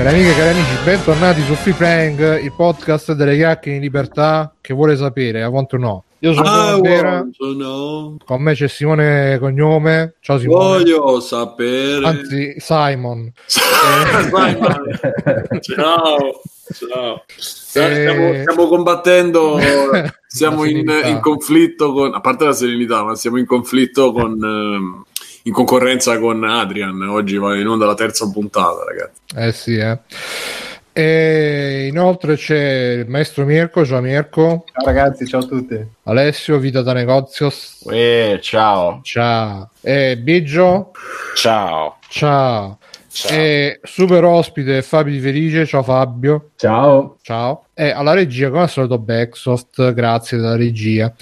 Cari amiche e cari amici, bentornati su Free Playing, il podcast delle chiacchiere in libertà che vuole sapere, a quanto no. Io sono Ah, Vera, con me c'è Simone Cognome, ciao Simone, Voglio sapere. anzi Simon. Simon. ciao. Ciao. Stiamo, Eh. stiamo combattendo, siamo in, in conflitto con, a parte la serenità, ma siamo in conflitto con, ehm, in concorrenza con Adrian. Oggi va in onda la terza puntata, ragazzi. Eh sì, eh. E inoltre c'è il maestro Mirko, ciao Mirko, Ciao ragazzi, ciao a tutti. Alessio, Vita da Negozios, Uè, ciao. ciao, e Biggio, Ciao. ciao, Ciao. e super ospite Fabio Di Felice, ciao Fabio. Ciao. Ciao. E alla regia, come al solito, Backsoft, grazie della regia.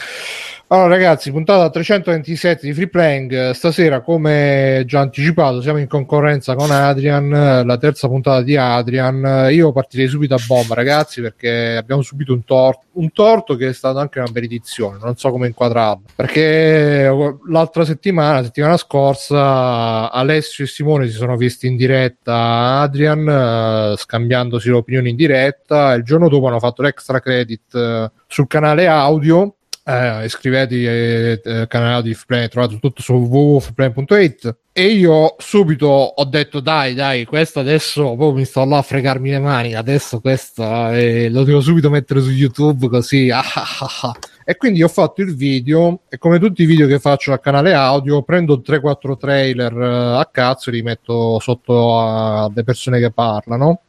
Allora, ragazzi, puntata 327 di Free Playing. Stasera, come già anticipato, siamo in concorrenza con Adrian, la terza puntata di Adrian. Io partirei subito a bomba, ragazzi, perché abbiamo subito un torto, un torto che è stato anche una benedizione. Non so come inquadrarlo, perché l'altra settimana, settimana scorsa, Alessio e Simone si sono visti in diretta a Adrian, scambiandosi le opinioni in diretta. Il giorno dopo hanno fatto l'extra credit eh, sul canale audio. Eh, iscrivetevi al eh, canale audio di Freeplay, trovate tutto su www.freeplay.it e io subito ho detto dai dai questo adesso proprio mi sto là a fregarmi le mani adesso questo eh, lo devo subito mettere su youtube così ah, ah, ah, ah. e quindi ho fatto il video e come tutti i video che faccio al canale audio prendo 3-4 trailer eh, a cazzo e li metto sotto alle persone che parlano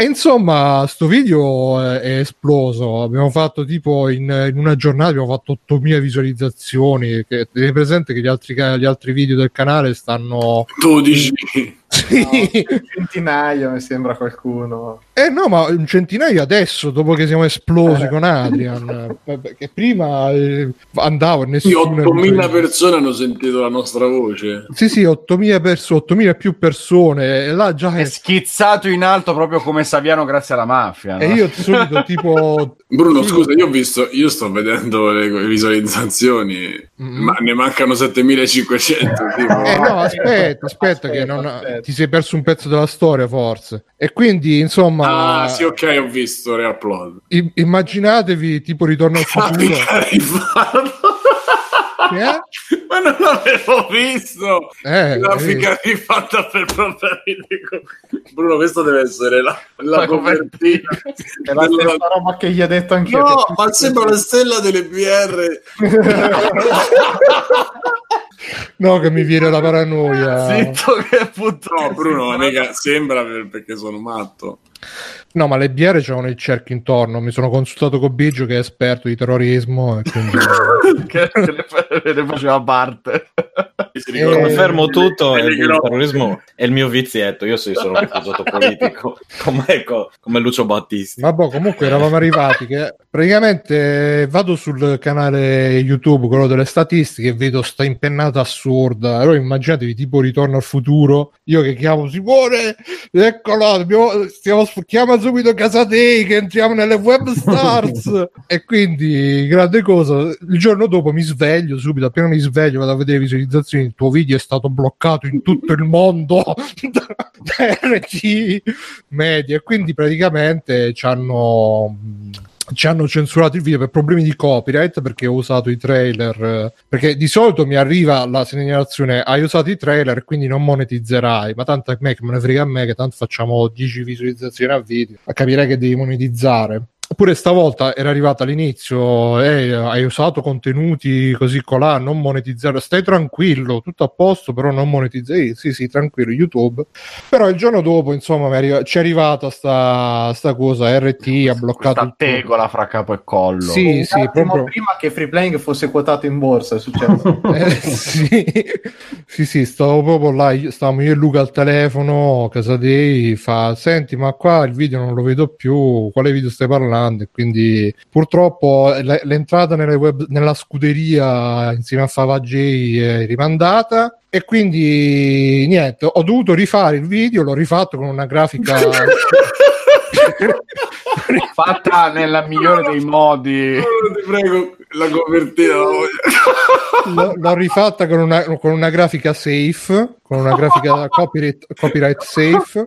e insomma, sto video è, esploso. Abbiamo fatto tipo in, in una giornata abbiamo fatto 8000 visualizzazioni. Che, tieni presente che gli altri, ca- gli altri video del canale stanno. Tu dici, Sì. Un centinaio mi sembra qualcuno. Eh no, ma un centinaio adesso, dopo che siamo esplosi con Adrian. eh, Perché prima eh, andavo e sì, nessuno. 8.000 persone hanno sentito la nostra voce. Sì, sì, 8000 persone, 8000 più persone. E là già È schizzato in alto proprio come Saviano grazie alla mafia. no? E io subito tipo. Bruno, Sì. scusa, io ho visto, io sto vedendo le visualizzazioni, Mm. ma ne mancano 7500. tipo. Eh no, aspetta, aspetta, che non, aspetta. ti sei perso un pezzo della storia, forse. E quindi, insomma, Ah, sì, ok, ho visto, reupload. i- immaginatevi tipo ritorno al futuro. Eh? Ma non l'avevo visto. Eh, Grafica rifatta per problemi. Bruno, questo deve essere la, la La copertina. È la della- stessa roba che gli ho detto anch'io. No, che- ma sembra la stella delle BR. No, che mi viene la paranoia. Zitto che. No, Bruno, mica sembra per- perché sono matto. No, ma le BR c'erano il cerchio intorno. Mi sono consultato con Biggio, che è esperto di terrorismo. E quindi... che ne, fa- ne faceva parte. Si Eh, Confermo tutto, delle il, il terrorismo è il mio vizietto, io sì, sono un rifugiato politico, come, co- come Lucio Battisti. Vabbè, boh, comunque eravamo arrivati che praticamente vado sul canale YouTube, quello delle statistiche, e vedo sta impennata assurda. Allora immaginatevi tipo Ritorno al futuro, io che chiamo Simone, eccolo, dobbiamo, stiamo, chiama subito Casadei che entriamo nelle web stars. e quindi, grande cosa, il giorno dopo mi sveglio subito, appena mi sveglio vado a vedere le visualizzazioni, il tuo video è stato bloccato in tutto il mondo da, da RT media e quindi praticamente ci hanno ci hanno censurato il video per problemi di copyright perché ho usato i trailer perché di solito mi arriva la segnalazione hai usato i trailer quindi non monetizzerai. Ma tanto a me che me ne frega a me che tanto facciamo 10 visualizzazioni a video a capire che devi monetizzare Oppure stavolta era arrivata all'inizio, eh, hai usato contenuti così colà, non monetizzare, stai tranquillo, tutto a posto, però non monetizzare. Sì, sì, tranquillo, YouTube. Però il giorno dopo, insomma, arri- ci è arrivata sta, sta cosa, RT ha bloccato tutto. tegola fra capo e collo. Sì, Un sì, proprio... prima che Free Playing fosse quotato in borsa è successo. Eh, sì, sì, sì, stavo proprio là, stavamo io e Luca al telefono, Casadei fa, senti, ma qua il video non lo vedo più, quale video stai parlando? E quindi purtroppo l'entrata web- nella scuderia insieme a Fava J è rimandata e quindi niente, ho dovuto rifare il video, l'ho rifatto con una grafica... Fatta nella migliore dei modi. Ti prego, la copertina la voglio. L'ho, l'ho rifatta con una, con una grafica safe, con una grafica copyright, copyright safe.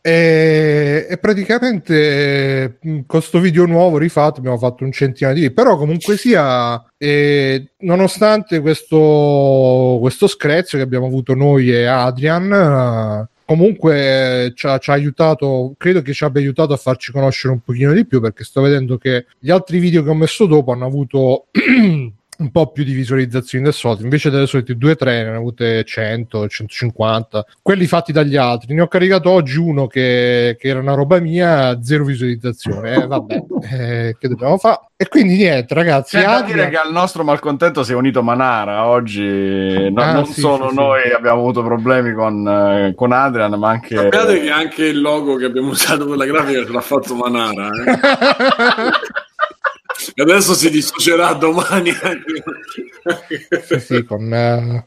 E, e praticamente mh, con sto video nuovo rifatto abbiamo fatto un centinaio di video. Però comunque sia, eh, nonostante questo, questo screzio che abbiamo avuto noi e Adrian, eh, comunque ci ha, ci ha aiutato, credo che ci abbia aiutato a farci conoscere un pochino di più perché sto vedendo che gli altri video che ho messo dopo hanno avuto un po' più di visualizzazioni del solito invece delle solite 2-3 ne hanno avute 100 150 quelli fatti dagli altri ne ho caricato oggi uno che, che era una roba mia zero visualizzazione eh, vabbè eh, che dobbiamo fare e quindi niente ragazzi C'è da Adrian- dire che al nostro malcontento si è unito Manara oggi. No- Ah, non sì, solo sì, noi abbiamo avuto problemi con, eh, con Adrian, ma anche. Sappiate che anche il logo che abbiamo usato per la grafica ce l'ha fatto Manara. eh. E adesso si dissocierà domani anche. sì, sì, con eh,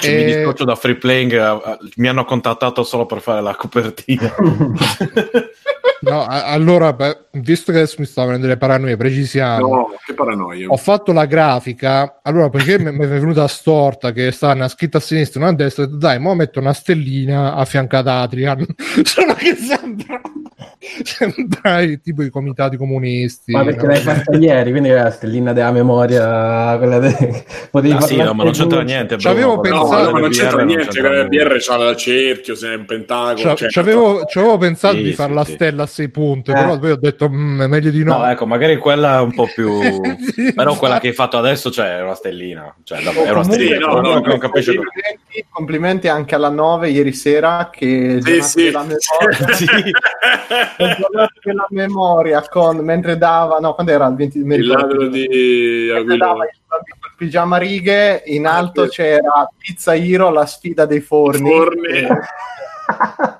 Cioè, Mi e- dissocio da free playing, eh, eh, mi hanno contattato solo per fare la copertina. no, a- allora beh, visto che adesso mi sto venendo le paranoie precisiamo No, che paranoia. ho fatto la grafica allora perché mi è venuta storta che sta una scritta a sinistra e una a destra dai mo metto una stellina a fianco ad Adrian solo che sembra sembra il- tipo i comitati comunisti Ma perché no? l'hai fatta ieri, quindi la stellina della memoria, quella de... potevi Ah, sì, no, ma non c'entra niente. Ci avevo No, pensato- no, ma non c'entra niente. BR c'ha il cerchio, se è un pentagono. Cioè, c'avevo, c'avevo pensato Sì, di fare sì, la stella a sei punte, Eh. però poi ho detto "Mm, è meglio di no. No, ecco, magari quella è un po' più. Sì, Però quella che hai fatto adesso, cioè, è una stellina. Cioè, davvero, è una stellina. no, no, non capisce come- Complimenti, complimenti anche alla 9 ieri sera che Sì, sì. della memoria, Sì. la memoria con, mentre dava no quando era il 20 mi Il ricordo ladro di col pigiama righe in Ah, alto c'era Pizza Hero la sfida dei forni, Forni.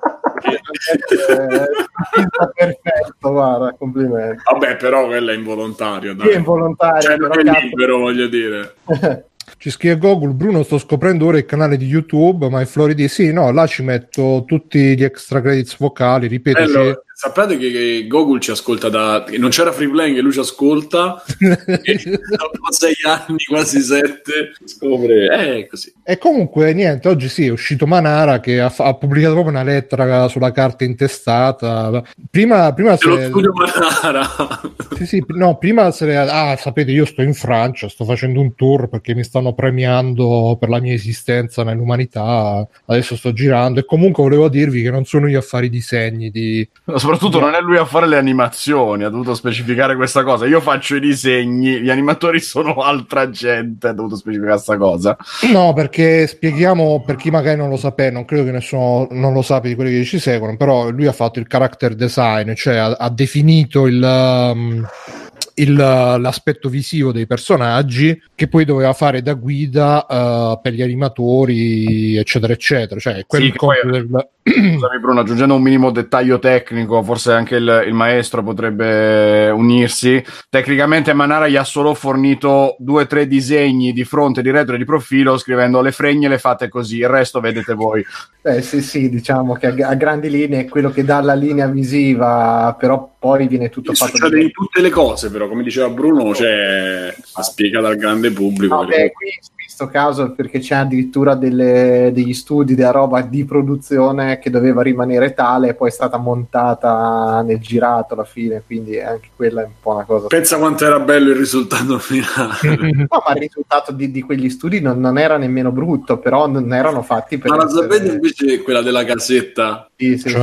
Perfetto guarda complimenti Vabbè, però quello è involontario. Dai. Sì, è involontario, Cioè, però è cazzo. libero, voglio dire. Ci scrive Google, Bruno, sto scoprendo ora il canale di YouTube, ma il Floridi sì, no, là ci metto tutti gli extra credits vocali, ripeto, Bello, sappiate che, che Google ci ascolta da... che non c'era free playing e lui ci ascolta dopo sei anni, quasi sette, scopre... Eh, così. E comunque niente, oggi sì, è uscito Manara che ha, ha pubblicato proprio una lettera sulla carta intestata. Prima, prima C'è lo se- studio Manara. Sì, sì, no, prima se ah, sapete, io sto in Francia, sto facendo un tour perché mi stanno premiando per la mia esistenza nell'umanità. Adesso sto girando e comunque volevo dirvi che non sono io a fare i disegni di Soprattutto non è lui a fare le animazioni, ha dovuto specificare questa cosa. Io faccio i disegni, gli animatori sono altra gente, ha dovuto specificare questa cosa. No, perché spieghiamo per chi magari non lo sapeva, non credo che nessuno non lo sappia di quelli che ci seguono, però lui ha fatto il character design, cioè ha, ha definito il, um, il, l'aspetto visivo dei personaggi che poi doveva fare da guida uh, per gli animatori, eccetera, eccetera. Cioè, quello Sì, poi- del... Scusami Bruno, aggiungendo un minimo dettaglio tecnico, forse anche il, il maestro potrebbe unirsi. Tecnicamente Manara gli ha solo fornito due o tre disegni di fronte, di retro e di profilo, scrivendo le fregne le fate così, il resto vedete voi. Eh, sì, sì, diciamo che a, a grandi linee è quello che dà la linea visiva, però poi viene tutto fatto Succede in tutte le cose, però, come diceva Bruno, cioè, la spiega dal grande pubblico. No, beh, qui in questo caso perché c'è addirittura delle- degli studi della roba di produzione che doveva rimanere tale e poi è stata montata nel girato alla fine, quindi anche quella è un po' una cosa. Pensa quanto era bello il risultato finale. No, ma il risultato di, di quegli studi non, non era nemmeno brutto, però non erano fatti per... Ma la essere- sapete invece quella della casetta? Sì, sì, sì.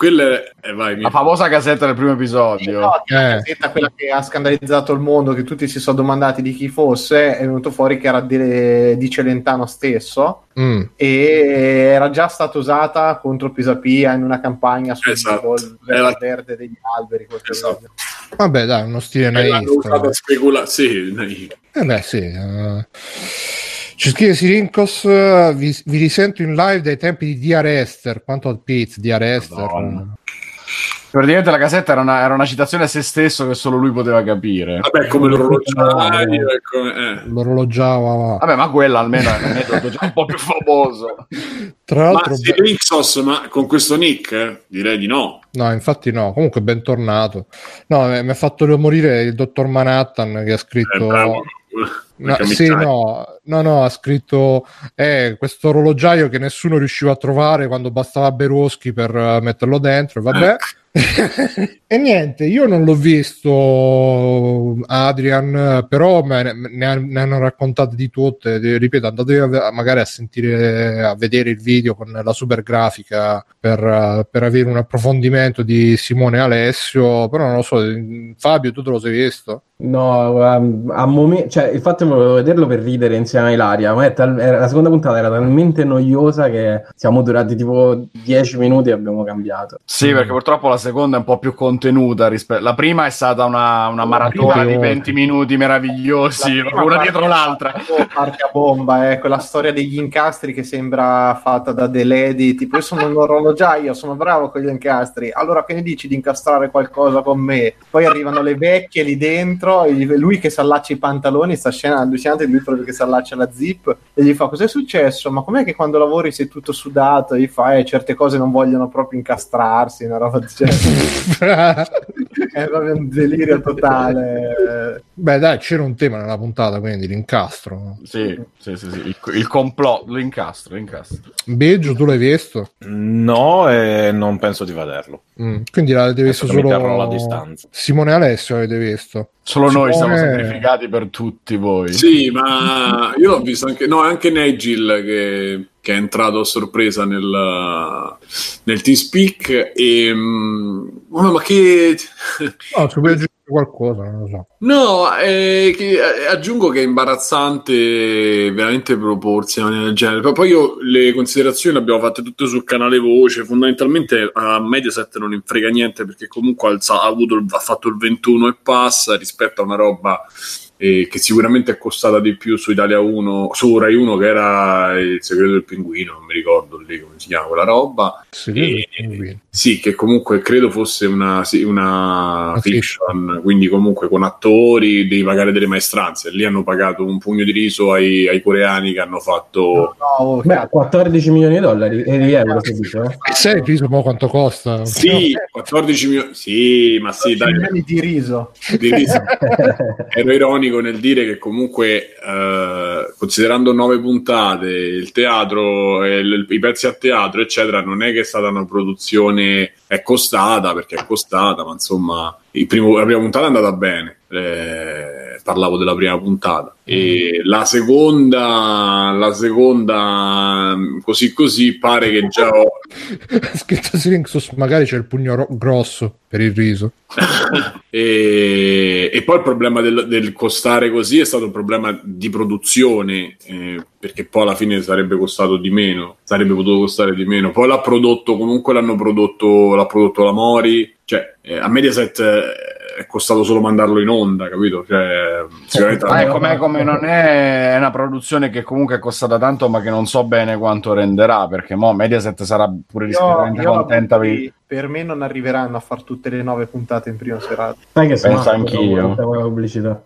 Quella è... eh, vai, La famosa casetta del primo episodio. no, che la Eh. casetta, quella che ha scandalizzato il mondo, che tutti si sono domandati di chi fosse, è venuto fuori che era di, di Celentano stesso Mm. e era già stata usata contro Pisapia in una campagna sul Esatto. verde, Era- verde degli alberi. Esatto. Vabbè, dai, uno stile e l'hanno usata a speculare. Sì, dai. Eh beh, sì. eh. Ci scrive Sirinkos, eh, vi, vi risento in live dai tempi di DR Esther. Quanto al Piz, DR Esther. Madonna. Praticamente la casetta era una, era una citazione a se stesso che solo lui poteva capire. Vabbè, come l'orologiaio, è come- eh. L'orologiava. Vabbè, ma quella almeno è un aneddoto già un po' più famoso. Tra Ma l'altro, se Ixos, ma con questo nick? eh? Direi di no. no, infatti no. Comunque, bentornato. No, eh, mi ha fatto morire il dottor Manhattan che ha Eh, scritto. bravo. No, sì, no, no, no, ha scritto eh, questo orologiaio che nessuno riusciva a trovare quando bastava Beroschi per eh, metterlo dentro. Vabbè. e niente, io non l'ho visto Adrian, però me ne, ne ha- ne hanno raccontate di tutte. Ripeto, andatevi a magari a sentire, a vedere il video con la super grafica per, per avere un approfondimento di Simone e Alessio. Però non lo so, Fabio, tu te lo sei visto? No, um, a momen- cioè, il fatto che volevo vederlo per ridere insieme a Ilaria, ma è tal- la seconda puntata era talmente noiosa che siamo durati tipo 10 minuti e abbiamo cambiato. Sì, perché purtroppo la seconda è un po' più contenuta rispetto. La prima è stata una, una maratona di 20 minuti meravigliosi, La una parte- dietro l'altra. Oh, Porca bomba, eh, quella storia degli incastri che sembra fatta da The Lady, tipo io sono un orologiaio, sono bravo con gli incastri, allora che ne dici di incastrare qualcosa con me? Poi arrivano le vecchie lì dentro, lui che si allaccia i pantaloni, sta scena allucinante, lui proprio che si allaccia la zip e gli fa cos'è successo? Ma com'è che quando lavori sei tutto sudato? E gli fa eh, certe cose non vogliono proprio incastrarsi, una roba del. È proprio un delirio totale. Beh, dai, c'era un tema nella puntata, quindi l'incastro. Sì, sì, sì, sì. Il, il complotto, l'incastro, l'incastro. Beggio, tu l'hai visto? No, e non penso di vederlo. Mm, Quindi l'avete visto solo la distanza. Simone e Alessio l'avete visto? Solo noi siamo sacrificati per tutti voi. Sì, ma io l'ho visto anche, no, anche Nigel che, che è entrato a sorpresa nel, nel TeamSpeak e... mm, oh, ma che... No, ci puoi aggiungere qualcosa, non lo so. No, eh, che- eh, aggiungo che è imbarazzante veramente proporsi una maniera del genere. Poi- Poi io le considerazioni le abbiamo fatte tutte sul canale voce. Fondamentalmente a Mediaset non ne frega niente perché comunque ha, avuto ha fatto il 21 e passa rispetto a una roba eh, che sicuramente è costata di più su Italia 1, su Rai 1 che era il segreto del pinguino, non mi ricordo lì come si chiama quella roba. Sì, Eh, sì, che comunque credo fosse una, sì, una Una fiction, quindi comunque con attori devi pagare delle maestranze. Lì hanno pagato un pugno di riso ai, ai coreani che hanno fatto. No, oh, Beh, 14 milioni di dollari e di euro si dice. eh? Sai riso mo quanto costa? Sì, 14 milioni. Sì, ma sì, dai, milioni di riso. di riso. ero ironico nel dire che comunque eh, considerando nove puntate il teatro il- i pezzi a teatro eccetera non è che è stata una produzione è costata perché è costata ma insomma il primo- la prima puntata è andata bene. Eh, parlavo della prima puntata e la seconda la seconda mm, così così pare che già ho Scritto Silenxos, magari c'è il pugno ro- grosso per il riso. E, e poi il problema del, del costare così è stato un problema di produzione, eh, perché poi alla fine sarebbe costato di meno, sarebbe potuto costare di meno. Poi l'ha prodotto, comunque l'hanno prodotto, l'ha prodotto la Mori, cioè eh, a Mediaset eh, è costato solo mandarlo in onda, capito? Cioè, sicuramente la- è come, come non è, è una produzione che comunque è costata tanto, ma che non so bene quanto renderà, perché mo Mediaset sarà pure discretamente la contenta. per- per me non arriveranno a far tutte le nove puntate in prima serata. Sai che Penso anch'io. con questa pubblicità.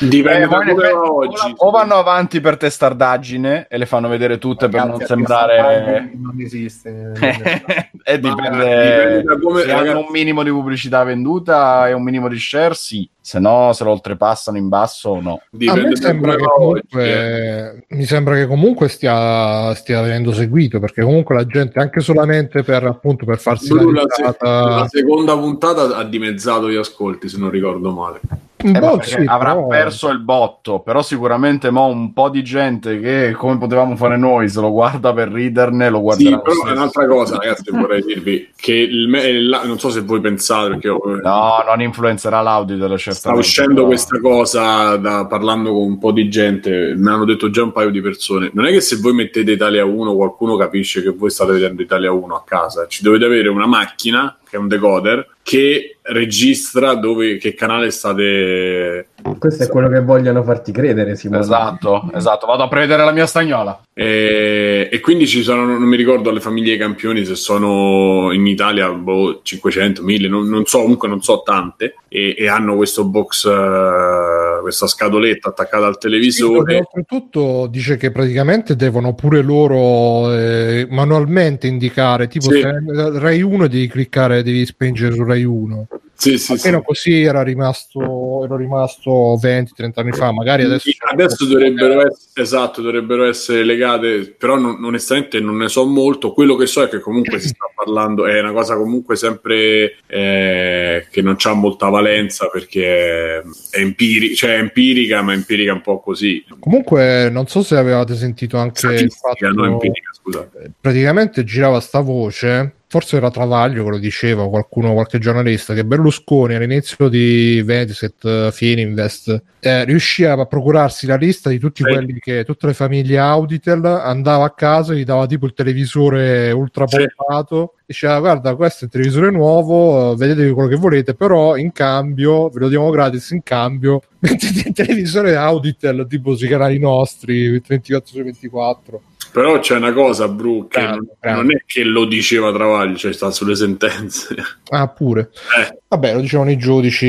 Dipende Eh, da come oggi. o vanno avanti per testardaggine e le fanno vedere tutte per non sembrare. non esiste. e Ma dipende, dipende da come- se hanno un minimo di pubblicità venduta e un minimo di share, sì. Se no, se lo oltrepassano in basso o no. A Dipende sembra che comunque, mi sembra che comunque stia, stia venendo seguito perché comunque la gente anche solamente per appunto per farsi Bru, la la, se- risata la seconda puntata ha dimezzato gli ascolti, se non ricordo male. Eh, perché sì, avrà però- perso il botto, però sicuramente mo un po' di gente che come potevamo fare noi se lo guarda per riderne, lo Sì, guarderà lo però è un'altra cosa, ragazzi, vorrei dirvi che il me- la- non so se voi pensate perché No, non influenzerà l'audio sta uscendo questa cosa da, parlando con un po' di gente, mi hanno detto già un paio di persone. Non è che se voi mettete Italia 1 qualcuno capisce che voi state vedendo Italia 1 a casa, ci dovete avere una macchina che è un decoder, che registra dove, che canale state... Questo è quello che vogliono farti credere, Simone. Esatto, esatto. Vado a prevedere la mia stagnola. E, e quindi ci sono, non mi ricordo le famiglie dei campioni se sono in Italia boh, 500, 1000, non, non so, comunque non so tante, e, e hanno questo box, eh, questa scatoletta attaccata al Sì, televisore. oltretutto dice che praticamente devono pure loro eh, manualmente indicare, tipo Sì. se Rai 1 devi cliccare, devi spingere su Rai 1. Sì, sì, sì. Almeno così era rimasto, ero rimasto 20-30 anni fa, magari adesso... Adesso dovrebbero essere, esatto, dovrebbero essere legate, però non- onestamente non ne so molto. Quello che so è che comunque si sta parlando, è una cosa comunque sempre eh, che non ha molta valenza perché è, empiri- cioè è empirica, ma empirica un po' così. Comunque non so se avevate sentito anche il fatto... no empirica, scusa. praticamente girava sta voce, forse era Travaglio che lo diceva, qualcuno, qualche giornalista, che Berlusconi all'inizio di Mediaset, Fininvest, eh, riuscì a procurarsi la lista di tutti Sì. quelli che, tutte le famiglie Auditel, andava a casa e gli dava tipo il televisore ultra Sì. pompato, diceva guarda questo è il televisore nuovo, vedete quello che volete, però in cambio, ve lo diamo gratis, in cambio mettete il televisore Auditel, tipo sui canali nostri, 24 su 24. Però c'è una cosa, Bru, che Grande, non, grande. non è che lo diceva Travaglio, cioè sta sulle sentenze. Ah, pure. Eh, Vabbè, lo dicevano i giudici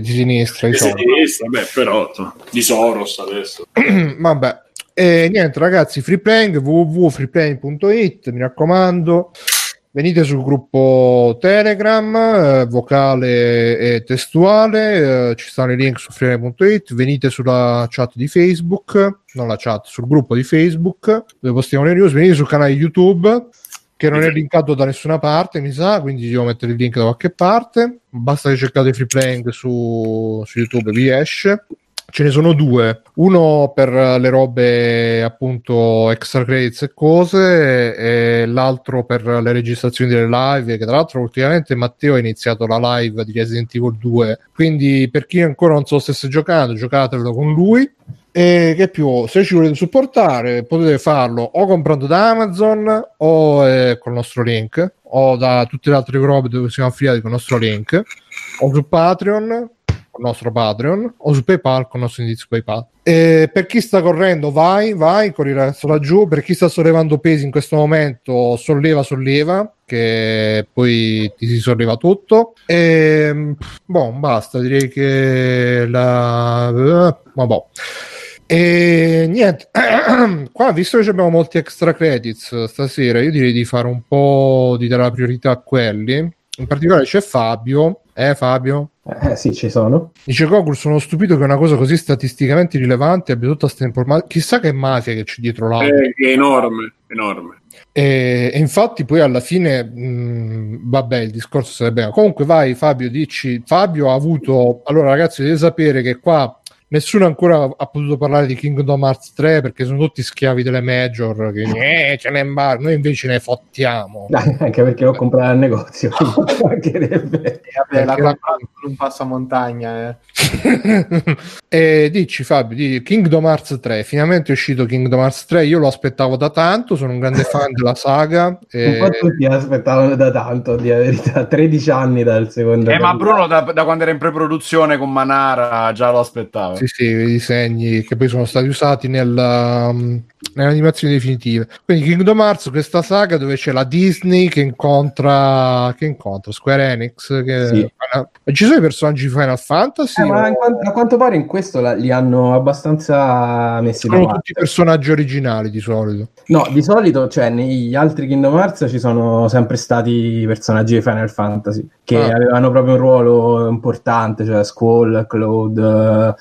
di sinistra, di diciamo. sinistra, beh, però di Soros adesso. Vabbè. E niente, ragazzi, free playing www.freeplaying.it, mi raccomando. Venite sul gruppo Telegram, eh, vocale e testuale, eh, ci stanno i link su freeplaying.it, venite sulla chat di Facebook, non la chat, sul gruppo di Facebook, dove postiamo le news, venite sul canale YouTube, che non è linkato da nessuna parte, mi sa, quindi devo mettere il link da qualche parte. Basta che cercate free playing su, su YouTube, vi esce. Ce ne sono due, uno per le robe appunto extra credits e cose e l'altro per le registrazioni delle live che tra l'altro ultimamente Matteo ha iniziato la live di Resident Evil 2 quindi per chi ancora non so stesse giocando giocatelo con lui. E che più se ci volete supportare potete farlo o comprando da Amazon o eh, col nostro link o da tutte le altre robe dove siamo affiliati con il nostro link o su Patreon. con il nostro Patreon o su PayPal con il nostro indizio PayPal. E per chi sta correndo, vai, vai, corri ragazzo laggiù. Per chi sta sollevando pesi in questo momento, solleva, solleva, che poi ti si solleva tutto. E boh, basta, direi che la. Ma boh. E niente, qua visto che abbiamo molti extra credits stasera, io direi di fare un po' di dare la priorità a quelli. In particolare c'è Fabio. Eh, Fabio? Eh sì, ci sono. Dice Gogol, sono stupito che una cosa così statisticamente rilevante abbia tutta questa informazione. Chissà che mafia che c'è dietro l'altro. È, è enorme, enorme. E, e infatti poi alla fine, mh, vabbè, il discorso sarebbe... Comunque vai Fabio, dici, Fabio ha avuto... Allora ragazzi, dovete sapere che qua nessuno ancora ha potuto parlare di Kingdom Hearts 3 perché sono tutti schiavi delle major, che eh, ce n'è in bar, noi invece ne fottiamo. Anche perché l'ho comprato al negozio. Vabbè, la comprato con un passamontagna. Eh. e dici Fabio, di Kingdom Hearts 3, finalmente è uscito Kingdom Hearts 3, io lo aspettavo da tanto, sono un grande fan della saga. Un e- po' tutti aspettavano da tanto, di verità, 13 anni dal secondo. Eh, ma. Bruno da, da quando era in pre-produzione con Manara già lo aspettava. Sì, sì, i disegni che poi sono stati usati nella, um, nelle animazioni definitive. Quindi Kingdom Hearts, questa saga dove c'è la Disney che incontra, che incontra Square Enix. Che, Sì. Ma ci sono i personaggi di Final Fantasy? Eh, ma o quan- a quanto pare in questo la- li hanno abbastanza messi da sono parte. tutti personaggi originali di solito? No, di solito, cioè, negli altri Kingdom Hearts ci sono sempre stati personaggi di Final Fantasy che Ah. avevano proprio un ruolo importante, cioè Squall, Cloud,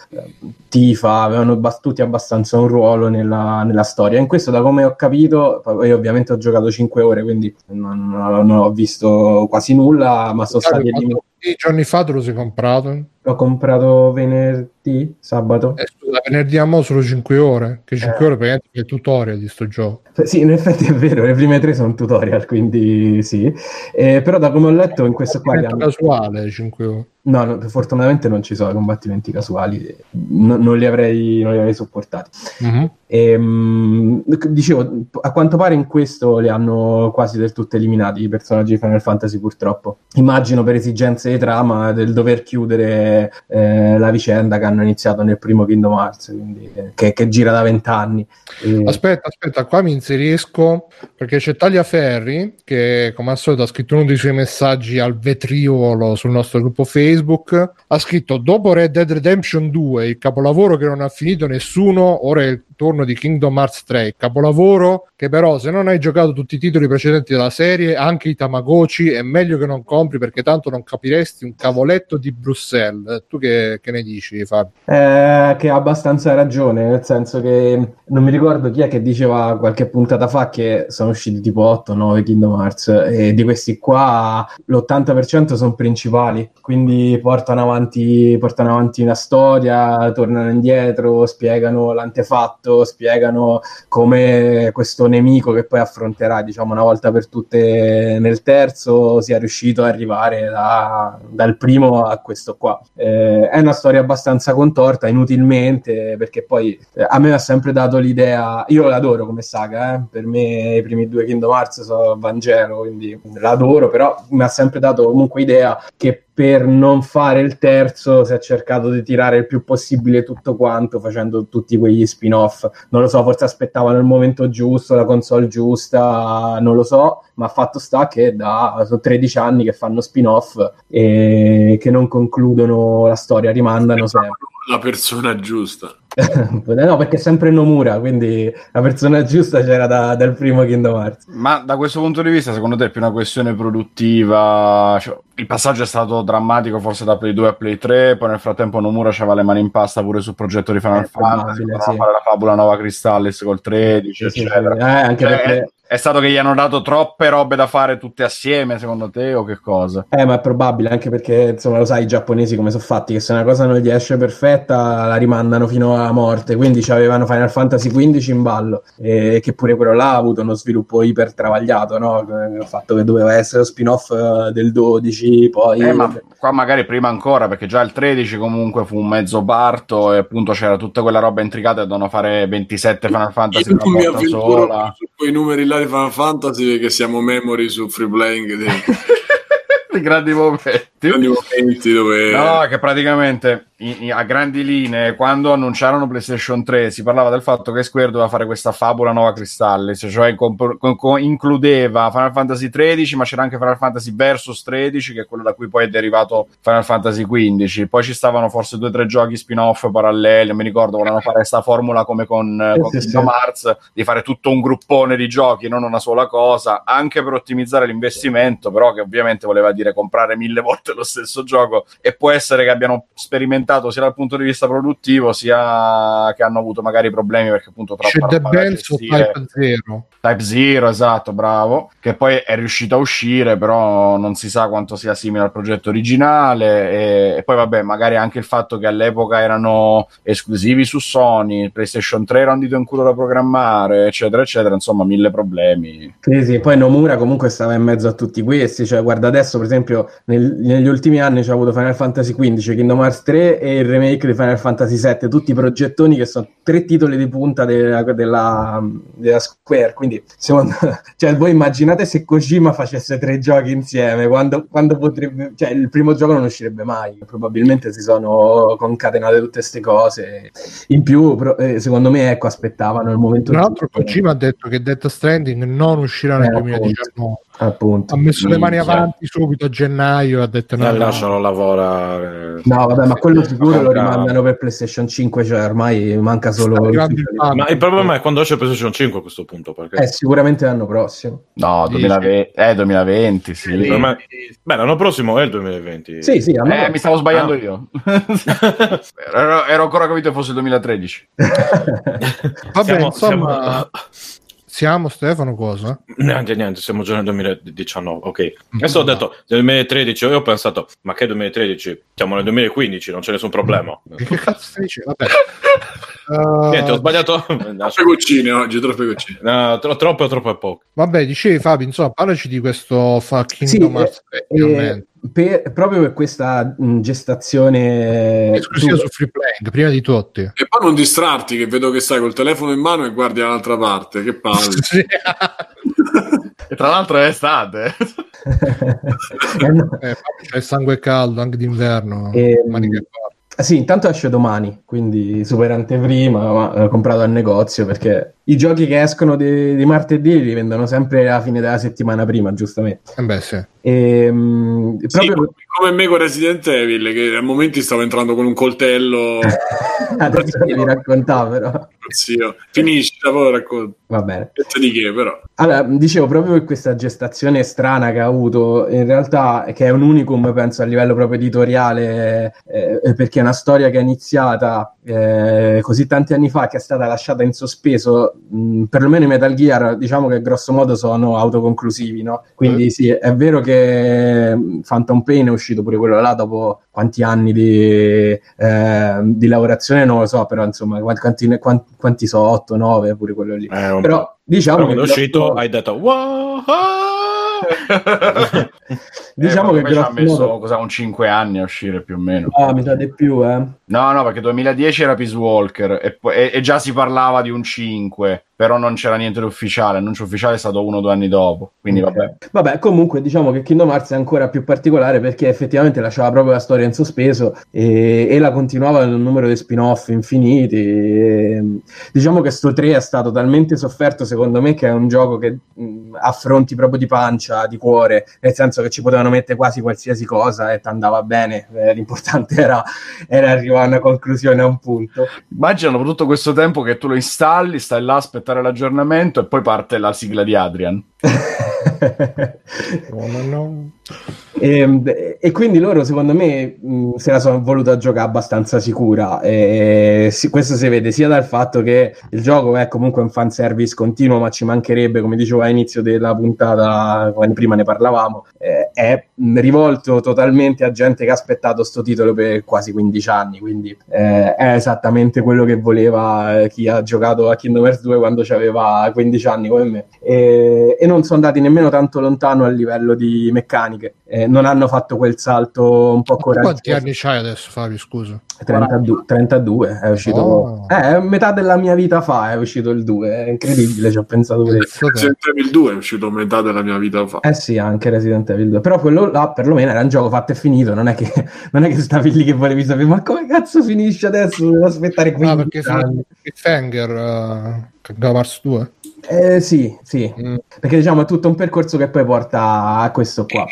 Tifa, avevano bas- tutti abbastanza un ruolo nella, nella storia. In questo, da come ho capito, poi io ovviamente ho giocato 5 ore, quindi non, non ho visto quasi nulla, ma sono stati Quanti eliminati. giorni fa te lo sei comprato? L'ho comprato venerdì, sabato. Eh, scusa, venerdì a mo' solo 5 ore, che 5 Eh. ore praticamente è il tutorial di sto gioco. Sì, in effetti è vero, le prime tre sono tutorial, quindi sì. Eh, però da come ho letto in questo qua... hanno- casuale 5 ore. No, no, fortunatamente non ci sono combattimenti casuali, no- non, li avrei, non li avrei sopportati. Mhm. Ehm, dicevo, a quanto pare in questo li hanno quasi del tutto eliminati i personaggi di Final Fantasy purtroppo. Immagino per esigenze di trama del dover chiudere eh, la vicenda che hanno iniziato nel primo Kingdom Hearts, quindi, eh, che, che gira da vent'anni. E- Aspetta, aspetta, qua mi inserisco perché c'è Tagliaferri che come al solito ha scritto uno dei suoi messaggi al vetriolo sul nostro gruppo Facebook. Ha scritto dopo Red Dead Redemption 2, il capolavoro che non ha finito nessuno, ora è il turno di Kingdom Hearts 3, il capolavoro che però se non hai giocato tutti i titoli precedenti della serie, anche i Tamagotchi, è meglio che non compri perché tanto non capiresti un cavoletto di Bruxelles. Tu che, che ne dici Fabio? Eh, che ha abbastanza ragione, nel senso che non mi ricordo chi è che diceva qualche puntata fa che sono usciti tipo 8-9 Kingdom Hearts e di questi qua l'80% sono principali, quindi portano avanti, portano avanti una storia, tornano indietro, spiegano l'antefatto, spiegano come questo nemico che poi affronterà diciamo una volta per tutte nel terzo sia riuscito ad arrivare da- dal primo a questo qua. Eh, è una storia abbastanza contorta, inutilmente, perché poi eh, a me ha sempre dato l'idea, io l'adoro come saga, eh, per me i primi due Kingdom Hearts sono Vangelo, quindi l'adoro, però mi ha sempre dato comunque idea che per non fare il terzo si è cercato di tirare il più possibile tutto quanto facendo tutti quegli spin-off. Non lo so, forse aspettavano il momento giusto, la console giusta, non lo so, ma fatto sta che da sono 13 anni che fanno spin-off e che non concludono la storia, rimandano sempre. La persona giusta. no, perché è sempre Nomura, quindi la persona giusta c'era da- dal primo Kingdom Hearts. Ma da questo punto di vista, secondo te è più una questione produttiva? Cioè, il passaggio è stato drammatico forse da Play 2 a Play 3, poi nel frattempo Nomura aveva le mani in pasta pure sul progetto di Final È Fantasy, sì. fare la fabula Nova Crystallis col 13, Sì, sì, eccetera. sì. Eh, anche Cioè, perché... è, stato che gli hanno dato troppe robe da fare tutte assieme, secondo te, o che cosa? Eh, ma è probabile anche perché, insomma, lo sai, i giapponesi come sono fatti, che se una cosa non gli esce perfetta la rimandano fino alla morte. Quindi avevano Final Fantasy XV in ballo, e che pure quello là ha avuto uno sviluppo iper travagliato, no? Il fatto che doveva essere lo spin-off eh, del 12, poi... Eh, ma qua magari prima ancora, perché già il 13 comunque fu un mezzo parto e appunto c'era tutta quella roba intricata e dovevano fare 27 Final Fantasy mi una volta sola. quei numeri là di Final Fantasy perché siamo memory su free playing dei I grandi momenti. grandi momenti dove No, che praticamente a grandi linee, quando annunciarono PlayStation 3, si parlava del fatto che Square doveva fare questa fabula nuova Cristallis, cioè comp- con- includeva Final Fantasy 13, ma c'era anche Final Fantasy Versus 13, che è quello da cui poi è derivato Final Fantasy 15. Poi ci stavano forse due o tre giochi spin-off paralleli, non mi ricordo, volevano fare questa formula come con, eh, con sì, Kingdom sì. Hearts, di fare tutto un gruppone di giochi, non una sola cosa, anche per ottimizzare l'investimento, però che ovviamente voleva dire comprare mille volte lo stesso gioco e può essere che abbiano sperimentato sia dal punto di vista produttivo sia che hanno avuto magari problemi perché appunto troppa C'è The Benz o. Type Zero? Type Zero, esatto, bravo, che poi è riuscito a uscire, però non si sa quanto sia simile al progetto originale e, e poi vabbè, magari anche il fatto che all'epoca erano esclusivi su Sony, PlayStation 3 era un dito in culo da programmare, eccetera, eccetera, insomma, mille problemi. Sì, sì, poi Nomura comunque stava in mezzo a tutti questi, cioè guarda adesso per esempio nel- negli ultimi anni c'è avuto Final Fantasy XV, Kingdom Hearts 3 e il remake di Final Fantasy VII, tutti progettoni che sono tre titoli di punta della, della- della Square, quindi secondo, cioè voi immaginate se Kojima facesse tre giochi insieme, quando, quando potrebbe, cioè il primo gioco non uscirebbe mai, probabilmente si sono concatenate tutte queste cose, in più pro- eh, secondo me ecco aspettavano il momento Tra l'altro. Kojima ha detto che Death Stranding non uscirà nel Eh, appunto. 2019. Appunto. Ha messo le mani Minchia. avanti subito a gennaio e ha detto no, Eh, no. lascialo lavorare. No, vabbè, ma quello sicuro lo Manca- rimandano per PlayStation 5, cioè ormai manca solo il. Ma il problema è quando esce PlayStation 5 a questo punto, perché Eh, sicuramente l'anno prossimo. No, Dici? 2020, eh, 2020, sì. Per me- Beh, l'anno prossimo è il 2020. Sì, sì, Eh, mi stavo sbagliando Ah. io. ero, ero ancora convinto che fosse il 2013. Vabbè, Siamo- insomma, siamo- Siamo Stefano cosa? Niente, niente, siamo già nel 2019, ok. Mm. Adesso ho detto nel 2013, io ho pensato, ma che 2013? Siamo nel 2015, non c'è nessun problema. Che cazzo stai dicendo? Vabbè. Niente, ho Uh, sbagliato. Troppe goccine oggi, troppe goccine. No, tro- troppo, troppo è poco. vabbè, dicevi Fabio, insomma, parlaci di questo fucking Sì, Hearts eh, 3, finalmente. per- proprio per questa gestazione Esclusiva tu- su Free Playing, prima di tutti. E poi non distrarti, che vedo che stai col telefono in mano e guardi dall'altra parte. Che palle. E tra l'altro è estate. Eh. Eh, c'è il sangue caldo anche d'inverno. Ehm. Ah, Sì, intanto esce domani, quindi super anteprima, ma l'ho comprato al negozio perché i giochi che escono di, di martedì li vendono sempre alla fine della settimana prima, giustamente. Eh beh, sì. E, mh, Sì, proprio come me con Resident Evil, che a momenti stavo entrando con un coltello. adesso devi raccontare, però Zio. Finisci, dopo lo racconto. va bene. Niente di che, però. Allora, dicevo proprio per questa gestazione strana che ha avuto, in realtà che è un unicum, penso, a livello proprio editoriale, eh, perché è una storia che è iniziata eh, così tanti anni fa, che è stata lasciata in sospeso, mh, perlomeno i Metal Gear, diciamo che grosso modo sono autoconclusivi, no? Quindi sì, è vero che Phantom Pain è uscito pure quello là dopo quanti anni di, eh, di lavorazione, non lo so, però insomma, quanti, quanti, quanti so, 8, 9, pure quello lì. Eh. Però diciamo Però che quando è uscito hai detto wow! Diciamo Eh, che ci ha messo modo cosa, un 5 anni a uscire più o meno. Ah, mi sa di più, eh. No, no, perché 2010 era Peace Walker e, e- e già si parlava di un 5, però non c'era niente di ufficiale. L'annuncio ufficiale è stato uno o due anni dopo. Quindi vabbè. Vabbè, comunque diciamo che Kingdom Hearts è ancora più particolare perché effettivamente lasciava proprio la storia in sospeso e, e la continuava in un numero di spin-off infiniti. E, diciamo che sto 3 è stato talmente sofferto secondo me che è un gioco che mh, affronti proprio di pancia, di cuore, nel senso che ci potevano mettere quasi qualsiasi cosa e ti andava bene. Eh, l'importante era, era arrivare a una conclusione a un punto. Immagina dopo tutto questo tempo che tu lo installi, stai là a aspettare l'aggiornamento e poi parte la sigla di Adrian. No, no, no. E, e quindi loro, secondo me, se la sono voluta giocare abbastanza sicura. E si- questo si vede sia dal fatto che il gioco è comunque un fanservice continuo, ma ci mancherebbe, come dicevo all'inizio della puntata, quando prima ne parlavamo, eh, è rivolto totalmente a gente che ha aspettato sto titolo per quasi 15 anni. Quindi eh, è esattamente quello che voleva eh, chi ha giocato a Kingdom Hearts 2 quando aveva 15 anni come me. E, e non sono andati nemmeno tanto lontano a livello di meccaniche. Eh, non hanno fatto quel salto un po' coraggioso. Quanti anni c'hai adesso, Fabio? Scusa. 32, 32 è uscito. Oh. Eh, metà della mia vita fa è uscito il 2. È incredibile, ci ho pensato te. Resident Evil 2 è uscito metà della mia vita fa. Eh sì, anche Resident Evil 2. Però quello là perlomeno era un gioco fatto e finito. Non è che, non è che stavi lì che volevi sapere, ma come cazzo finisce adesso? Devo aspettare 15 Ah, perché anni. Cliffhanger uh, Kingdom Hearts 2? Eh sì, sì. Mm. Perché diciamo è tutto un percorso che poi porta a questo qua.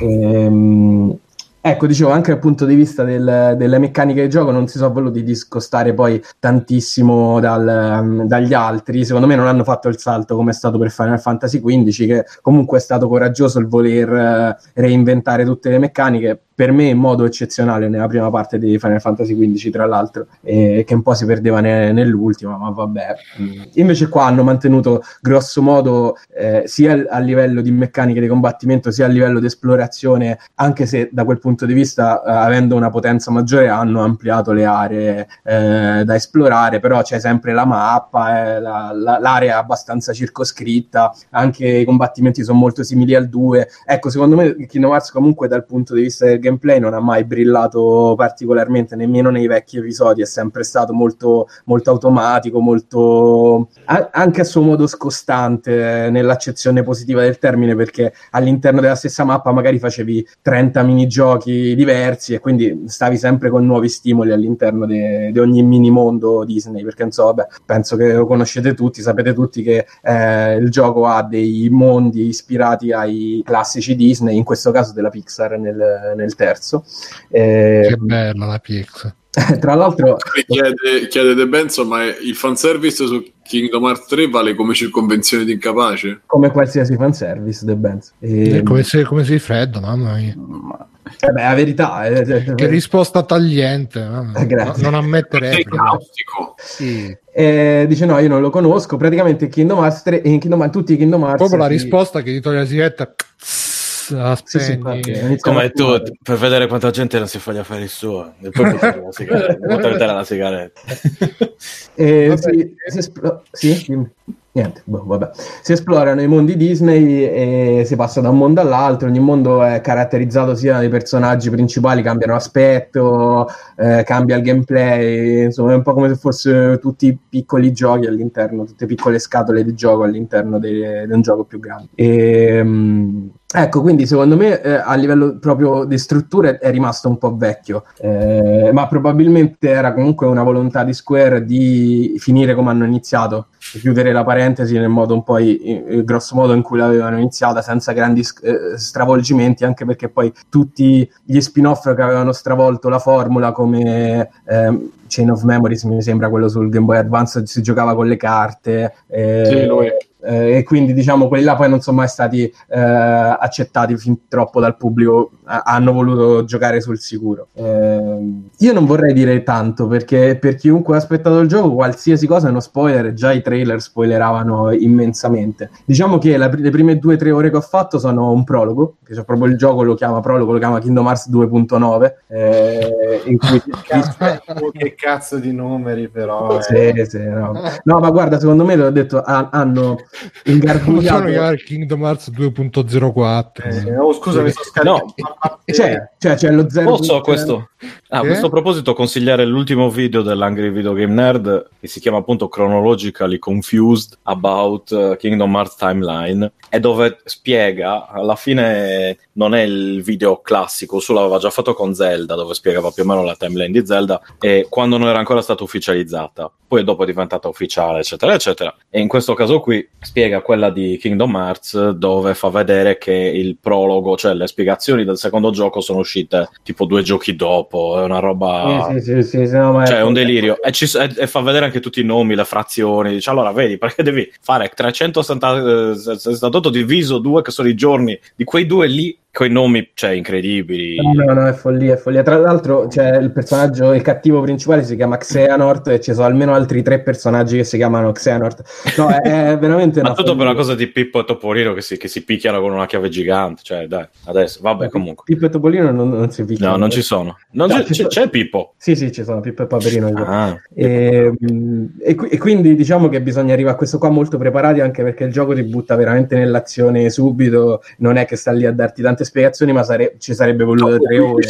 Ehm, ecco, dicevo, anche dal punto di vista del- delle meccaniche di gioco non si sono voluti discostare poi tantissimo dal- dagli altri. Secondo me non hanno fatto il salto come è stato per Final Fantasy XV, che comunque è stato coraggioso il voler eh, reinventare tutte le meccaniche. Per me in modo eccezionale nella prima parte di Final Fantasy XV, tra l'altro, e che un po' si perdeva ne- nell'ultima, ma vabbè. Mm. Invece qua hanno mantenuto grosso modo eh, sia a livello di meccaniche di combattimento sia a livello di esplorazione, anche se da quel punto di vista, eh, avendo una potenza maggiore, hanno ampliato le aree eh, da esplorare, però c'è sempre la mappa, eh, la- la- l'area è abbastanza circoscritta, anche i combattimenti sono molto simili al 2. Ecco, secondo me Kingdom Hearts comunque dal punto di vista del gameplay non ha mai brillato particolarmente, nemmeno nei vecchi episodi, è sempre stato molto, molto automatico, molto a- anche a suo modo scostante nell'accezione positiva del termine, perché all'interno della stessa mappa magari facevi 30 minigiochi diversi e quindi stavi sempre con nuovi stimoli all'interno di ogni mini mondo Disney, perché non so, penso che lo conoscete tutti, sapete tutti che eh, il gioco ha dei mondi ispirati ai classici Disney, in questo caso della Pixar nel, nel terzo. Eh, Che bella la Pix. tra l'altro Chiede, chiede De Benzo, ma il fanservice su Kingdom Hearts 3 vale come circonvenzione di incapace? Come qualsiasi fanservice, The Benz. E... Come, se, come sei freddo, mamma mia. Eh beh, la verità è... Che risposta tagliente. Eh, grazie. Non ammettere. Sì. Eh, dice no, io non lo conosco. Praticamente Kingdom Hearts 3, in Kingdom Hearts, tutti i Kingdom Hearts... Proprio la risposta che ti toglie la sigaretta... La Sì, sì, infatti, Come tu, per vedere quanta gente non si fa gli affari suoi e poi buttare la sigaretta. buttare la sigaretta. Eh, si esplo- sì? Niente, boh, vabbè. Si esplorano i mondi Disney e si passa da un mondo all'altro. Ogni mondo è caratterizzato sia dai personaggi principali, cambiano aspetto, eh, cambia il gameplay. Insomma, è un po' come se fossero tutti piccoli giochi all'interno, tutte piccole scatole di gioco all'interno de- di un gioco più grande. E, mm, Ecco, quindi secondo me eh, a livello proprio di strutture è rimasto un po' vecchio, eh, ma probabilmente era comunque una volontà di Square di finire come hanno iniziato, chiudere la parentesi nel modo un po' il grosso modo in cui l'avevano iniziata, senza grandi eh, stravolgimenti, anche perché poi tutti gli spin-off che avevano stravolto la formula come ehm, Chain of Memories, mi sembra quello sul Game Boy Advance, si giocava con le carte. eh, Sì, lui. Eh, e quindi diciamo quelli là poi non sono mai stati eh, accettati fin troppo dal pubblico, a- hanno voluto giocare sul sicuro. Eh, io non vorrei dire tanto perché per chiunque ha aspettato il gioco, qualsiasi cosa è uno spoiler, già i trailer spoileravano immensamente. Diciamo che la- le prime due o tre ore che ho fatto sono un prologo, che c'è proprio il gioco, lo chiama prologo, lo chiama Kingdom Hearts 2.9, eh, in cui che cazzo di numeri però. eh. Sì, sì, no. No, ma guarda, secondo me l'ho detto, ha- hanno Come ingarbugliato. chiamare Kingdom Hearts 2.04? Eh, oh, scusa, mi sono scaricato. No. C'è, cioè, c'è lo zero. Posso a questo, ah, a questo proposito consigliare l'ultimo video dell'Angry Video Game Nerd che si chiama appunto Chronologically Confused About uh, Kingdom Hearts Timeline e dove spiega, alla fine non è il video classico, su l'aveva già fatto con Zelda dove spiegava più o meno la timeline di Zelda e quando non era ancora stata ufficializzata, poi dopo è diventata ufficiale eccetera eccetera e in questo caso qui spiega quella di Kingdom Hearts dove fa vedere che il prologo, cioè le spiegazioni del secondo gioco sono uscite tipo due giochi dopo, è una roba... Sì, sì, sì, sì, no, Cioè, è un delirio. E, ci- e- e fa vedere anche tutti i nomi, le frazioni. Dice, allora, vedi, perché devi fare 368 diviso 2, che sono i giorni di quei due lì, con i nomi, cioè, incredibili. No, no, no, è follia, è follia. Tra l'altro, c'è il personaggio, il cattivo principale si chiama Xehanort e ci sono almeno altri tre personaggi che si chiamano Xehanort. No, è, è veramente Ma una tutto per una cosa di Pippo e Topolino che si, che si picchiano con una chiave gigante. Cioè, dai, adesso, vabbè, comunque. Pippo e Topolino non, non si picchiano. No, non ci sono. Non No, c'è, c'è, c'è Pippo. Sì, sì, ci sono Pippo e Paperino. Ah, E, mm, e e quindi diciamo che bisogna arrivare a questo qua molto preparati anche perché il gioco ti butta veramente nell'azione subito, non è che sta lì a darti tante spiegazioni, ma sare- ci sarebbe voluto tre ore.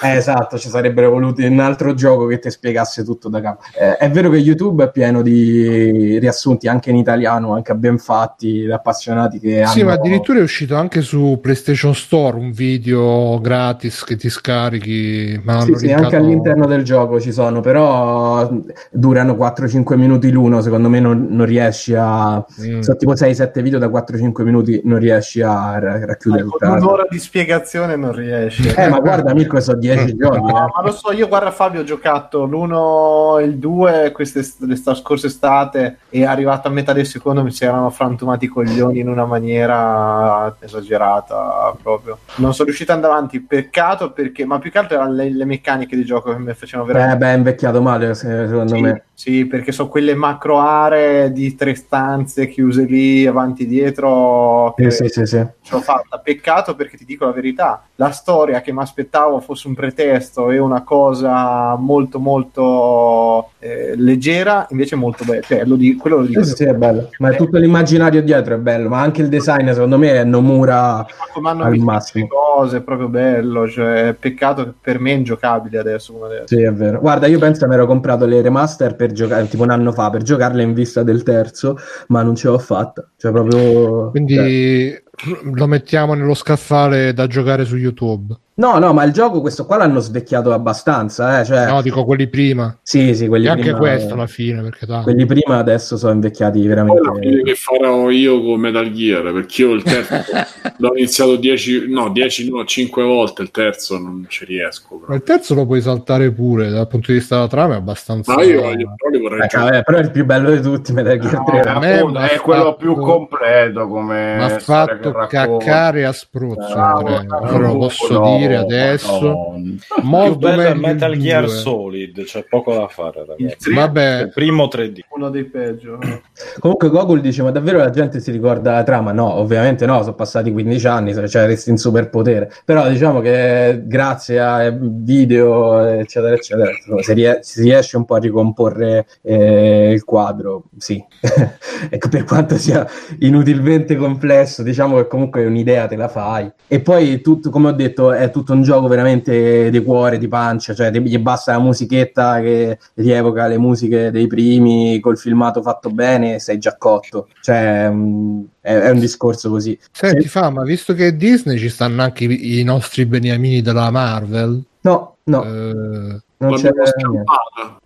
Eh, esatto, ci sarebbero voluti un altro gioco che ti spiegasse tutto da capo. Eh, è vero che YouTube è pieno di riassunti anche in italiano, anche ben fatti, da appassionati che Sì, hanno... ma addirittura è uscito anche su PlayStation Store un video gratis che ti scarichi. Ma Sì, sì, linkato- anche all'interno del gioco ci sono, però durano 4-5 minuti l'uno, secondo me non, non riesci a... Mm. Sono tipo 6-7 video da 4-5 minuti, non riesci a ra- racchiudere la- un'ora di spiegazione non riesci. Eh, ma guarda, Mirko, sono 10 giorni. No, eh. ma lo so, io guarda Fabio ho giocato l'1 e il 2 queste sta scorsa estate e arrivato a metà del secondo mi si erano frantumati i coglioni in una maniera esagerata proprio. Non sono riuscito ad andare avanti, peccato perché, ma più che altro erano le, le meccaniche di gioco che mi facevano veramente... Eh, beh, è invecchiato male, se- secondo Sì, me. sì, perché sono quelle macro aree di tre stanze chiuse lì avanti e dietro che Sì, sì, sì, sì. ce l'ho fatta. Peccato perché ti dico la verità, la storia che mi aspettavo fosse un pretesto e una cosa molto molto eh, leggera, invece molto bella. Cioè, lo di- quello lo dico. Sì, sì, è bello. Ma è tutto l'immaginario dietro è bello, ma anche il design, secondo me, è Nomura hanno al massimo. cose, è proprio bello. Cioè, peccato che per me è ingiocabile adesso come adesso. Sì, è vero. Guarda, io penso che mi ero comprato le remaster per giocare, tipo un anno fa, per giocarle in vista del terzo, ma non ce l'ho fatta. Cioè, proprio... cioè, Quindi lo mettiamo nello scaffale da giocare su YouTube. No, no, ma il gioco questo qua l'hanno svecchiato abbastanza, eh, cioè... No, dico quelli prima. Sì, sì, quelli e anche prima... questo alla fine, perché tanto. Quelli prima adesso sono invecchiati Poi veramente... la fine che farò io con Metal Gear, perché io il terzo l'ho iniziato 10, no, 10 no, 5 volte, il terzo non ci riesco. Ma Però. il terzo lo puoi saltare pure, dal punto di vista della trama è abbastanza... Ma io, io però li vorrei Eh, giocare. vabbè, però è il più bello di tutti Metal Gear No, 3. a me appunto, è quello fatto- più completo come Mi ha fatto caccare a spruzzo, Andrea. bravo, Però lo posso no, dire adesso. No. Il più Molto bello è meglio Metal il Gear due. Solid, c'è poco da fare, Il ragazzi. tre- Vabbè, Il primo 3D. uno dei peggio. Comunque Gogol dice, ma davvero la gente si ricorda la trama? No, ovviamente no, sono passati 15 anni, cioè resti in superpotere. Però diciamo che grazie a video, eccetera, eccetera, insomma, si, rie- si riesce un po' a ricomporre eh, il quadro, sì. ecco, per quanto sia inutilmente complesso, diciamo che comunque un'idea te la fai. E poi, tutto, come ho detto, è tutto un gioco veramente di cuore, di pancia, cioè ti- gli basta la musichetta che rievoca le musiche dei primi col filmato fatto bene sei già cotto. Cioè, mm, è, è un discorso così. senti fa, ma visto che Disney ci stanno anche i, i nostri beniamini della Marvel, No, no, eh, non, c'è,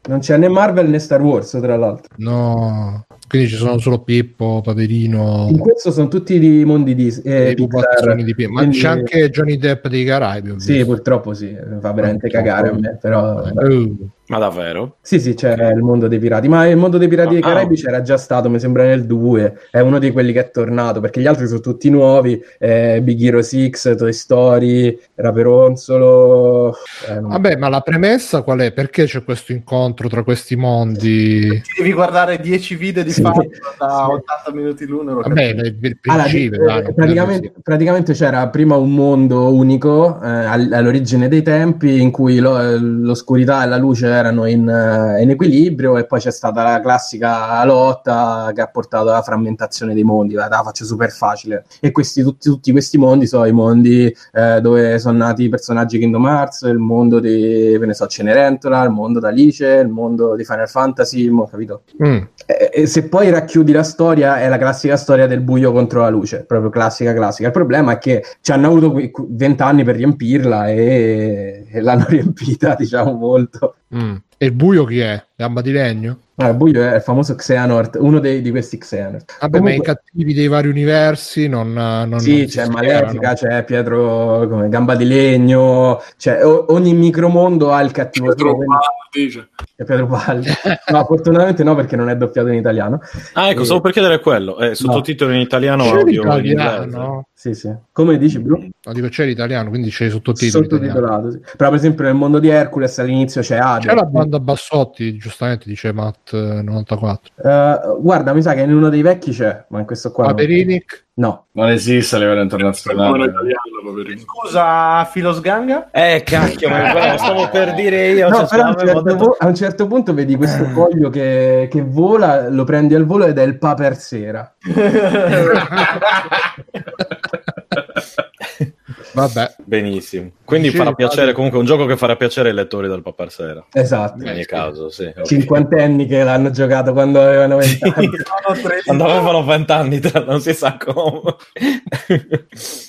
non c'è né Marvel né Star Wars, tra l'altro. no, quindi ci sono solo Pippo, Paperino, In questo sono tutti di mondi di eh, pupazzoni di Pippo. ma quindi- c'è anche Johnny Depp dei Caraibi. Sì, purtroppo sì, fa veramente cagare a me, però... Eh, Ma davvero? Sì, sì, c'è il mondo dei pirati, ma il mondo dei pirati dei Ah, Caraibi ah. c'era già stato, mi sembra nel 2, è uno di quelli che è tornato, perché gli altri sono tutti nuovi, eh, Big Hero 6, Toy Story, Raperonzolo... eh, non- Vabbè, ma la premessa qual è? Perché c'è questo incontro tra questi mondi? Ti devi guardare 10 video di Sì. fatto da Sì. 80 minuti l'uno. Vabbè, il, il Allora, principio, eh, dai, praticamente, praticamente c'era prima un mondo unico eh, all- all'origine dei tempi in cui lo- eh, l'oscurità e la luce erano in, eh, in equilibrio e poi c'è stata la classica lotta che ha portato alla frammentazione dei mondi, la, la faccio super facile. E questi, tutti, tutti questi mondi sono i mondi eh, dove sono nati i personaggi Kingdom Hearts, il mondo di, che ne so, Cenerentola, il mondo d'Alice, il mondo di Final Fantasy, mo, capito? Mm. E, e se poi racchiudi la storia, è la classica storia del buio contro la luce, proprio classica, classica. Il problema è che ci hanno avuto que- que- 20 anni per riempirla e l'hanno riempita, diciamo, molto. Mm. E il buio chi è? Gamba di legno? Ah, il buio è il famoso Xehanort, uno dei, di questi Xehanort. Vabbè, ma i Comunque- cattivi dei vari universi non, non Sì, non c'è. Malefica, c'è Pietro come Gamba di Legno, c'è, o- ogni micromondo ha il cattivo Pietro Baldi, cioè. Pietro Palli. No, fortunatamente no, perché non è doppiato in italiano. Ah, ecco, Eh, stavo per chiedere quello. Eh, sottotitoli in italiano, C'è audio in inglese. Sì, sì. Come dici, Bru? No, dico c'è l'italiano, quindi c'è i sottotitoli. Sottotitolato, sì. Però per esempio nel mondo di Hercules all'inizio c'è Hades. C'è la banda Bassotti, giustamente dice Matt eh, 94. Eh, guarda, mi sa che in uno dei vecchi c'è, ma in questo qua no. Paperinic, No. Non esiste a livello internazionale. Poverino. Scusa, Filosganga? Eh, cacchio, ma stavo per dire io. No, cioè, a certo detto- pu- a un certo punto vedi questo foglio che, che vola, lo prendi al volo ed è il paper sera. vabbè. Benissimo. Quindi Dicevi, farà piacere, Fabio? comunque un gioco che farà piacere ai lettori del Papar Sera. Esatto. In ogni caso, sì. Cinquantenni che l'hanno giocato quando avevano vent'anni. Sono 13. Quando avevano 20 anni, tra- non si sa come.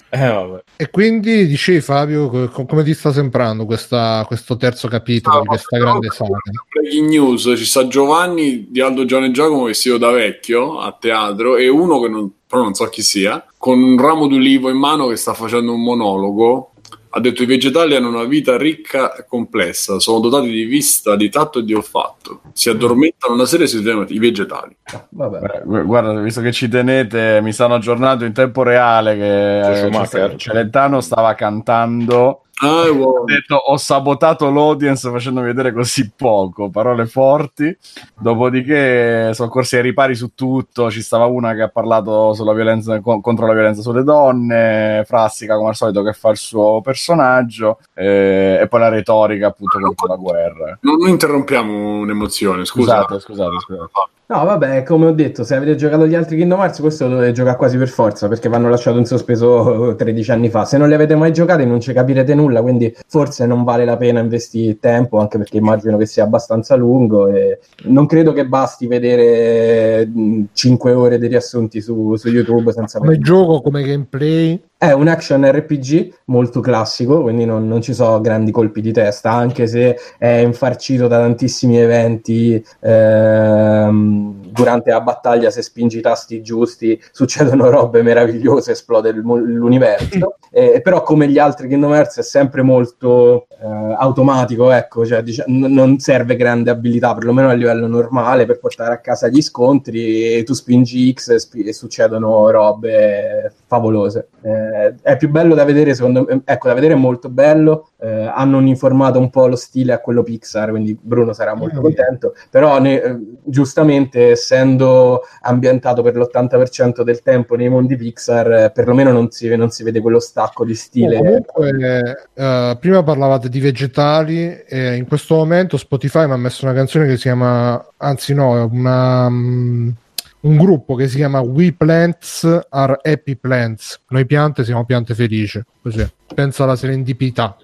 eh, vabbè. E quindi dicevi Fabio, co- come ti sta sembrando questa- questo terzo capitolo di questa grande saga? Breaking news, ci sta Giovanni di Aldo Giovanni Giacomo vestito da vecchio a teatro e uno che non, però non so chi sia, con un ramo d'ulivo in mano che sta facendo un monologo. Ha detto i vegetali hanno una vita ricca e complessa, sono dotati di vista, di tatto e di olfatto. Si addormentano una sera e si svegliano i vegetali. Vabbè. Beh, gu- Guarda, visto che ci tenete, mi stanno aggiornando in tempo reale che C'è eh, Celentano stava cantando. Wow. Ha detto ho sabotato l'audience facendomi vedere così poco, parole forti. Dopodiché sono corsi ai ripari su tutto. Ci stava una che ha parlato sulla violenza, co- contro la violenza sulle donne, Frassica come al solito che fa il suo personaggio, eh, e poi la retorica appunto contro la guerra. Non, interrompiamo un'emozione, scusa. Scusate, scusate, scusate. No, vabbè, come ho detto, se avete giocato gli altri Kingdom Hearts, questo lo dovete giocare quasi per forza, perché vanno lasciato in sospeso 13 anni fa. Se non li avete mai giocati non ci capirete nulla, quindi forse non vale la pena investire tempo, anche perché immagino che sia abbastanza lungo e non credo che basti vedere 5 ore di riassunti su, su YouTube senza Come gioco, come gameplay, È un action RPG molto classico, quindi non, non ci sono grandi colpi di testa, anche se è infarcito da tantissimi eventi. Ehm, durante la battaglia, se spingi i tasti giusti, succedono robe meravigliose, esplode l'universo. Eh, però, come gli altri Kingdom Hearts, è sempre molto eh, automatico, ecco, cioè, diciamo, non serve grande abilità, perlomeno a livello normale, per portare a casa gli scontri. E tu spingi X e, sp- e succedono robe favolose. Eh, è più bello da vedere, secondo me, ecco, da vedere è molto bello. Eh, hanno uniformato un po' lo stile a quello Pixar, quindi Bruno sarà molto mm. contento. Però, ne, eh, giustamente, essendo ambientato per l'80% del tempo nei mondi Pixar, eh, perlomeno non si, non si vede quello stacco di stile. No, comunque, eh, prima parlavate di vegetali, e in questo momento Spotify mi ha messo una canzone che si chiama, anzi no, una... Um un gruppo che si chiama We Plants Are Happy Plants. Noi piante siamo piante felici. Così. Pensa alla serendipità.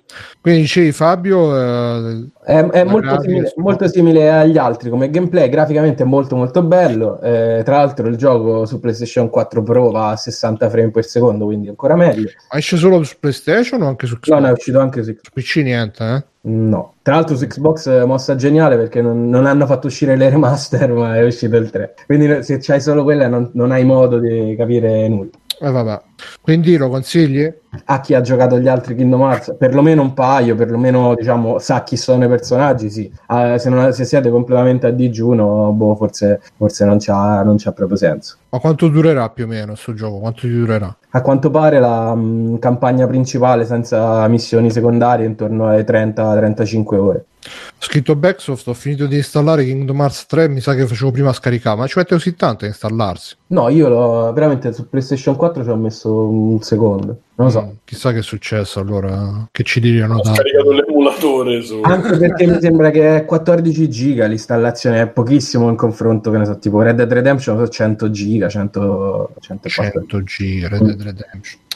Quindi dicevi Fabio... Eh, è, è molto, simile, molto, simile, agli altri come gameplay, graficamente è molto molto bello. Eh, tra l'altro il gioco su PlayStation 4 Pro va a 60 frame per secondo, quindi ancora meglio. Ma esce solo su PlayStation o anche su Xbox? No, no, è uscito anche su, su PC niente, eh? No, tra l'altro su Xbox mossa geniale perché non, non, hanno fatto uscire le remaster, ma è uscito il 3. Quindi se c'hai solo quella non, non hai modo di capire nulla. Eh, vabbè. Quindi lo consigli? A chi ha giocato gli altri Kingdom Hearts, perlomeno un paio, perlomeno diciamo, sa chi sono i personaggi, sì. Uh, se, non, se, siete completamente a digiuno, boh, forse, forse non, c'ha, non c'ha proprio senso. Ma quanto durerà più o meno questo gioco? Quanto durerà? A quanto pare la mh, campagna principale senza missioni secondarie è intorno alle 30-35 ore. Ho scritto Backsoft, ho finito di installare Kingdom Hearts 3, mi sa che facevo prima scaricare, ma ci mette così tanto a installarsi? No, io l'ho, veramente su PlayStation 4 ci ho messo un secondo. Non lo so. Mm, chissà che è successo allora, che ci diranno. Ho scaricato l'emulatore su... Anche perché mi sembra che è 14 giga l'installazione, è pochissimo in confronto, che ne so, tipo Red Dead Redemption sono 100 giga, 100, 100 giga, Red Dead Redemption.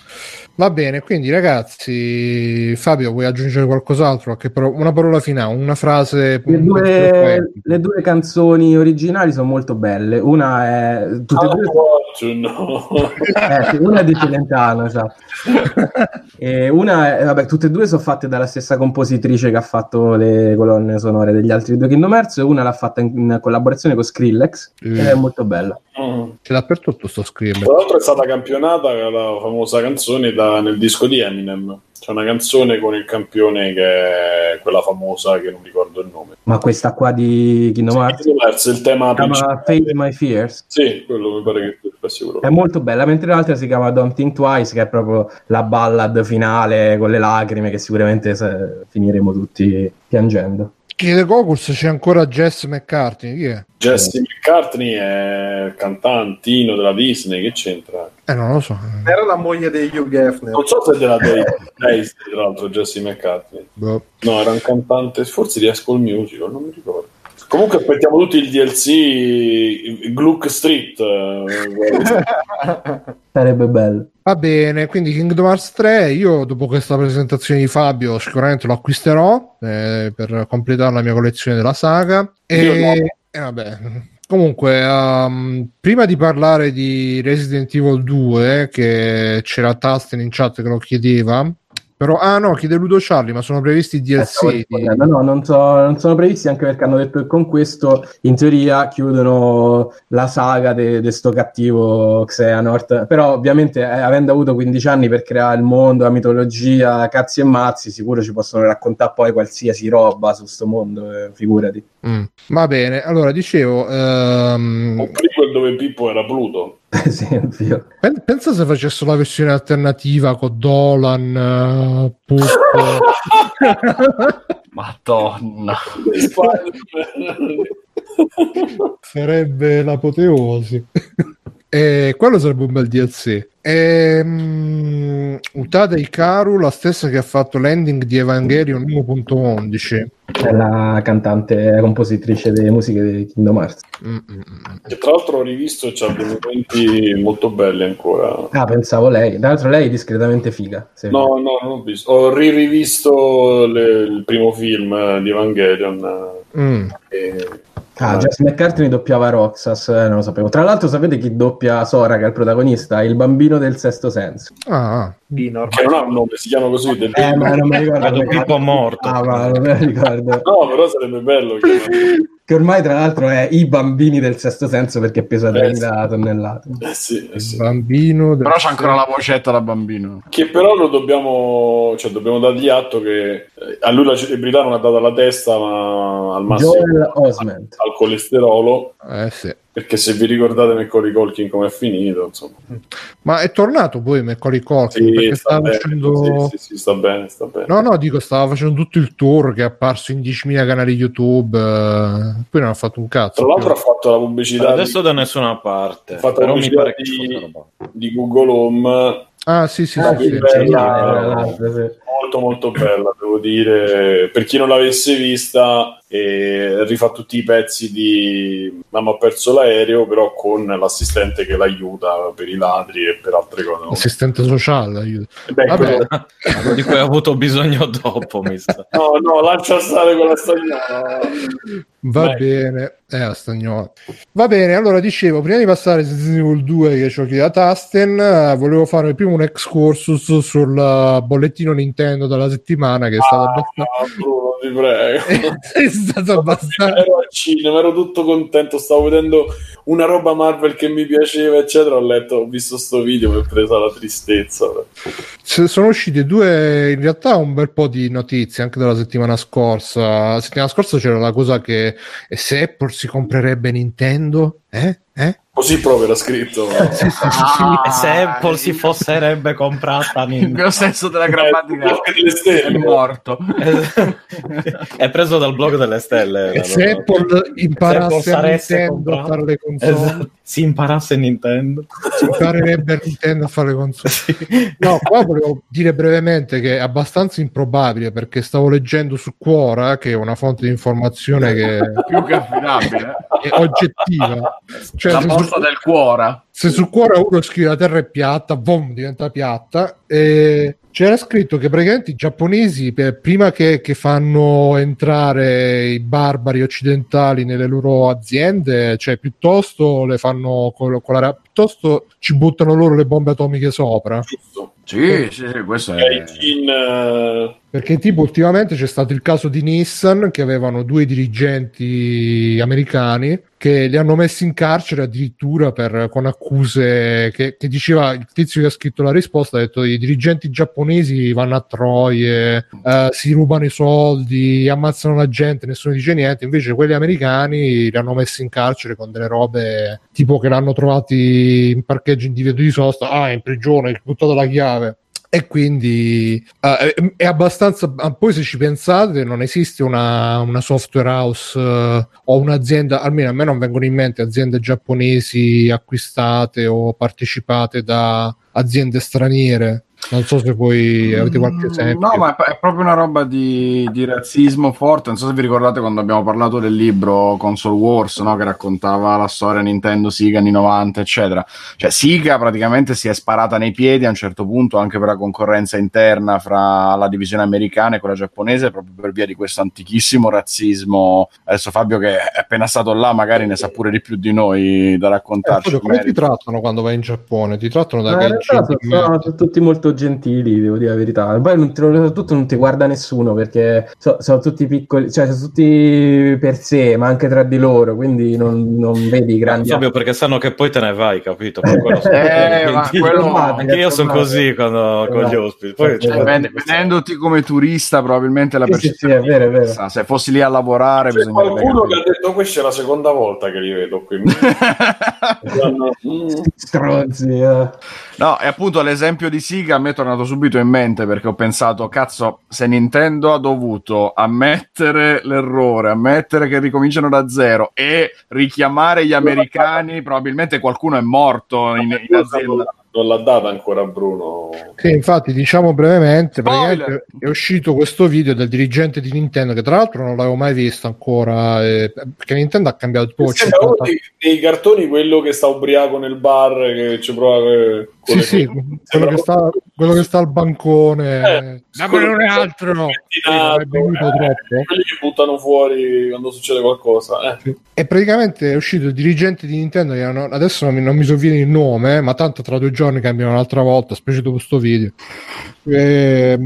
Va bene, quindi ragazzi, Fabio, vuoi aggiungere qualcos'altro? Paro- una parola finale, una frase. Le due, le due, canzoni originali sono molto belle. Una è. Tutte oh, due... no. eh, una è di Celentano, esatto. e una è, vabbè, tutte e due sono fatte dalla stessa compositrice che ha fatto le colonne sonore degli altri due Kingdom Hearts. Una l'ha fatta in, in collaborazione con Skrillex mm. ed è molto bella. Mm. C'è dappertutto sto Skrillex. Tra l'altro è stata campionata la famosa canzone da nel disco di Eminem. C'è una canzone con il campione che è quella famosa che non ricordo il nome. Ma questa qua di Kingdom Hearts? Diverso, il tema Fade My Fears? Sì, quello mi pare che sia sicuro. È molto bella, mentre l'altra si chiama Don't Think Twice, che è proprio la ballad finale con le lacrime che sicuramente finiremo tutti piangendo. Chiede Gokuls c'è ancora Jess McCartney, chi è? Jesse McCartney è il cantantino della Disney, che c'entra? Eh, non lo so. Era la moglie di Hugh Hefner. Non so se è della Daisy, tra l'altro, Jesse McCartney. Boh. No, era un cantante, forse di School Musical, non mi ricordo. Comunque aspettiamo tutti il DLC Gluck Street. Sarebbe bello. Va bene, quindi Kingdom Hearts 3, io dopo questa presentazione di Fabio sicuramente lo acquisterò eh, per completare la mia collezione della saga. E, e vabbè, Comunque, um, prima di parlare di Resident Evil 2, che c'era Tasten in chat che lo chiedeva, però, ah no, chiede Ludo Charlie, ma sono previsti DLC? Eh, di... No, non, so, non, sono previsti anche perché hanno detto che con questo in teoria chiudono la saga di questo cattivo Xehanort. Però ovviamente eh, avendo avuto 15 anni per creare il mondo, la mitologia, cazzi e mazzi, sicuro ci possono raccontare poi qualsiasi roba su questo mondo, eh, figurati. Mm. Va bene, allora dicevo... Um... Un prequel dove Pippo era Pluto. esempio. Pensa se facessero la versione alternativa con Dolan, uh, Puppo. Madonna. Sarebbe l'apoteosi. E quello sarebbe un bel DLC. E, um, Utada Ikaru, la stessa che ha fatto l'ending di Evangelion 1.11. È la cantante, la compositrice delle musiche di Kingdom Hearts. Mm-mm. Che tra l'altro ho rivisto e c'ha dei momenti molto belli ancora. Ah, pensavo lei. Tra l'altro lei è discretamente figa. No, no, non ho visto. Ho rivisto le, il primo film di Evangelion. Mm. E Ah, Jess McCartney doppiava Roxas, eh, non lo sapevo. Tra l'altro, sapete chi doppia Sora, che è il protagonista? Il bambino del sesto senso. Ah, Pinor. Che non ha un nome, si chiama così. Del... Eh, ma non mi ricordo. Pippo morto. Ah, ma non me lo ricordo. No, però sarebbe bello. chiamarlo. Che ormai, tra l'altro, è i bambini del sesto senso perché pesa Eh, 30 tonnellate. Eh sì, eh il sì. bambino. del- Però c'è ancora la vocetta da bambino. Che però lo dobbiamo, cioè dobbiamo dargli atto che eh, a lui la celebrità non ha dato la testa, ma al massimo Joel Osment. al colesterolo. Eh sì. Perché se vi ricordate Macaulay Culkin come è finito, insomma. Ma è tornato poi Macaulay Culkin perché sta stava bene, facendo. sì, sì, sì, sta bene, sta bene. No, no, dico, stava facendo tutto il tour che è apparso in 10.000 canali YouTube. eh, poi non ha fatto un cazzo. Tra l'altro ha fatto la pubblicità Adesso di, da nessuna parte. ha fatto Però la mi pubblicità pare che di, Google Home Ah, sì, sì, Ah, sì. sì, sì. bella. sì, sì. molto molto bella, devo dire. Per chi non l'avesse vista, eh, rifà tutti i pezzi di Mamma ha perso l'aereo, però con l'assistente che l'aiuta per i ladri e per altre cose. Assistente sociale. aiuto. Beh, Vabbè. quello- di cui ho avuto bisogno dopo, mi sa. No, no, lascia stare con la stagnola. Va Vai. bene, eh, la stagnola. Va bene, allora dicevo, prima di passare a Evil 2 che giochi da Tasten, eh, volevo fare prima un excursus sul eh, bollettino Nintendo della settimana che è stato abbastanza... Ah, Bruno, ti prego. è stato abbastanza... Ero al cinema, ero tutto contento, stavo vedendo una roba Marvel che mi piaceva, eccetera. Ho letto, ho visto sto video, mi è presa la tristezza. Sono uscite due, in realtà un bel po' di notizie anche dalla settimana scorsa. La settimana scorsa c'era la cosa che e se Apple si comprerebbe Nintendo? Eh? Eh? Così proprio era scritto. E se Apple si fosserebbe comprata Nintendo? mio senso della grammatica è morto. è preso dal blog delle stelle. E se Apple imparasse Se a Apple saresse Nintendo a fare le console, Esatto. Si imparasse Nintendo. si imparerebbe Nintendo a fare le console. No, qua volevo dire brevemente che è abbastanza improbabile perché stavo leggendo su Quora, che è una fonte di informazione che Più che affidabile. è oggettiva. Cioè, la se su- del cuore. Se su Quora uno scrive la terra è piatta, boom, diventa piatta. E c'era scritto che praticamente i giapponesi, per- prima che, che fanno entrare i barbari occidentali nelle loro aziende, cioè piuttosto le fanno con, con la piuttosto ci buttano loro le bombe atomiche sopra. Giusto. Sì, sì, sì, questo è... Gaijin, eh, Perché tipo ultimamente c'è stato il caso di Nissan che avevano due dirigenti americani che li hanno messi in carcere addirittura per, con accuse che, che diceva il tizio che ha scritto la risposta ha detto i dirigenti giapponesi vanno a troie eh, si rubano i soldi ammazzano la gente nessuno dice niente. Invece quelli americani li hanno messi in carcere con delle robe tipo che l'hanno trovati in parcheggio in divieto di sosta. Ah in prigione hai buttato la chiave e quindi eh, è, abbastanza. Poi, se ci pensate, non esiste una, una software house eh, o un'azienda, almeno a me non vengono in mente aziende giapponesi acquistate o partecipate da aziende straniere. Non so se voi avete qualche Mm, esempio. No, ma è, proprio una roba di, di razzismo forte. Non so se vi ricordate quando abbiamo parlato del libro Console Wars, no? che raccontava la storia Nintendo, Sega anni 90, eccetera. Cioè, Sega praticamente si è sparata nei piedi a un certo punto anche per la concorrenza interna fra la divisione americana e quella giapponese, proprio per via di questo antichissimo razzismo. Adesso Fabio, che è appena stato là, magari ne sa pure di più di noi da Eh, raccontarci. Fabio, come ti trattano quando vai in Giappone? Ti trattano da merda. sono tutti molto gentili, devo dire la verità. Poi non, soprattutto non ti guarda nessuno perché so- sono tutti piccoli, cioè sono tutti per sé, ma anche tra di loro, quindi non, non vedi grandi Fabio, perché sanno che poi te ne vai, capito? Per quello sono Eh, ma quindi- quello- Anche io sono così quando, con gli ospiti. Poi Cioè, Cioè, ven- vedendoti come turista, probabilmente la Sì, sì, sì, percezione è vero, è vero. Se fossi lì a lavorare, c'è qualcuno che ha detto questa è la seconda volta che li vedo qui. Stronzi. eh. No, e appunto l'esempio di Siga me è tornato subito in mente perché ho pensato, cazzo, se Nintendo ha dovuto ammettere l'errore, ammettere che ricominciano da zero e richiamare gli americani, probabilmente qualcuno è morto in, in azienda. Non l'ha data ancora Bruno. Sì, infatti, diciamo brevemente, è uscito questo video del dirigente di Nintendo, che tra l'altro non l'avevo mai visto ancora, eh, perché Nintendo ha cambiato Sembra uno 50... dei, dei cartoni quello che sta ubriaco nel bar che ci prova. eh, Sì, sì, quello che, sta, quello che sta al bancone. Eh, Dammene un altro! No. È bevuto troppo. Quelli che buttano fuori quando succede qualcosa. Eh. E praticamente è uscito il dirigente di Nintendo, hanno, adesso non mi, non mi sovviene il nome, ma tanto tra due giorni cambiano un'altra volta, specie dopo questo video. E,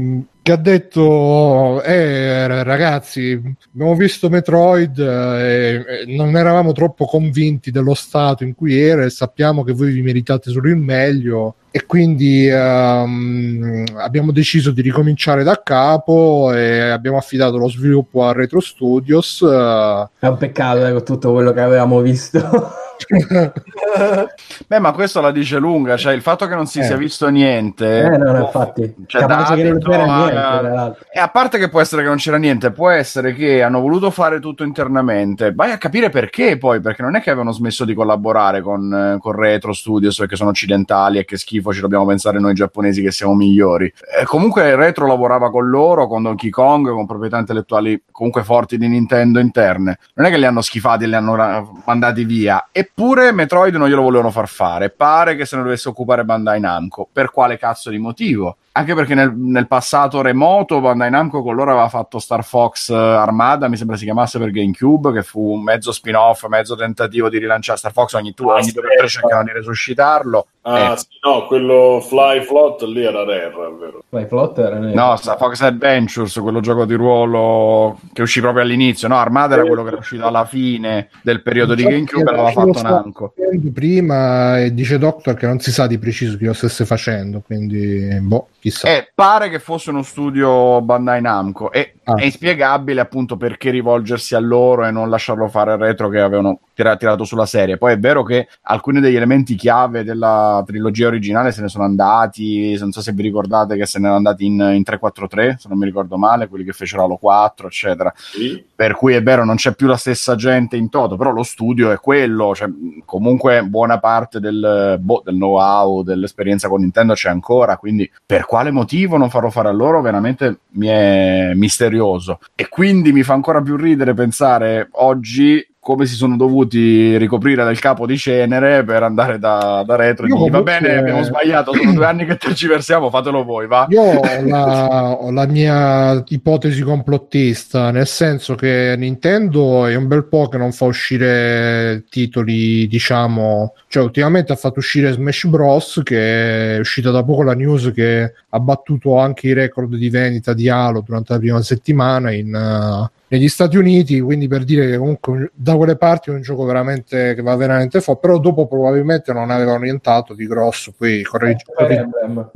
che ha detto eh, ragazzi abbiamo visto Metroid eh, e non eravamo troppo convinti dello stato in cui era e sappiamo che voi vi meritate solo il meglio e quindi um, abbiamo deciso di ricominciare da capo e abbiamo affidato lo sviluppo a Retro Studios uh... è un peccato eh, con tutto quello che avevamo visto Beh, ma questo la dice lunga, cioè il fatto che non si eh. sia visto niente. Eh, no, no, infatti. Cioè, che non c'era niente. E a parte che può essere che non c'era niente, può essere che hanno voluto fare tutto internamente. Vai a capire perché poi, perché non è che avevano smesso di collaborare con, eh, con Retro Studios perché sono occidentali e che schifo ci dobbiamo pensare noi giapponesi che siamo migliori. E comunque Retro lavorava con loro, con Donkey Kong, con proprietà intellettuali comunque forti di Nintendo interne. Non è che li hanno schifati e li hanno mandati via. Eppure Metroid non glielo volevano far fare. Pare che se ne dovesse occupare Bandai Namco. Per quale cazzo di motivo? Anche perché nel, nel, passato remoto Bandai Namco con loro aveva fatto Star Fox eh, Armada, mi sembra si chiamasse per GameCube, che fu un mezzo spin-off, mezzo tentativo di rilanciare Star Fox ogni, tu, ogni due per tre cercavano di resuscitarlo. Ah, eh. sì, no, quello Fly Flot lì era Rare, vero? Fly Flot era Rare. No, Star Fox Adventures, quello gioco di ruolo che uscì proprio all'inizio. No, Armada era quello che era uscito alla fine del periodo di GameCube e l'aveva fatto Namco. Prima e dice Doctor che non si sa di preciso chi lo stesse facendo, quindi boh. Chissà. Eh, pare che fosse uno studio Bandai Namco e ah. è inspiegabile appunto perché rivolgersi a loro e non lasciarlo fare il retro che avevano tirato sulla serie. Poi è vero che alcuni degli elementi chiave della trilogia originale se ne sono andati, non so se vi ricordate che se ne erano andati in, in 343, se non mi ricordo male, quelli che fecero Halo 4, eccetera. Sì. Per cui è vero, non c'è più la stessa gente in toto, però lo studio è quello, cioè, comunque buona parte del, boh, del know-how, dell'esperienza con Nintendo c'è ancora, quindi per quale motivo non farlo fare a loro veramente mi è misterioso. E quindi mi fa ancora più ridere pensare oggi come si sono dovuti ricoprire del capo di cenere per andare da, da retro e dire va bene abbiamo sbagliato sono due anni che tergiversiamo fatelo voi va. Io ho la, ho la, mia ipotesi complottista nel senso che Nintendo è un bel po' che non fa uscire titoli diciamo cioè ultimamente ha fatto uscire Smash Bros che è uscita da poco la news che ha battuto anche i record di vendita di Halo durante la prima settimana in uh, negli Stati Uniti, quindi per dire che comunque da quelle parti è un gioco veramente che va veramente forte, però dopo probabilmente non aveva orientato di grosso, poi correggi. Eh,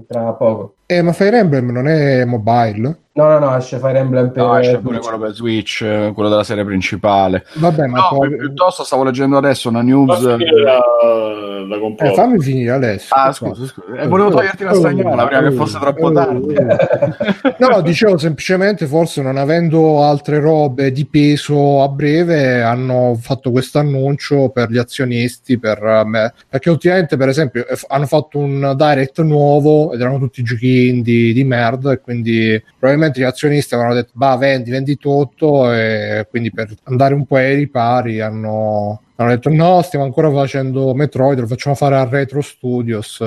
tra poco. Eh, ma Fire Emblem non è mobile? No, no, no, esce Fire Emblem per no, esce pure quello per Switch, eh, quello della serie principale. Vabbè, ma no, poi... piuttosto stavo leggendo adesso una news. La, la eh, fammi finire adesso. Ah, scusa, scusa. Eh, volevo toglierti la stagnola prima che fosse troppo tardi. no, dicevo semplicemente, forse non avendo altre robe di peso a breve, hanno fatto questo annuncio per gli azionisti. Per me. Perché ultimamente, per esempio, hanno fatto un direct nuovo ed erano tutti giochi indie di merda e quindi probabilmente gli azionisti avevano detto bah vendi, vendi tutto e quindi per andare un po' ai ripari hanno hanno detto no, stiamo ancora facendo Metroid, lo facciamo fare a Retro Studios.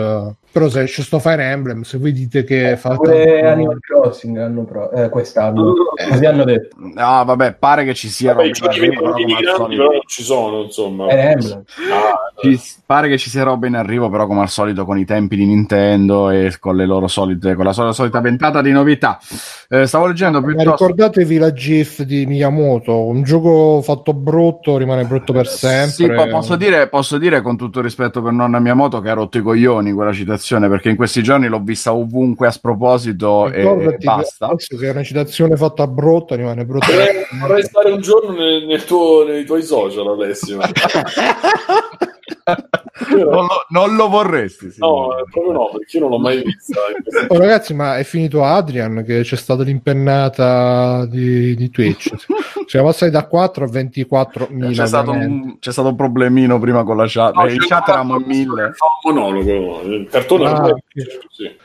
Però se c'è sto Fire Emblem, se voi dite che eh, fa pure Animal Crossing hanno pro- eh, quest'anno, eh, così hanno detto. No, vabbè, pare che ci sia vabbè, in arrivo, però, però non ci sono, insomma. Fire Emblem. Ah, ci, pare che ci sia roba in arrivo, però come al solito con i tempi di Nintendo e con le loro solite con la solita, solita ventata di novità. Eh, stavo leggendo piuttosto... Ma ricordatevi la GIF di Miyamoto, un gioco fatto brutto rimane brutto per sempre sì, posso dire, posso dire con tutto il rispetto per nonna Miyamoto che ha rotto i coglioni quella citazione perché in questi giorni l'ho vista ovunque a sproposito e, e basta. Che è una citazione fatta a brutta rimane brutta. Vorrei stare un giorno nel, nel tuo, nei tuoi social, Alessio. non, lo, non, lo, vorresti? No, proprio no, perché io non l'ho mai vista. Oh, ragazzi, ma è finito Adrian che c'è stata l'impennata di, di Twitch. Siamo passati da 4 a 24 mila. C'è, stato un, c'è stato un problemino prima con la chat. No, in chat eravamo in mille. Fa un monologo. Il cartone ah, è sì.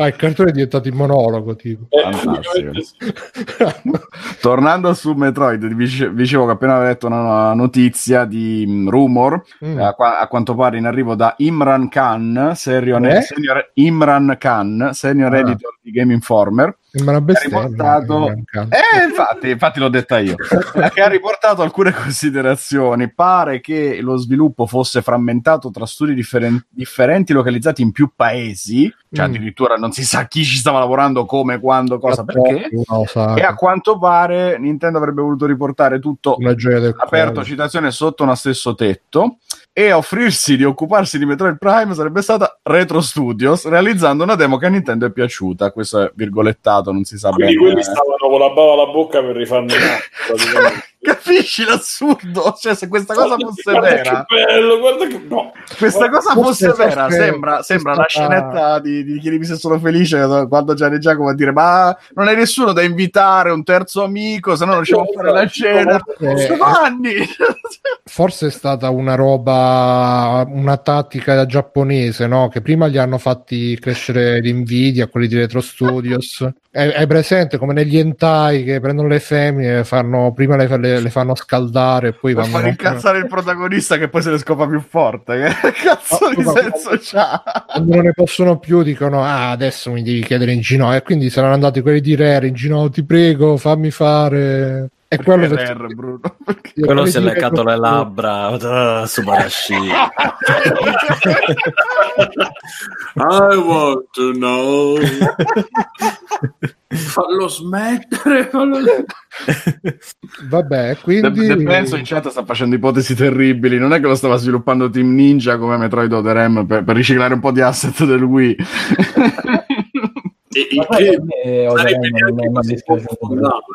Ah, il cartone è diventato il monologo, tipo. Eh, Tornando su Metroid, dice- dicevo che appena avevo letto una notizia di mm, rumor, Mm. a, qua- a quanto pare in arrivo da Imran Khan, senior, Eh? senior- Imran Khan, senior Ah. editor di Game Informer, Sembra una bestemmia. riportato- Eh, infatti, infatti l'ho detta io. che ha riportato alcune considerazioni. Pare che lo sviluppo fosse frammentato tra studi differen- differenti localizzati in più paesi, cioè Mm. addirittura non si sa chi ci stava lavorando, come, quando, cosa, perché. Uno sa E a quanto pare Nintendo avrebbe voluto riportare tutto aperto, cuore. citazione, sotto uno stesso tetto. E a offrirsi di occuparsi di Metroid Prime sarebbe stata Retro Studios, realizzando una demo che a Nintendo è piaciuta. Questo è virgolettato, non si sa Quindi bene. quelli stavano con la bava alla bocca per rifarne un altro, praticamente. Capisci l'assurdo? Cioè, se questa cosa fosse Guarda vera, Che bello, guarda che... No. questa cosa Forse- fosse vera, forse- sembra, sembra la scenetta di, di Chiedimi se sono felice quando Gianni Giacomo a dire ma non hai nessuno da invitare, un terzo amico, se no non riusciamo a fare la cena. Eh, Giovanni! Forse è stata una roba, una tattica giapponese, no? Che prima li hanno fatti crescere l'invidia, quelli di Retro Studios. È, è presente come negli hentai che prendono le femmine, fanno, prima le, le- le fanno scaldare e poi per far incazzare il protagonista che poi se ne scopa più forte. Che cazzo Ma- di ma- senso c'ha? quando non ne possono più dicono ah adesso mi devi chiedere in ginocchio e quindi saranno andati quelli di Rare in ginocchio ti prego fammi fare e quello Perché che- Bruno? Quello si è leccato le labbra, uh, Subarashi. I want to know. fallo smettere, fallo vabbè De- quindi De Penso in chat sta facendo ipotesi terribili. Non è che lo stava sviluppando Team Ninja come Metroid Other per, per riciclare un po' di asset del Wii. E Ma il che Other sarebbe M non è neanche così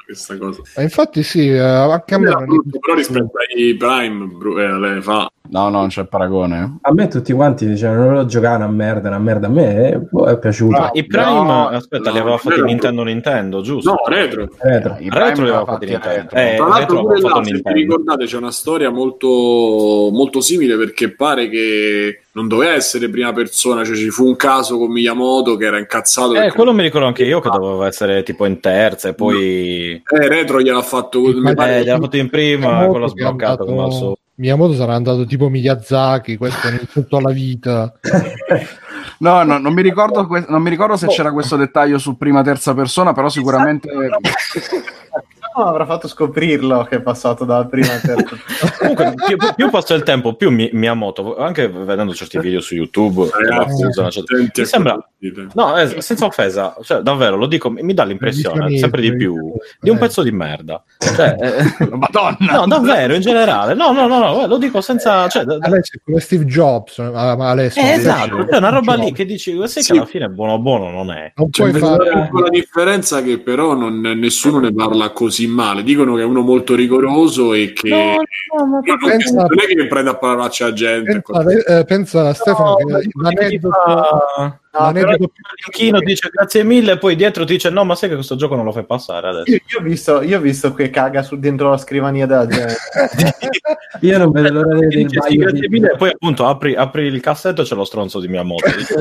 questa cosa. Eh, infatti sì eh, anche a me brutto, però rispetto ai Prime eh, le fa No, no, non c'è paragone. A me tutti quanti dicevano non lo giocare una merda, una merda. A me eh, boh, è piaciuto. Ah, I Prime, No, aspetta, no, li aveva fatti. Nintendo Nintendo, giusto? no retro Retro. I Retro li aveva fatti Nintendo. retro. Eh, Tra l'altro pure là, se vi ricordate, c'è una storia molto, molto simile perché pare che non doveva essere prima persona, cioè ci fu un caso con Miyamoto che era incazzato. Eh, quello mi ricordo anche io che doveva essere tipo in terza e poi Eh, retro gliel'ha fatto eh, gliel'ha fatto in prima, quello è sbloccato andato- come al solito. Miyamoto sarà andato tipo Miyazaki questo in tutta la vita. No, no, non mi ricordo, non mi ricordo se c'era questo dettaglio su prima terza persona, però sicuramente No, avrà fatto scoprirlo che è passato dalla prima a terza. Comunque, più, più passa il tempo, più Mi- Miyamoto, anche vedendo certi video su YouTube, Ragazzi, che usano, eccetera, attenti a mi sembra, no, eh, senza offesa, cioè, davvero, lo dico, mi dà l'impressione sempre di più di un pezzo di merda. Cioè, eh, Madonna. no, davvero, in generale, no, no, no, no, lo dico senza, cioè, da- da- Alessio come Steve Jobs ma Alessio eh, esatto, è una roba lì che dici, sai Sì. che alla fine buono buono non è. non C'è puoi fare piccola differenza che però non- nessuno ne parla così male. Dicono che è uno molto rigoroso e che No, no, ma non, pensa- non è che prende a parolacce a gente. pensa, eh, pensa a Stefano No, che ma l'aneddoto, fa- l'aneddoto Linkino dice grazie mille e poi dietro ti dice no ma sai che questo gioco non lo fai passare adesso Io, io ho visto, io ho visto che caga su dentro la scrivania della gente. Io non vedo l'ora di Dice, sì, grazie mille e poi appunto apri, apri il cassetto e c'è lo stronzo di Miyamoto dice,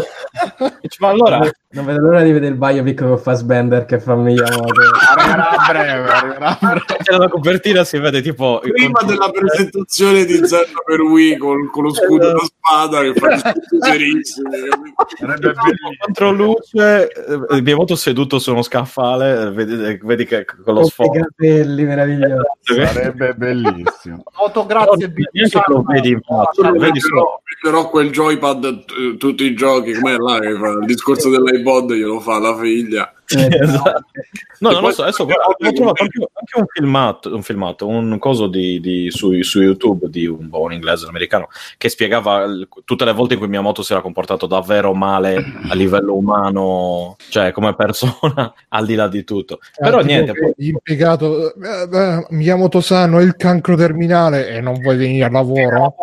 dice, ma allora Non vedo l'ora di vedere il Biopic con Fassbender che fa Miyamoto. Arriverà a breve, arriverà a breve. c'è la copertina si vede tipo Prima della presentazione di Zelda per Wii con, con lo scudo da spada che fa discorsi serissimi. Contro luce eh, Miyamoto seduto su uno scaffale eh, vedi, vedi che con lo i sfogo capelli meravigliosi. Sarebbe bellissimo. Foto, grazie. neanche lo vedi in faccia lo vedi solo Però, però quel joypad, eh, tutti i giochi, com'è là il discorso dell'iPod glielo fa la figlia. Esatto. No, E non lo so, adesso guarda, ho trovato anche, anche un filmato, un filmato, un coso di, di- su, su YouTube di un buon inglese, un americano, che spiegava il- tutte le volte in cui Miyamoto si era comportato davvero male a livello umano, cioè come persona, al di là di tutto. Però Ah, tipo niente, poi- impiegato eh, eh, Miyamoto Sano il cancro terminale e non vuoi venire al lavoro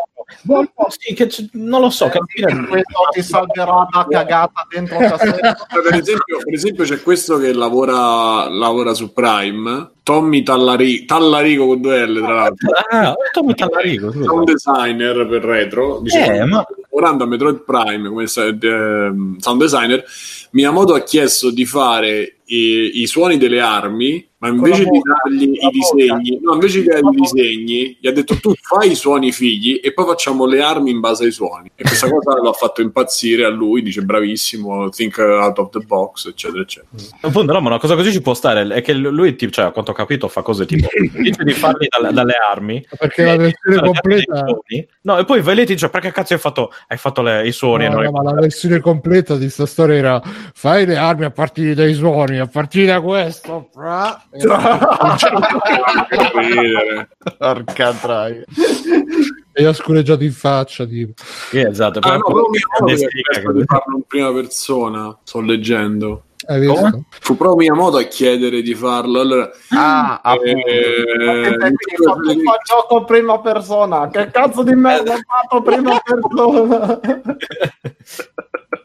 boh, sì, che c- non lo so, che alla fine- Questo ti salverà da cagata dentro. Per esempio, per esempio c'è questo che lavora, lavora su Prime Tommy Tallari- Tallarico con due L, tra l'altro. Ah, Tommy Tallarico, scusa. Sound designer per retro, dice, Eh, ma- lavorando a Metroid Prime come eh, sound designer, Miyamoto ha chiesto di fare i, i suoni delle armi, ma invece di dargli i disegni, no, invece di dargli i disegni, gli ha detto tu fai i suoni figli e poi facciamo le armi in base ai suoni. E questa cosa lo ha fatto impazzire a lui, dice bravissimo, think out of the box, eccetera, eccetera. Appunto, no, ma una cosa così ci può stare. È che lui, tipo, cioè, a quanto ho capito, fa cose tipo dice di farli dalle, dalle armi. Perché la versione completa. No, e poi vai lì e ti dice perché cazzo hai fatto, hai fatto le- i suoni? e No, non no, hai ma la versione completa di sta storia era fai le armi a partire dai suoni, a partire da questo. fra-. Porca troia. E ho scureggiato in faccia. Tipo. Sì, esatto. Ah, no, ha Sì, chiesto di farlo in prima persona, sto leggendo. Hai visto? Come? Fu proprio Miyamoto a chiedere di farlo. Allora, Ah, eh, E quindi fa, fa gioco prima persona. Che cazzo di merda hai fatto prima persona?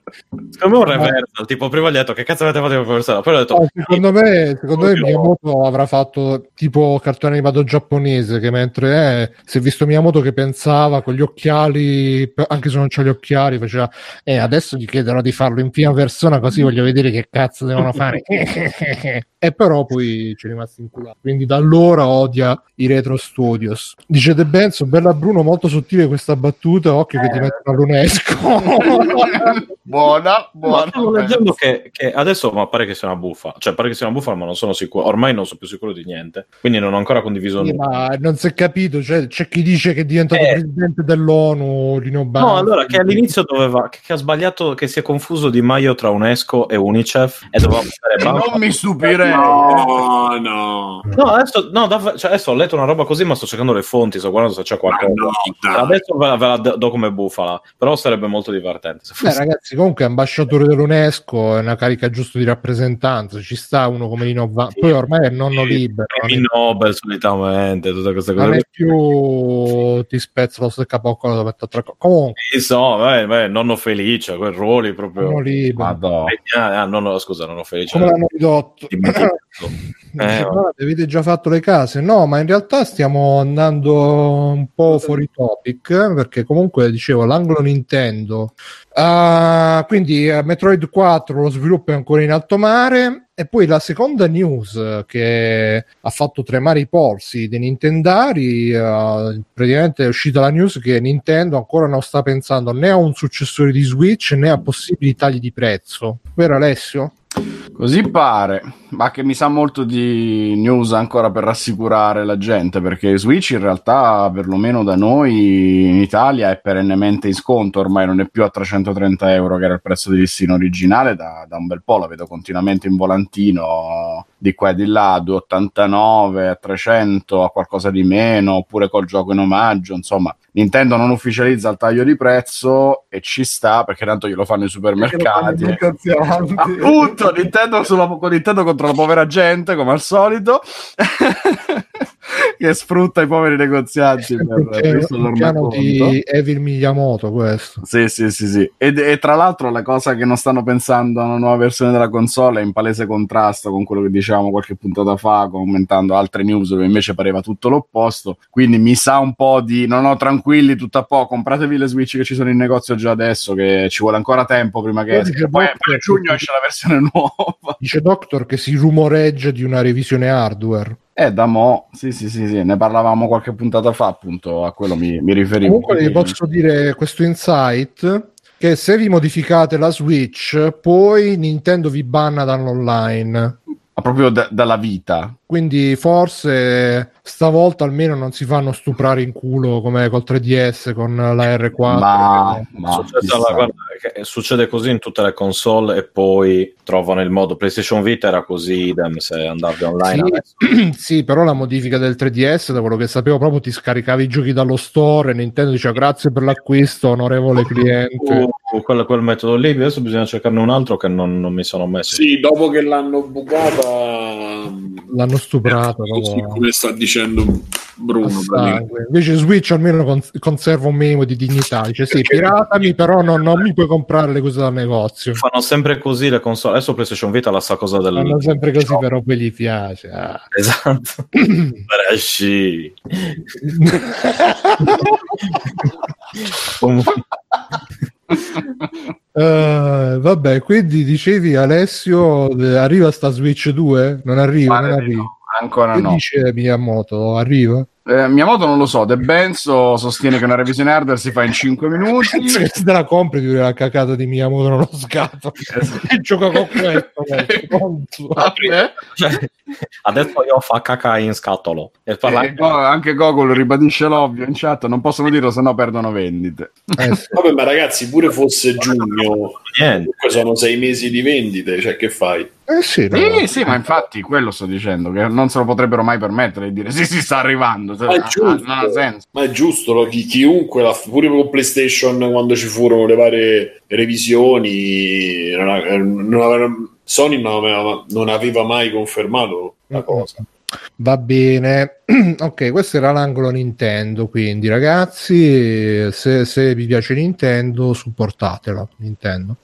Secondo me un reversal, tipo prima gli ho detto che cazzo avete fatto in prima persona, poi ho detto No, secondo me, secondo me. Miyamoto avrà fatto tipo cartone animato giapponese che mentre eh, si è visto Miyamoto che pensava con gli occhiali, anche se non c'ha gli occhiali, faceva eh, adesso gli chiederò di farlo in prima persona così voglio vedere che cazzo devono fare. e però poi ci è rimasto inculato. Quindi da allora odia i retro studios. Dice De Benzo, bella Bruno, molto sottile questa battuta, occhio che ti mettono all'UNESCO. buona, buona. stavo leggendo che, che adesso ma pare che sia una buffa, cioè pare che sia una buffa, ma non sono sicuro. Ormai non sono più sicuro di niente, quindi non ho ancora condiviso Sì, nulla. ma non si è capito, cioè, c'è chi dice che è diventato Eh. presidente dell'ONU, Lino No, Banfi. allora che all'inizio doveva, che, che ha sbagliato, che si è confuso Di Maio tra UNESCO e Unicef e doveva Banfi. Non mi stupirei. no, no. No, adesso, no, dav- cioè, adesso ho letto una roba così, ma sto cercando le fonti, sto guardando se c'è qualcosa. no. Adesso ve la, ve la do come bufala, però sarebbe molto divertente. Se Beh, fosse... ragazzi, comunque ambasciatore dell'UNESCO è una carica giusto di rappresentanza, ci sta uno come Lino Banfi, Sì. poi ormai è nonno Sì, libero, è, Nobel solitamente, tutte queste cose. non è più ti spezzo lo stesso capoccolo da mettere altra cosa. Comunque, Insomma, beh, beh, nonno felice, quei ruoli proprio. nonno libero. Madonna. Ah, nonno, scusa, nonno felice. Come l'hanno ridotto? Eh, "Ah, avete già fatto le case? No, ma in realtà stiamo andando un po' fuori topic perché comunque dicevo l'angolo Nintendo. Ah, quindi eh, Metroid 4 lo sviluppo è ancora in alto mare. E poi la seconda news che ha fatto tremare i polsi dei Nintendari, eh, praticamente è uscita la news che Nintendo ancora non sta pensando né a un successore di Switch né a possibili tagli di prezzo. Vero Alessio? Così pare, ma che mi sa molto di news ancora per rassicurare la gente, perché Switch in realtà, perlomeno da noi in Italia, è perennemente in sconto, ormai non è più a 330 euro che era il prezzo di listino originale, da, da un bel po' la vedo continuamente in volantino, continuo di qua e di là, a 2,89, a 300, a qualcosa di meno, oppure col gioco in omaggio, insomma. Nintendo non ufficializza il taglio di prezzo e ci sta perché tanto glielo fanno i supermercati. Appunto, Nintendo, sulla, con Nintendo contro la povera gente, come al solito, che sfrutta i poveri negozianti per, il un piano di Evil Miyamoto questo. Sì, sì, sì, sì. Ed- E, tra l'altro la cosa che non stanno pensando a una nuova versione della console è in palese contrasto con quello che dicevamo qualche puntata fa, commentando altre news dove invece pareva tutto l'opposto. Quindi mi sa un po' di no, no, tranquilli, tutto a po', compratevi le Switch che ci sono in negozio già adesso, che ci vuole ancora tempo prima che esca. Poi, a giugno esce la versione nuova. Dice Doctor che si rumoreggia di una revisione hardware. Eh, da mo, sì, sì, sì, sì, ne parlavamo qualche puntata fa, appunto, a quello mi, mi riferivo. Comunque vi posso dire questo insight che se vi modificate la Switch, poi Nintendo vi banna dall'online. Ma proprio da- dalla vita. Quindi forse stavolta almeno non si fanno stuprare in culo come col 3DS con la R4. Ma, che- ma Succede, allora, guarda, succede così in tutte le console e poi trovano il modo. PlayStation Vita era così, idem se andavi online. Sì, sì, però la modifica del 3DS, da quello che sapevo, proprio ti scaricavi i giochi dallo store e Nintendo diceva grazie per l'acquisto, onorevole cliente. Uh, quel, quel metodo lì, adesso bisogna cercarne un altro che non, non mi sono messo. Sì, dopo che l'hanno bucata, L'hanno stuprato. così come sta dicendo Bruno. Invece Switch almeno con- conserva un minimo di dignità. Dice sì, piratami, però non, non mi puoi comprare le cose dal negozio. Fanno sempre così le console. Adesso PlayStation Vita la sa cosa del. Fanno sempre così, però poi gli piace. Ah. Esatto. Bresci. Eh, vabbè, quindi dicevi Alessio, eh, arriva sta Switch 2? Non arriva, non arriva. no, Ancora Che no. dice Miyamoto? Arriva? Eh, Miyamoto non lo so, De Benzo sostiene che una revisione hardware si fa in 5 minuti. Penso che se te la compri ti la cacata di Miyamoto nello scatto. E gioca con questo. Vabbè. Cioè, adesso io fa caca in scatolo. E parla Eh, Go- anche Gogol ribadisce l'ovvio in chat, non possono dirlo se no perdono vendite. Eh, sì. Vabbè, ma ragazzi, pure fosse giugno, comunque sono sei mesi di vendite, cioè che fai? Eh sì, no. Sì, sì, ma infatti quello sto dicendo, che non se lo potrebbero mai permettere di dire sì, sì, sta arrivando. Ma è Ah, giusto. non ha senso. Ma è giusto, lo- chi- chiunque, l'ha- pure con PlayStation quando ci furono le varie revisioni, non ha- non aveva- Sony non aveva, non aveva mai confermato la cosa. Va bene, ok, questo era l'angolo Nintendo, quindi ragazzi, se, se vi piace Nintendo, supportatela, Nintendo.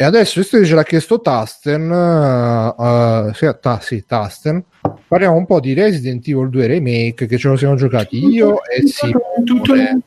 E adesso, visto che ce l'ha chiesto Tasten, uh, sì, ta- sì, Tasten, parliamo un po' di Resident Evil 2 Remake, che ce lo siamo giocati io e Simone.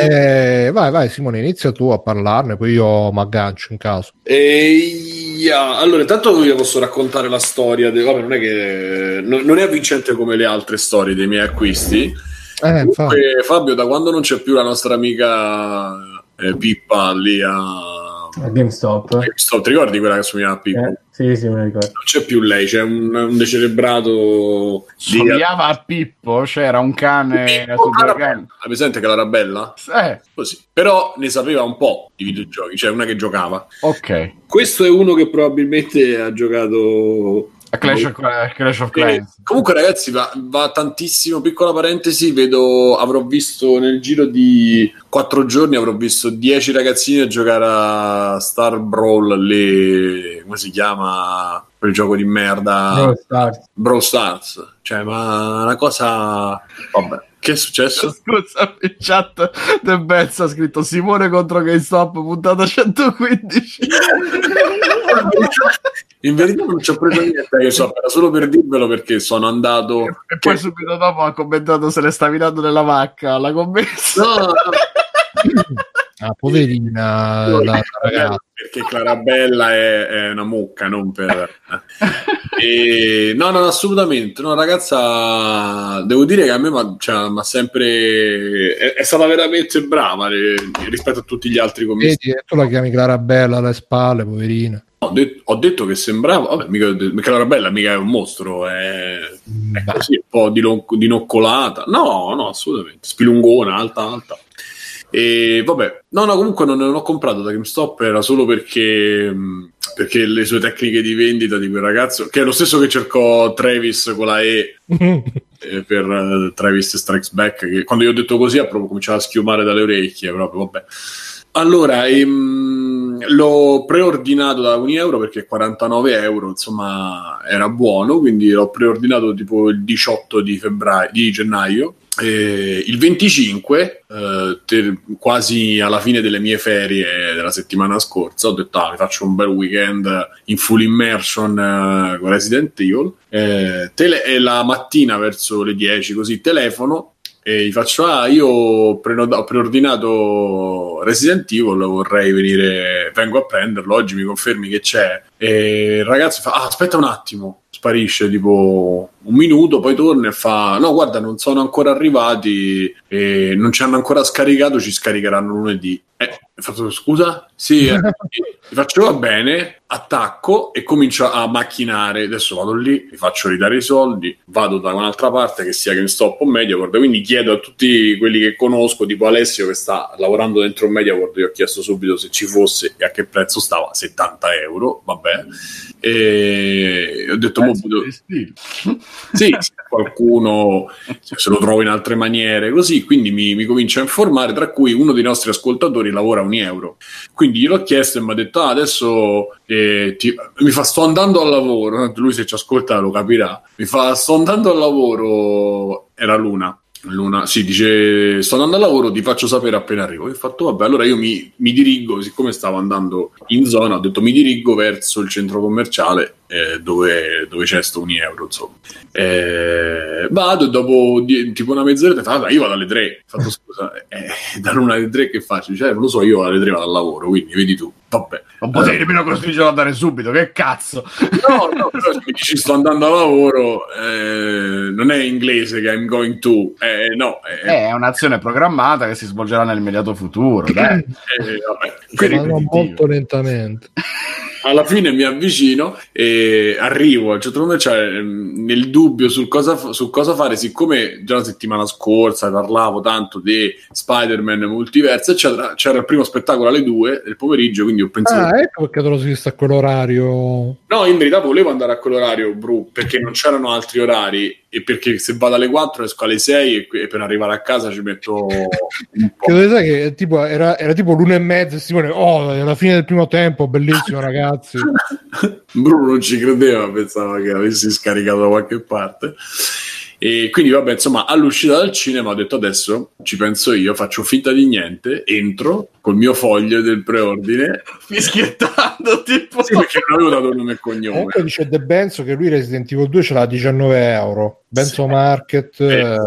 Eh, vai, vai Simone, inizia tu a parlarne, poi io mi aggancio in caso. E yeah. allora, intanto vi posso raccontare la storia. De... Vabbè, non è che non è avvincente come le altre storie dei miei acquisti. Eh. Comunque, Fabio, da quando non c'è più la nostra amica eh, Pippa lì a A GameStop. GameStop, ti ricordi quella che somigliava a Pippa? Eh, sì, sì, me lo ricordo. Non c'è più lei, c'è un, un decelebrato di Somigliava a Pippo, c'era un cane Pippo cani. Hai presente che era bella? Eh, Così. Però ne sapeva un po' di videogiochi, cioè una che giocava. ok. Questo è uno che probabilmente ha giocato A Clash of, Clash of Clans. comunque ragazzi va, va tantissimo piccola parentesi vedo avrò visto nel giro di quattro giorni avrò visto 10 ragazzini a giocare a Star Brawl lì come si chiama quel gioco di merda Brawl Stars. Brawl Stars cioè ma una cosa vabbè che è successo? Scusa, in chat De Bezza ha scritto Simone contro GameStop, puntata 115. in verità non ci ho preso niente che so era solo per dirvelo perché sono andato E poi subito dopo ha commentato se le stavi dando nella vacca la commessa. no, no, Ah, poverina la, la ragazza. perché Clarabella è, è una mucca, non per... E, no, no, assolutamente. No, ragazza, devo dire che a me m'ha cioè, m'ha sempre... È, è stata veramente brava eh, rispetto a tutti gli altri commissari. Vedi, tu la chiami Clarabella alle spalle, poverina. Ho, det- ho detto che sembrava... Vabbè, mica, Clarabella mica è un mostro, è, è così, un po' dilo- dinoccolata. No, no, assolutamente. Spilungona, alta, alta. E vabbè, no, no, comunque non, non ho comprato da GameStop, era solo perché, perché le sue tecniche di vendita di quel ragazzo, che è lo stesso che cercò Travis con la E eh, per eh, Travis Strikes Back, che quando io ho detto così ha proprio cominciato a schiumare dalle orecchie, proprio, vabbè. Allora, ehm, l'ho preordinato da 1 euro perché 49 euro, insomma, era buono, quindi l'ho preordinato tipo il 18 di, febbraio, di gennaio. E il 25, eh, te- quasi alla fine delle mie ferie della settimana scorsa, ho detto ah, faccio un bel weekend in full immersion eh, con Resident Evil. Eh, tele- la mattina verso le 10, così telefono e gli faccio ah io ho, preordinato Resident Evil vorrei venire vengo a prenderlo oggi mi confermi che c'è e il ragazzo fa ah aspetta un attimo sparisce tipo un minuto poi torna e fa no guarda non sono ancora arrivati e non ci hanno ancora scaricato ci scaricheranno lunedì eh, ho fatto scusa? Sì, eh, gli faccio va bene, attacco e comincio a macchinare. Adesso vado lì, mi faccio ridare i soldi, vado da un'altra parte che sia GameStop o MediaWorld. Quindi chiedo a tutti quelli che conosco, tipo Alessio che sta lavorando dentro MediaWorld, io ho chiesto subito se ci fosse e a che prezzo stava, 70 euro, vabbè. E ho detto, mo, sì, se qualcuno se lo trovo in altre maniere, così, quindi mi, mi comincia a informare, tra cui uno dei nostri ascoltatori lavora un euro. Quindi gliel'ho chiesto e mi ha detto, ah, adesso eh, ti, mi fa, sto andando al lavoro, lui se ci ascolta lo capirà, mi fa, sto andando al lavoro, era Luna. Luna, sì, dice sto andando al lavoro, ti faccio sapere appena arrivo. E ho fatto vabbè, allora io mi, mi, dirigo, siccome stavo andando in zona, ho detto mi dirigo verso il centro commerciale eh, dove, dove, c'è sto un euro, insomma. Eh, vado e dopo di, tipo una mezz'ora fa, ah, io vado alle tre. Fatto scusa, eh, da luna alle tre che faccio? Cioè, non lo so, io alle tre vado al lavoro, quindi vedi tu. Vabbè. Non potevi nemmeno costringerlo ad andare subito, che cazzo? No, no, però se mi dici sto andando al lavoro, eh, non è inglese che I'm going to, eh, no. È... Eh, è un'azione programmata che si svolgerà nell'immediato futuro, dai. Eh, vabbè. Quindi, molto lentamente alla fine mi avvicino e arrivo al centro commerciale ehm, nel dubbio sul cosa, su cosa fare, siccome già la settimana scorsa parlavo tanto di Spider-Man multiverso, c'era, c'era il primo spettacolo alle 2 del pomeriggio, quindi ho pensato... Ah, ecco perché te lo sei visto a quell'orario. No, in verità volevo andare a quell'orario, Bru, perché non c'erano altri orari e perché se vado alle 4 esco alle 6 e, per arrivare a casa ci metto un po'. Che, sai che tipo, era, era, tipo l'una e mezza Simone, oh, alla fine del primo tempo, bellissimo ragazzi. Bruno non ci credeva, pensava che avessi scaricato da qualche parte. E quindi, vabbè, insomma, all'uscita dal cinema ho detto adesso ci penso io, faccio finta di niente, entro col mio foglio del preordine, fischiettando tipo. Sì, perché non avevo dato nome e cognome. Comunque dice De Benzo che lui Resident Evil 2 ce l'ha a 19 euro. Benzo sì. Market. Eh, eh,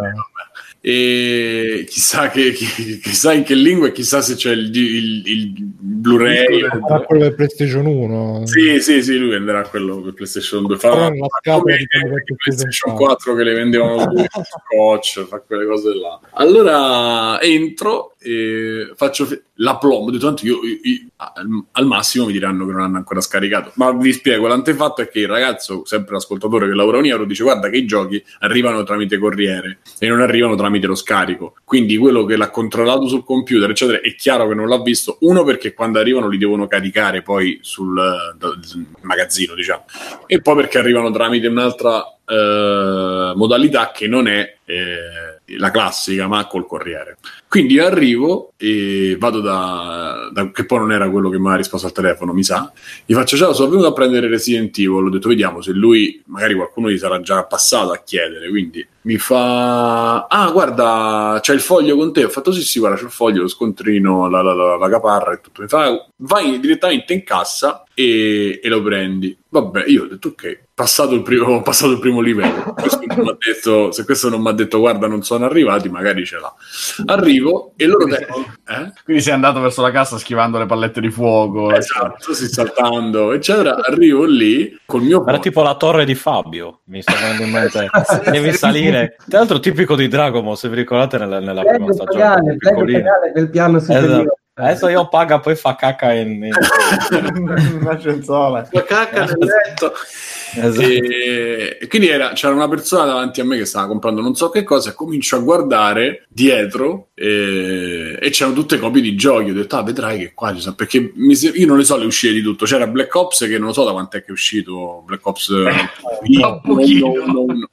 e chissà, che, chissà in che lingua e chissà se c'è il, il, il Blu-ray o... quello per PlayStation 1 sì sì sì lui venderà quello per PlayStation 2 fa come di PlayStation 4 che le vendevano due scotch fa quelle cose là. Allora entro e faccio la plombo di tanto io, io, io, al massimo mi diranno che non hanno ancora scaricato. Ma vi spiego l'antefatto è che il ragazzo sempre l'ascoltatore che lavora a Uniero dice guarda che i giochi arrivano tramite corriere e non arrivano tramite lo scarico. Quindi quello che l'ha controllato sul computer eccetera è chiaro che non l'ha visto. Uno perché quando arrivano li devono caricare poi sul, sul magazzino diciamo. E poi perché arrivano tramite un'altra eh, modalità che non è eh, la classica ma col corriere quindi arrivo e vado da, da, che poi non era quello che mi ha risposto al telefono mi sa. Gli faccio ciao sono venuto a prendere Resident Evil ho detto vediamo se lui magari qualcuno gli sarà già passato a chiedere quindi mi fa ah guarda c'è il foglio con te ho fatto sì sì guarda c'è il foglio lo scontrino la, la, la, la caparra e tutto mi fa vai direttamente in cassa e, e lo prendi vabbè io ho detto ok passato il primo, passato il primo livello. Questo detto, se questo non mi ha detto guarda non sono arrivati, magari ce l'ha. Arrivo e loro... Quindi, te- eh? quindi sei andato verso la cassa schivando le pallette di fuoco. Esatto, si saltando, eccetera. Arrivo lì col mio... Era tipo la torre di Fabio, mi sta venendo in mente. Devi salire. Tra l'altro tipico di Dragon se vi ricordate nella, nella prima stagione. Pagare, pagare quel piano superiore. Adesso io paga poi fa cacca in, una cenzola. Fa cacca nel letto. Esatto. E, quindi era, c'era una persona davanti a me che stava comprando non so che cosa e comincio a guardare dietro e, e c'erano tutte copie di giochi. Ho detto, ah, vedrai che qua ci sono. Perché mi, io non ne so le uscite di tutto. C'era Black Ops che non lo so da quant'è che è uscito. Black Ops eh, no, no, no, no,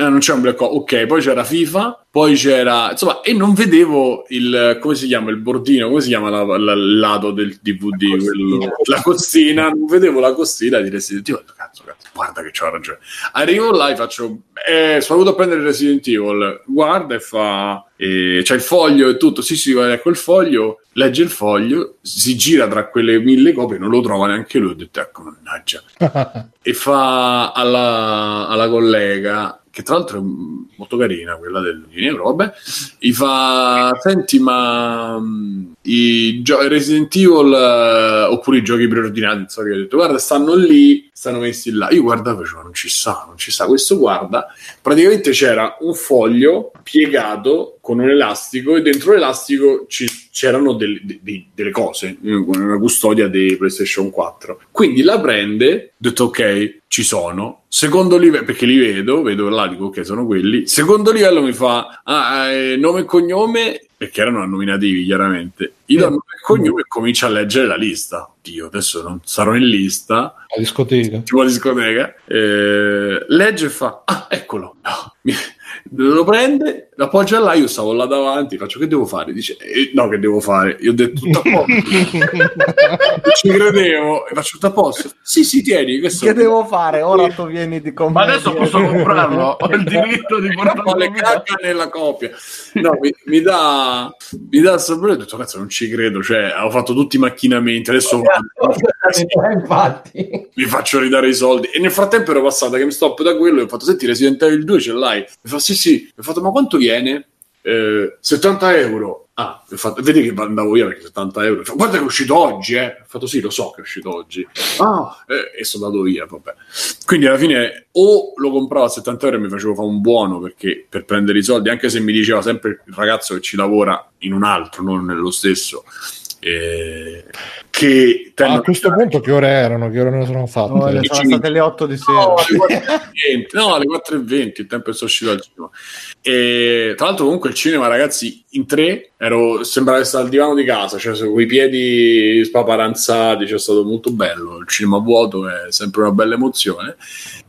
eh, non c'era un Black Ops, ok, poi c'era FIFA, poi c'era, insomma, e non vedevo il, come si chiama, il bordino, come si chiama la, la, il lato del DVD, la costina. Quello, la costina, non vedevo la costina di Resident Evil, cazzo, cazzo, guarda che c'ho ragione. Arrivo là e faccio, eh, sono venuto a prendere Resident Evil, guarda e fa, eh, c'è il foglio e tutto, sì sì, guarda, quel foglio, legge il foglio, si gira tra quelle mille copie, non lo trova neanche lui, ho detto, ecco, mannaggia. e fa alla, alla collega, che tra l'altro è molto carina quella del Ginevra, vabbè, gli fa, senti ma um, i gio- Resident Evil uh, oppure i giochi preordinati, so che ho detto, guarda, stanno lì, stanno messi là, io guardavo, cioè, non ci sta, non ci sta, questo guarda, praticamente c'era un foglio piegato con un elastico e dentro l'elastico ci, c'erano delle, de, delle cose, una custodia di PlayStation 4, quindi la prende, ho detto ok, ci sono. Secondo livello, perché li vedo, vedo là, dico ok, sono quelli. Secondo livello mi fa ah, eh, nome e cognome perché erano nominativi chiaramente. Gli il nome e cognome e comincia a leggere la lista. Dio, adesso non sarò in lista. La discoteca. Tipo la discoteca. Eh, legge e fa, ah, eccolo. No. Mi- lo prende, lo appoggia là, io stavo là davanti, faccio che devo fare? Dice, eh, no, che devo fare? Io ho detto tutto a posto. Ci credevo, e faccio tutto a posto. Sì, sì, tieni. Questo Che devo fare? Ora tu vieni di con Ma adesso posso comprarlo? Ho il diritto di portarlo le cacca nella copia. No, mi, mi dà mi dà il sapore. Ho detto, cazzo, non ci credo. Cioè, ho fatto tutti i macchinamenti. Adesso infatti. mi faccio ridare i soldi. E nel frattempo ero passata che mi stop da quello e ho fatto, senti, Resident Evil 2 ce l'hai? Mi fa, sì, sì. Mi ha fatto, ma quanto viene? Eh, 70 euro. Ah, fatto, vedi che andavo via perché 70 euro. Fa, Guarda che è uscito oggi, eh. Ho fatto, sì, lo so che è uscito oggi. Ah, eh, e sono andato via, vabbè. Quindi alla fine o lo compravo a 70 euro e mi facevo fare un buono perché per prendere i soldi, anche se mi diceva sempre il ragazzo che ci lavora in un altro, non nello stesso, eh, che Ah, a questo punto che ore erano? Che ore ne sono fatte? No, sono state le 8 di sera. No, alle 4.20, no, alle 4.20, il tempo è sono uscito al cinema. E, tra l'altro, comunque, il cinema, ragazzi, in tre ero, sembrava essere al divano di casa, cioè con i piedi spaparanzati, cioè, è stato molto bello. Il cinema vuoto è sempre una bella emozione.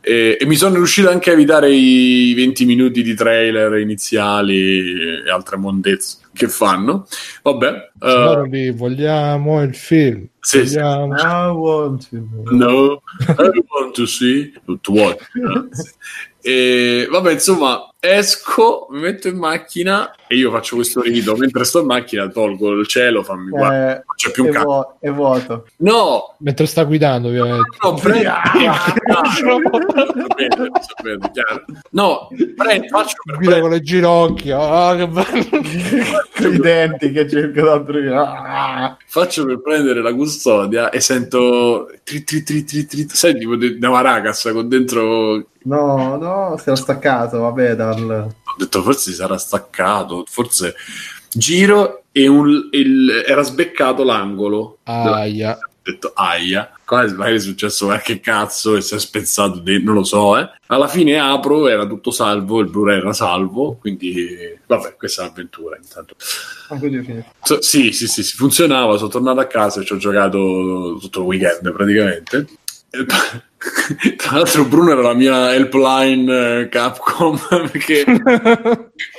E, e mi sono riuscito anche a evitare i 20 minuti di trailer iniziali e altre mondezze che fanno. Vabbè, Loro lì, vogliamo il film. Sì, sì. vogliamo... I want to. No, I want to see to watch. E vabbè, insomma, esco, mi metto in macchina e io faccio questo rito. Mentre sto in macchina, tolgo il cielo, fammi guarda, Eh, non c'è più un è, cazzo. vuo- è vuoto. No, Mentre sta guidando, ovviamente. no, prendo. Sapete, sapete, chiaro. No, prendo, faccio per Guida prendere- con le ginocchia. Ah, che bello. I denti che cercano di ah. faccio per prendere la custodia e sento tri, tri, tri, tri, tri, de- da Maracas con dentro No, no, si era staccato, vabbè, dal... ho detto forse si sarà staccato, forse giro e un- il- era sbeccato l'angolo. Aia. Ho detto aia, quasi magari è successo qualche cazzo e si è spezzato dentro, non lo so, eh. Alla fine apro, era tutto salvo, il Blu-ray era salvo, quindi vabbè, questa è un'avventura intanto. Ah. So- sì, sì, sì, sì, funzionava, sono tornato a casa e ci ho giocato tutto il weekend praticamente. Tra- l'altro Bruno era la mia helpline eh, Capcom perché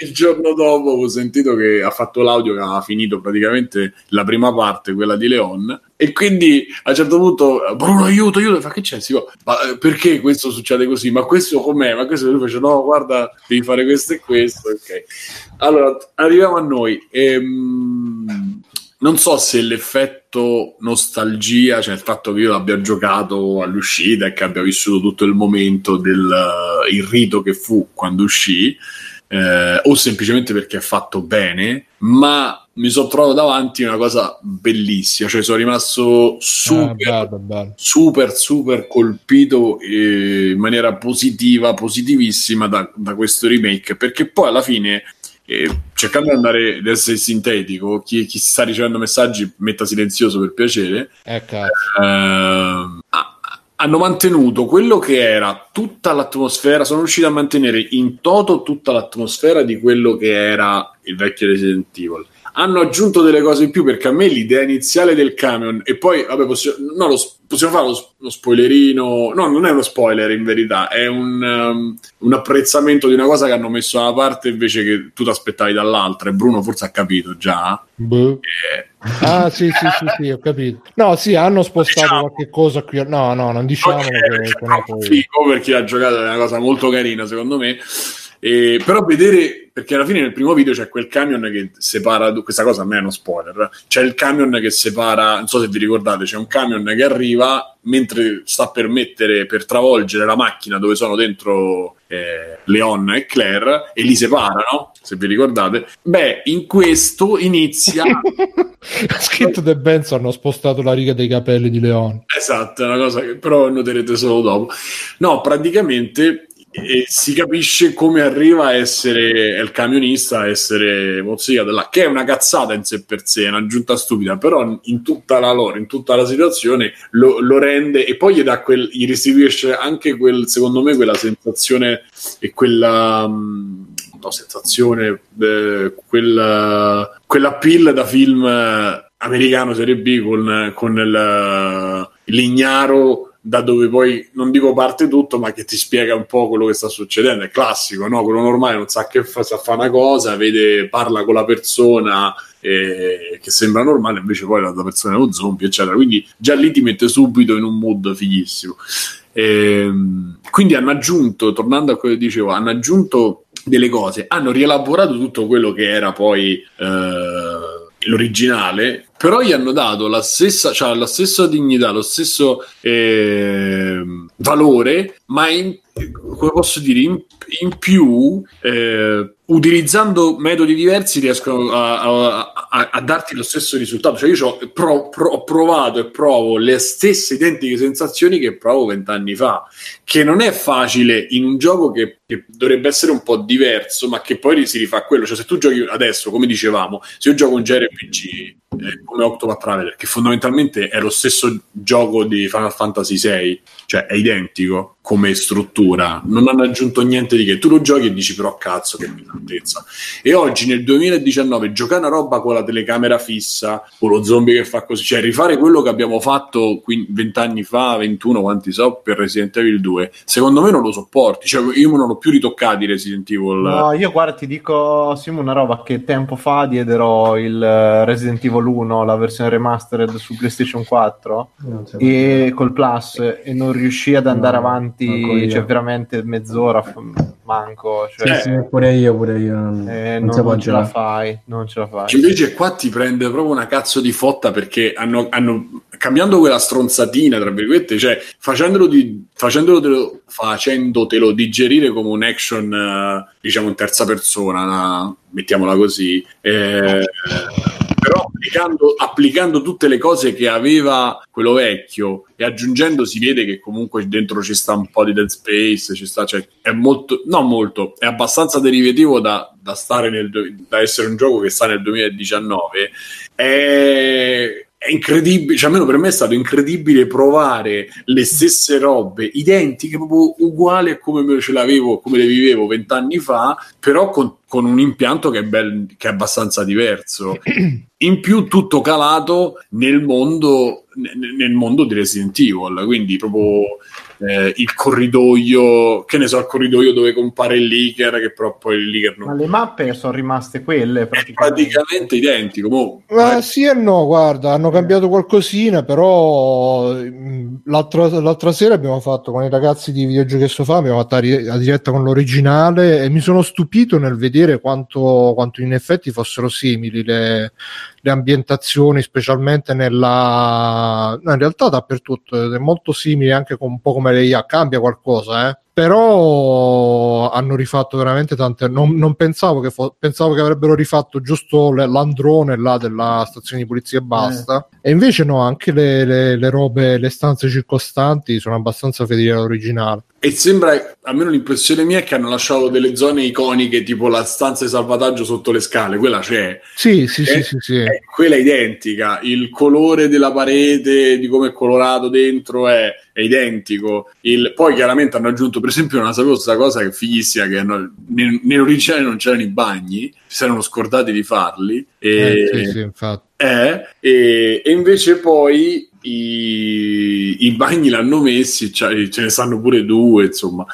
il giorno dopo ho sentito che ha fatto l'audio che aveva finito praticamente la prima parte, quella di Leon, e quindi a un certo punto Bruno aiuto, aiuto, fa che c'è? Si ma eh, perché questo succede così? Ma questo com'è? Ma questo lui face no, guarda, devi fare questo e questo, ok. Allora, arriviamo a noi. Ehm, non so se l'effetto nostalgia, cioè il fatto che io l'abbia giocato all'uscita e che abbia vissuto tutto il momento del eh, il rito che fu quando uscì, eh, o semplicemente perché è fatto bene, ma mi sono trovato davanti a una cosa bellissima, cioè sono rimasto Ah, super bello, bello. super super colpito eh, in maniera positiva, positivissima da, da questo remake, perché poi alla fine, eh, cercando di andare ad essere sintetico, chi, chi sta ricevendo messaggi metta silenzioso per piacere, Eh, ehm, ha- hanno mantenuto quello che era tutta l'atmosfera, sono riusciti a mantenere in toto tutta l'atmosfera di quello che era il vecchio Resident Evil. Hanno aggiunto delle cose in più perché a me l'idea iniziale del camion e poi, vabbè, possiamo, no, lo, possiamo fare lo, lo spoilerino. No, non è uno spoiler in verità, è un, um, un apprezzamento di una cosa che hanno messo da una parte invece che tu ti aspettavi dall'altra. E Bruno forse ha capito già. Boh. Eh, Ah, sì, sì, sì, sì, ho capito. No, sì, hanno spostato Diciamo. qualche cosa qui. No, no, non diciamo Ok, che cioè, che troppo poi- figo per chi l'ha giocato è una cosa molto carina secondo me E- però vedere perché alla fine nel primo video c'è quel camion che separa questa cosa a me è uno spoiler c'è il camion che separa non so se vi ricordate c'è un camion che arriva mentre sta per mettere per travolgere la macchina dove sono dentro eh, Leon e Claire e li separa no? se vi ricordate beh in questo inizia Scritto The Benz hanno spostato la riga dei capelli di Leone. Esatto, è una cosa che però noterete solo dopo. No, praticamente eh, si capisce come arriva a essere il camionista, a essere mozzicato che è una cazzata in sé per sé, è un'aggiunta stupida, però in tutta la loro, in tutta la situazione lo, lo rende e poi gli, dà quel, gli restituisce anche quel, secondo me, quella sensazione e quella... mh, no, sensazione, eh, quella, quella pill da film americano Serie B con, con il, l'ignaro da dove poi non dico parte tutto, ma che ti spiega un po' quello che sta succedendo. È classico, no? Quello normale non sa che fa, sa fare una cosa, vede, parla con la persona eh, che sembra normale, invece poi la persona è uno zombie, eccetera. Quindi già lì ti mette subito in un mood fighissimo. Eh, quindi hanno aggiunto, tornando a quello che dicevo, hanno aggiunto delle cose, hanno rielaborato tutto quello che era poi eh, l'originale, però gli hanno dato la stessa, cioè la stessa dignità, lo stesso eh, valore, ma in, come posso dire, in, in più, eh, utilizzando metodi diversi, riescono a, a, a, a, darti lo stesso risultato. Cioè, io ho, pro, pro, provato e provo le stesse identiche sensazioni che provo vent'anni fa, che non è facile in un gioco che, che, dovrebbe essere un po' diverso, ma che poi si rifà quello. Cioè, se tu giochi adesso, come dicevamo, se io gioco un JRPG eh, come Octopath Traveler, che fondamentalmente è lo stesso gioco di Final Fantasy VI, cioè è identico come struttura, non hanno aggiunto niente di che. Tu lo giochi e dici però cazzo che pesantezza. E oggi nel 2019 giocare una roba con la telecamera fissa, con lo zombie che fa così, cioè rifare quello che abbiamo fatto vent'anni fa, 21 quanti so, per Resident Evil 2, secondo me non lo sopporti. Cioè io non ho più ritoccati Resident Evil. No, io guarda ti dico Simo una roba che tempo fa diedero il eh, Resident Evil 1, la versione remastered su PlayStation 4 e col Plus e non riuscì ad andare no. avanti cioè veramente mezz'ora manco. Cioè, sì, sì, pure io, pure io. Non, eh, non, non, non ce la fai, non ce la fai. Invece qua ti prende proprio una cazzo di fotta perché hanno, hanno cambiando quella stronzatina, tra virgolette, cioè facendolo, di, facendolo facendotelo digerire come un action, uh, diciamo in terza persona, mettiamola così. Eh, però applicando, applicando, tutte le cose che aveva quello vecchio e aggiungendo si vede che comunque dentro ci sta un po' di Dead Space, ci sta, cioè è molto, non molto, è abbastanza derivativo da, da, stare nel, da essere un gioco che sta nel 2019. È, è incredibile, cioè almeno per me è stato incredibile provare le stesse robe identiche, proprio uguali a come me ce l'avevo, come le vivevo vent'anni fa, però con, con un impianto che è, bel, che è abbastanza diverso. In più tutto calato nel mondo, nel mondo di Resident Evil, quindi proprio eh, il corridoio, che ne so, il corridoio dove compare il leaker, che però poi il leaker non... Ma le mappe sono rimaste quelle praticamente, praticamente identico. Mo, Ma eh. sì e no, guarda, hanno cambiato qualcosina, però l'altra, l'altra sera abbiamo fatto con i ragazzi di Videogiochi Sofà, abbiamo fatto la diretta con l'originale e mi sono stupito nel vedere quanto, quanto in effetti fossero simili le, le ambientazioni, specialmente nella... No, in realtà dappertutto, è molto simile anche con un po' come l'IA, cambia qualcosa, eh? Però hanno rifatto veramente tante non, non pensavo, che fo- pensavo che avrebbero rifatto giusto l'androne là della stazione di polizia e basta eh. e invece no anche le, le, le, robe le stanze circostanti sono abbastanza fedeli all'originale e sembra, almeno l'impressione mia è che hanno lasciato delle zone iconiche, tipo la stanza di salvataggio sotto le scale, quella c'è. Sì, sì, è, sì, sì, sì. È, quella è identica, il colore della parete, di come è colorato dentro è, è identico. Il, poi chiaramente hanno aggiunto, per esempio, non sapevo questa cosa che è fighissima, che hanno, nell'originale non c'erano i bagni, si erano scordati di farli. E, eh, sì, sì. Eh, e, e invece poi i, i bagni l'hanno messi, cioè, ce ne stanno pure due, insomma.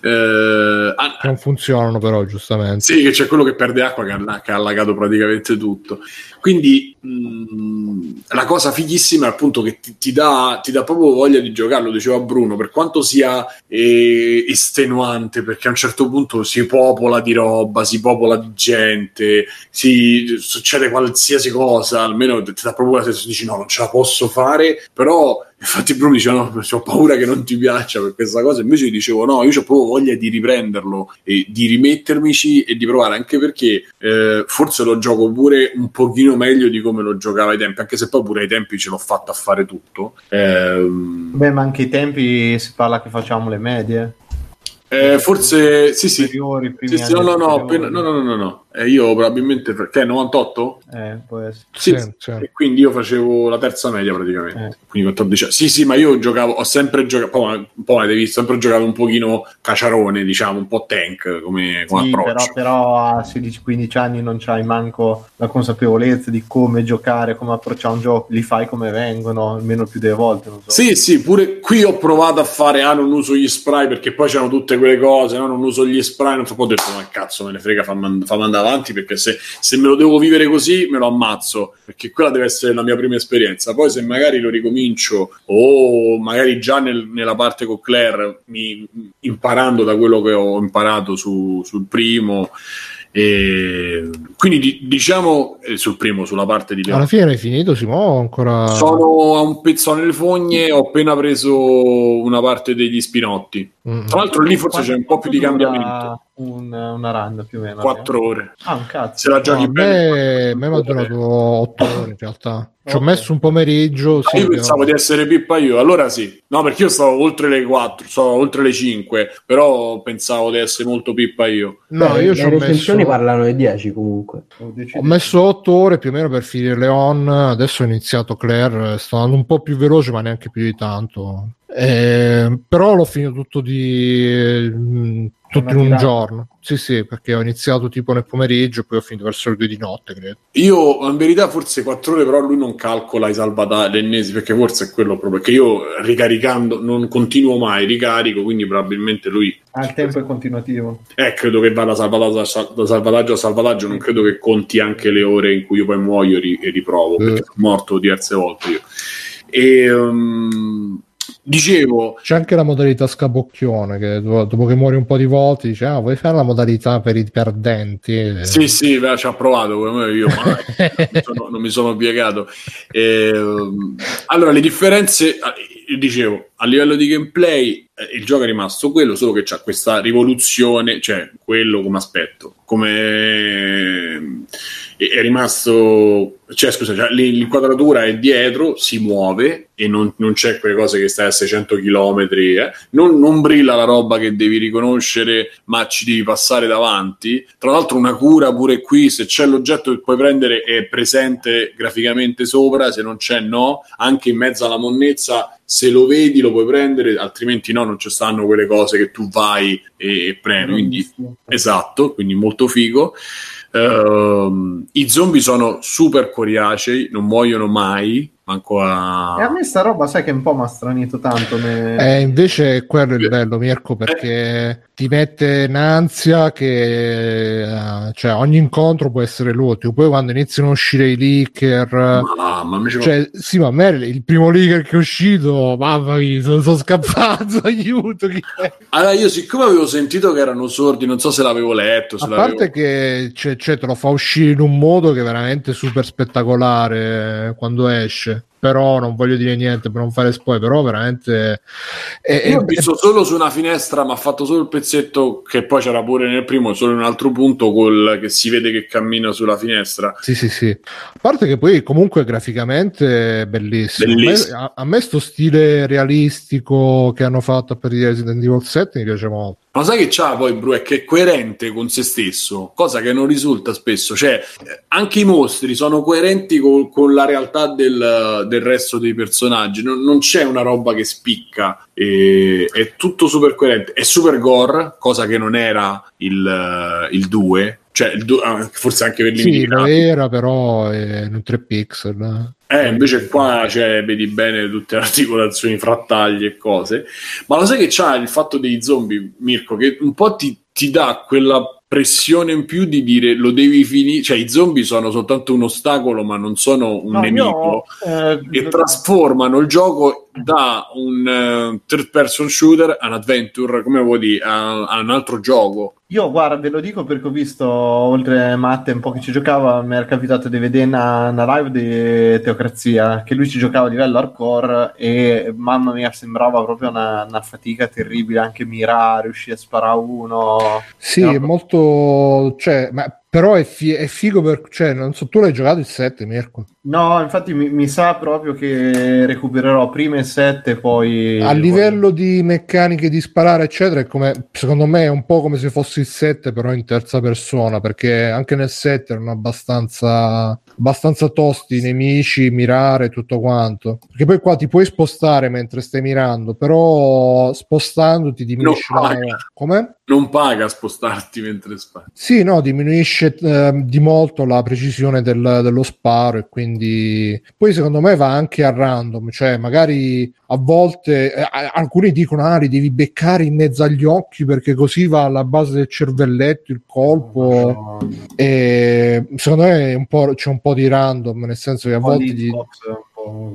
Eh, non funzionano però giustamente. sì che c'è quello che perde acqua che ha, che ha allagato praticamente tutto. Quindi mh, la cosa fighissima è appunto che ti, ti, dà, ti, dà, proprio voglia di giocarlo diceva Bruno per quanto sia eh, estenuante perché a un certo punto si popola di roba si popola di gente si, succede qualsiasi cosa almeno ti dà proprio la sensazione dici no non ce la posso fare però Infatti Bruno diceva no, ho paura che non ti piaccia per questa cosa, invece io dicevo no, io ho proprio voglia di riprenderlo e di rimettermici e di provare, anche perché eh, forse lo gioco pure un pochino meglio di come lo giocava ai tempi, anche se poi pure ai tempi ce l'ho fatto a fare tutto. Eh, Beh, ma anche ai tempi si parla che facciamo le medie. Eh, forse sì, sì. sì, sì no, no, no, no, no, no, no, e io probabilmente perché 98? Eh, può essere. Sì, Sì, sì. e quindi io facevo la terza media praticamente. Eh. Quindi 14 anni. Sì, sì, ma io giocavo, ho sempre giocato, poi, un po' avete visto, sempre giocato un pochino caciarone, diciamo, un po' tank come, come Sì, però, approccio. però a 16-15 anni non c'hai manco la consapevolezza di come giocare, come approcciare un gioco, li fai come vengono, almeno più delle volte. Non so. Sì, sì, pure qui ho provato a fare, ah, non uso gli spray perché poi c'erano tutte quelle cose, no, non uso gli spray, non so, poi ho detto, ma cazzo me ne frega, fammi and- fammi andare avanti perché se, se me lo devo vivere così me lo ammazzo, perché quella deve essere la mia prima esperienza. Poi se magari lo ricomincio o magari già nel- nella parte con Claire, mi- imparando da quello che ho imparato su- sul primo, e quindi di- diciamo eh, sul primo, sulla parte di Alla fine hai finito, Simo? Ancora... sono a un pezzo nelle fogne, ho appena preso una parte degli spinotti. Mm. Tra l'altro lì forse c'è un po' più di cambiamento. Un, una run più o meno. Quattro ore. Ah, un cazzo. Se la giochi No, bene. me, a me mi ha durato 8 ore in realtà. Ci ho Ok. messo un pomeriggio. Sì, io però- pensavo di essere pippa io, allora sì. No, perché io stavo oltre le 4, stavo oltre le 5, però pensavo di essere molto pippa io. No, Beh, io ci le ho recensioni messo, parlano di 10 comunque. Ho ho messo 8 ore più o meno per finire Leon. Adesso ho iniziato Claire. Sto andando un po' più veloce, ma neanche più di tanto. Eh, però l'ho finito tutto di mm, tutto in un tirata. giorno. Sì, sì, perché ho iniziato tipo nel pomeriggio e poi ho finito verso le 2 di notte, credo. Io, in verità, forse 4 ore, però lui non calcola i salvataggi, ennesi, perché forse è quello proprio. Che io ricaricando non continuo mai, ricarico, quindi probabilmente lui Ah, il tempo è continuativo. Eh, credo che va da salvataggio, a salvataggio a salvataggio, non credo che conti anche le ore in cui io poi muoio e, ri- riprovo, Eh. perché sono morto diverse volte io. E ehm, dicevo, C'è anche la modalità scabocchione che do- dopo che muori un po' di volte dice ah vuoi fare la modalità per i perdenti? Eh, sì, sì, beh, ci ha provato come io, ma non, mi sono, non mi sono piegato. Ehm, allora, le differenze, ah, dicevo, a livello di gameplay, eh, il gioco è rimasto quello, solo che c'ha questa rivoluzione, cioè quello come aspetto, come è rimasto, cioè scusa, cioè, l'inquadratura è dietro, si muove e non, non c'è quelle cose che stai a 600 km, non, non brilla la roba che devi riconoscere, ma ci devi passare davanti. Tra l'altro una cura pure qui, se c'è l'oggetto che puoi prendere è presente graficamente sopra, se non c'è no, anche in mezzo alla monnezza se lo vedi lo puoi prendere, altrimenti no, non ci stanno quelle cose che tu vai e, e prendi. Quindi Esatto, quindi molto figo. Ehm, I zombie sono super coriacei, non muoiono mai, manco E a... me sta roba, sai che un po' mi ha stranito tanto. ne- Eh, invece quello è il bello, Mirko, perché ti mette in ansia che eh, cioè, ogni incontro può essere l'ultimo. Poi quando iniziano a uscire i leaker, Ma, ma cioè, sì, ma a me il primo leaker che è uscito, mamma mia, sono, sono scappato, aiuto. chi è? Allora, io siccome avevo sentito che erano sordi, non so se l'avevo letto, se A l'avevo... parte che cioè, cioè, te lo fa uscire in un modo che è veramente super spettacolare eh, quando esce. Però non voglio dire niente per non fare spoiler, però veramente è- Io ho visto solo su una finestra, ma ha fatto solo il pezzetto che poi c'era pure nel primo, solo in un altro punto col, che si vede che cammina sulla finestra. Sì, sì, sì. A parte che poi comunque graficamente è bellissimo. Bellissimo. A, me, a, a me sto stile realistico che hanno fatto per di Resident Evil 7 mi piace molto. Ma sai che c'ha poi Bru? È che è coerente con se stesso, cosa che non risulta spesso. Cioè, eh, anche i mostri sono coerenti col- con la realtà del, del resto dei personaggi. Non, non c'è una roba che spicca, e- è tutto super coerente. È super gore, cosa che non era il, il 2. Cioè, ah, forse anche per Sì, limiti lo grafici. era, però è in 3 pixel. Eh, invece qua cioè, vedi bene tutte le articolazioni, frattagli e cose. Ma lo sai che c'ha il fatto dei zombie, Mirko, che un po' ti, ti dà quella pressione in più di dire lo devi finire. Cioè, i zombie sono soltanto un ostacolo, ma non sono un No, nemico. io, eh, E trasformano il gioco da un eh, third person shooter a un adventure, come vuoi dire, a, a un altro gioco. Io guarda, ve lo dico perché ho visto, oltre Matte, un po' che ci giocava, mi era capitato di vedere una, una live di Teocrazia, che lui ci giocava a livello hardcore e mamma mia sembrava proprio una, una fatica terribile, anche mirare, riuscire a sparare uno. Sì, No. è molto. Cioè, ma Però è, fi- è figo per... Cioè, non so, tu l'hai giocato il 7, Mirko? No, infatti mi, mi sa proprio che recupererò prima il 7 poi... A livello di meccaniche di sparare, eccetera, è come, secondo me è un po' come se fosse il 7, però in terza persona, perché anche nel 7 erano abbastanza, abbastanza tosti i nemici, mirare tutto quanto. Perché poi qua ti puoi spostare mentre stai mirando, però spostandoti diminuisce Non la... paga. Come? Non paga spostarti mentre spari. Sì, no, diminuisce eh, di molto la precisione del- dello sparo e quindi poi secondo me va anche a random, cioè magari a volte eh, alcuni dicono ah li devi beccare in mezzo agli occhi perché così va alla base del cervelletto il colpo e secondo me è un po', c'è un po' di random, nel senso che a volte gli,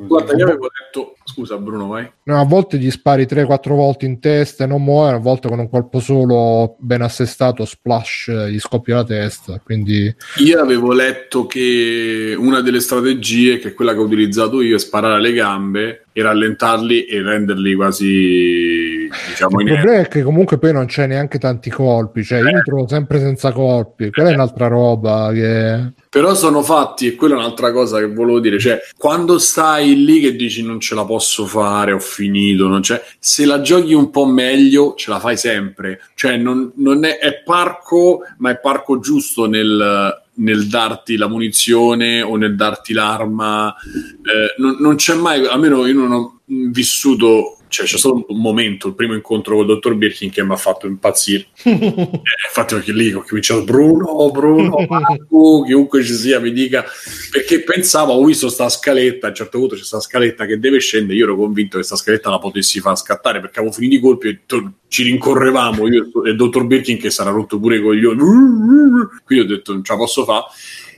Guarda, io avevo detto... Scusa Bruno, vai. no, a volte gli spari 3-4 volte in testa e non muore, a volte con un colpo solo ben assestato splash gli scoppia la testa, quindi Io avevo letto che una delle strategie, che è quella che ho utilizzato io, è sparare alle gambe e rallentarli e renderli quasi, diciamo, Il problema è che comunque poi non c'è neanche tanti colpi, cioè io mi trovo sempre senza colpi, quella è un'altra roba che... Però sono fatti, e quella è un'altra cosa che volevo dire, cioè quando stai lì che dici non ce la posso fare, ho finito, non c'è, se la giochi un po' meglio ce la fai sempre, cioè non, non è, è parco, ma è parco giusto nel, nel darti la munizione o nel darti l'arma, Eh, non, non c'è mai, almeno io non ho vissuto... Cioè, c'è stato un momento, il primo incontro col dottor Birkin che mi ha fatto impazzire. Eh, infatti, perché lì ho cominciato Bruno, Bruno, Marco, chiunque ci sia mi dica perché pensavo, ho visto sta scaletta. A un certo punto c'è sta scaletta che deve scendere. Io ero convinto che sta scaletta la potessi far scattare perché avevo finito i colpi e to- ci rincorrevamo. Io e il dottor Birkin che sarà rotto pure i coglioni. Quindi ho detto, non ce la posso fare.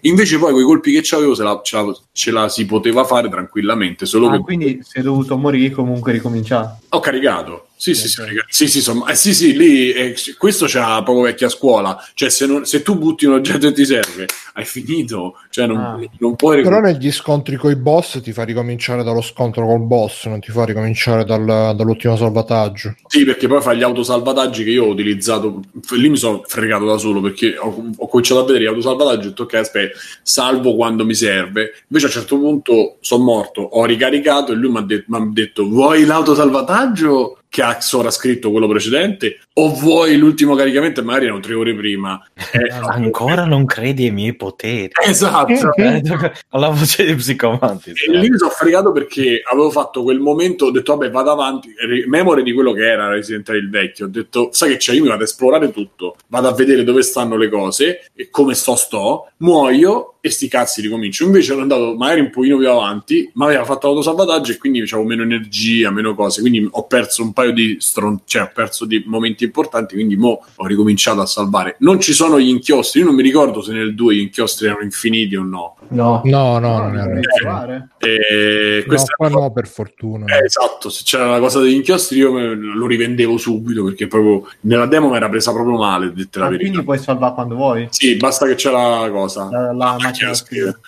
Invece, poi, con i colpi che c'avevo, se la- ce, la, ce la si poteva fare tranquillamente. Solo Ah, che quindi sei dovuto morire comunque ricominciare. ho caricato. Sì, sì, sì, sì, sì, insomma, eh, sì, sì, lì eh, questo c'ha proprio vecchia scuola. Cioè, se, non- se tu butti un oggetto e ti serve, hai finito. Cioè, non, Ah. non puoi Però negli scontri con i boss ti fa ricominciare dallo scontro col boss, non ti fa ricominciare dal- dall'ultimo salvataggio. Sì, perché poi fa gli autosalvataggi che io ho utilizzato. Lì mi sono fregato da solo perché ho, ho cominciato a vedere gli autosalvataggi ho detto, ok, aspetta, salvo quando mi serve. Invece a un certo punto sono morto, ho ricaricato e lui mi ha ha detto, vuoi l'autosalvataggio? Che ha sopra scritto quello precedente, o vuoi l'ultimo caricamento? E magari erano tre ore prima. Eh, Ancora non credi ai miei poteri. Esatto. Eh, Con la voce di psicomantis. E lì mi sono fregato perché avevo fatto quel momento, ho detto vabbè vado avanti, ri- memore di quello che era Resident Evil vecchio, ho detto sai che c'è, io mi vado ad esplorare tutto, vado a vedere dove stanno le cose e come sto sto, muoio e sti cazzi ricomincio. Invece ero andato magari un pochino più avanti, ma aveva fatto l'autosalvataggio e quindi avevo meno energia, meno cose, quindi ho perso un paio di stron- cioè ho perso di momenti importanti, quindi mo ho ricominciato a salvare. Non ci sono gli inchiostri, io non mi ricordo se nel 2 gli inchiostri erano infiniti o no. No, No, no, non dovrei era. provare. E No, questa qua è una no, per fortuna. eh, esatto, se c'era la cosa degli inchiostri io me- lo rivendevo subito perché proprio nella demo mi era presa proprio male, dette la Ah, verità. quindi puoi salvare quando vuoi. Sì, basta che c'è la cosa. La, la macchina da scrivere.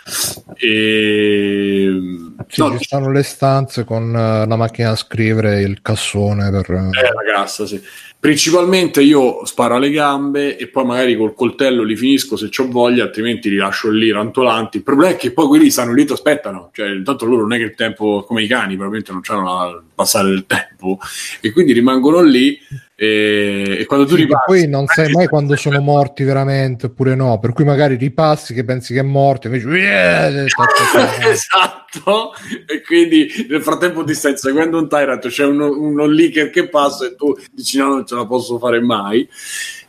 E... Sì, no, ci stanno le stanze con eh, la macchina da scrivere e il cassone per... Eh, la cassa, sì. Principalmente io sparo alle gambe e poi magari col coltello li finisco se ho voglia, altrimenti li lascio lì rantolanti. Il problema è che poi quelli stanno lì e aspettano, cioè intanto loro non è che il tempo, come i cani, probabilmente non hanno la passare del tempo. E quindi rimangono lì e, e quando tu Sì, ripassi... poi non sai mai quando sono morti veramente oppure no, per cui magari ripassi che pensi che è morto, invece... esatto. E quindi nel frattempo ti stai seguendo un tyrant c'è uno, uno leaker che passa e tu dici no non ce la posso fare mai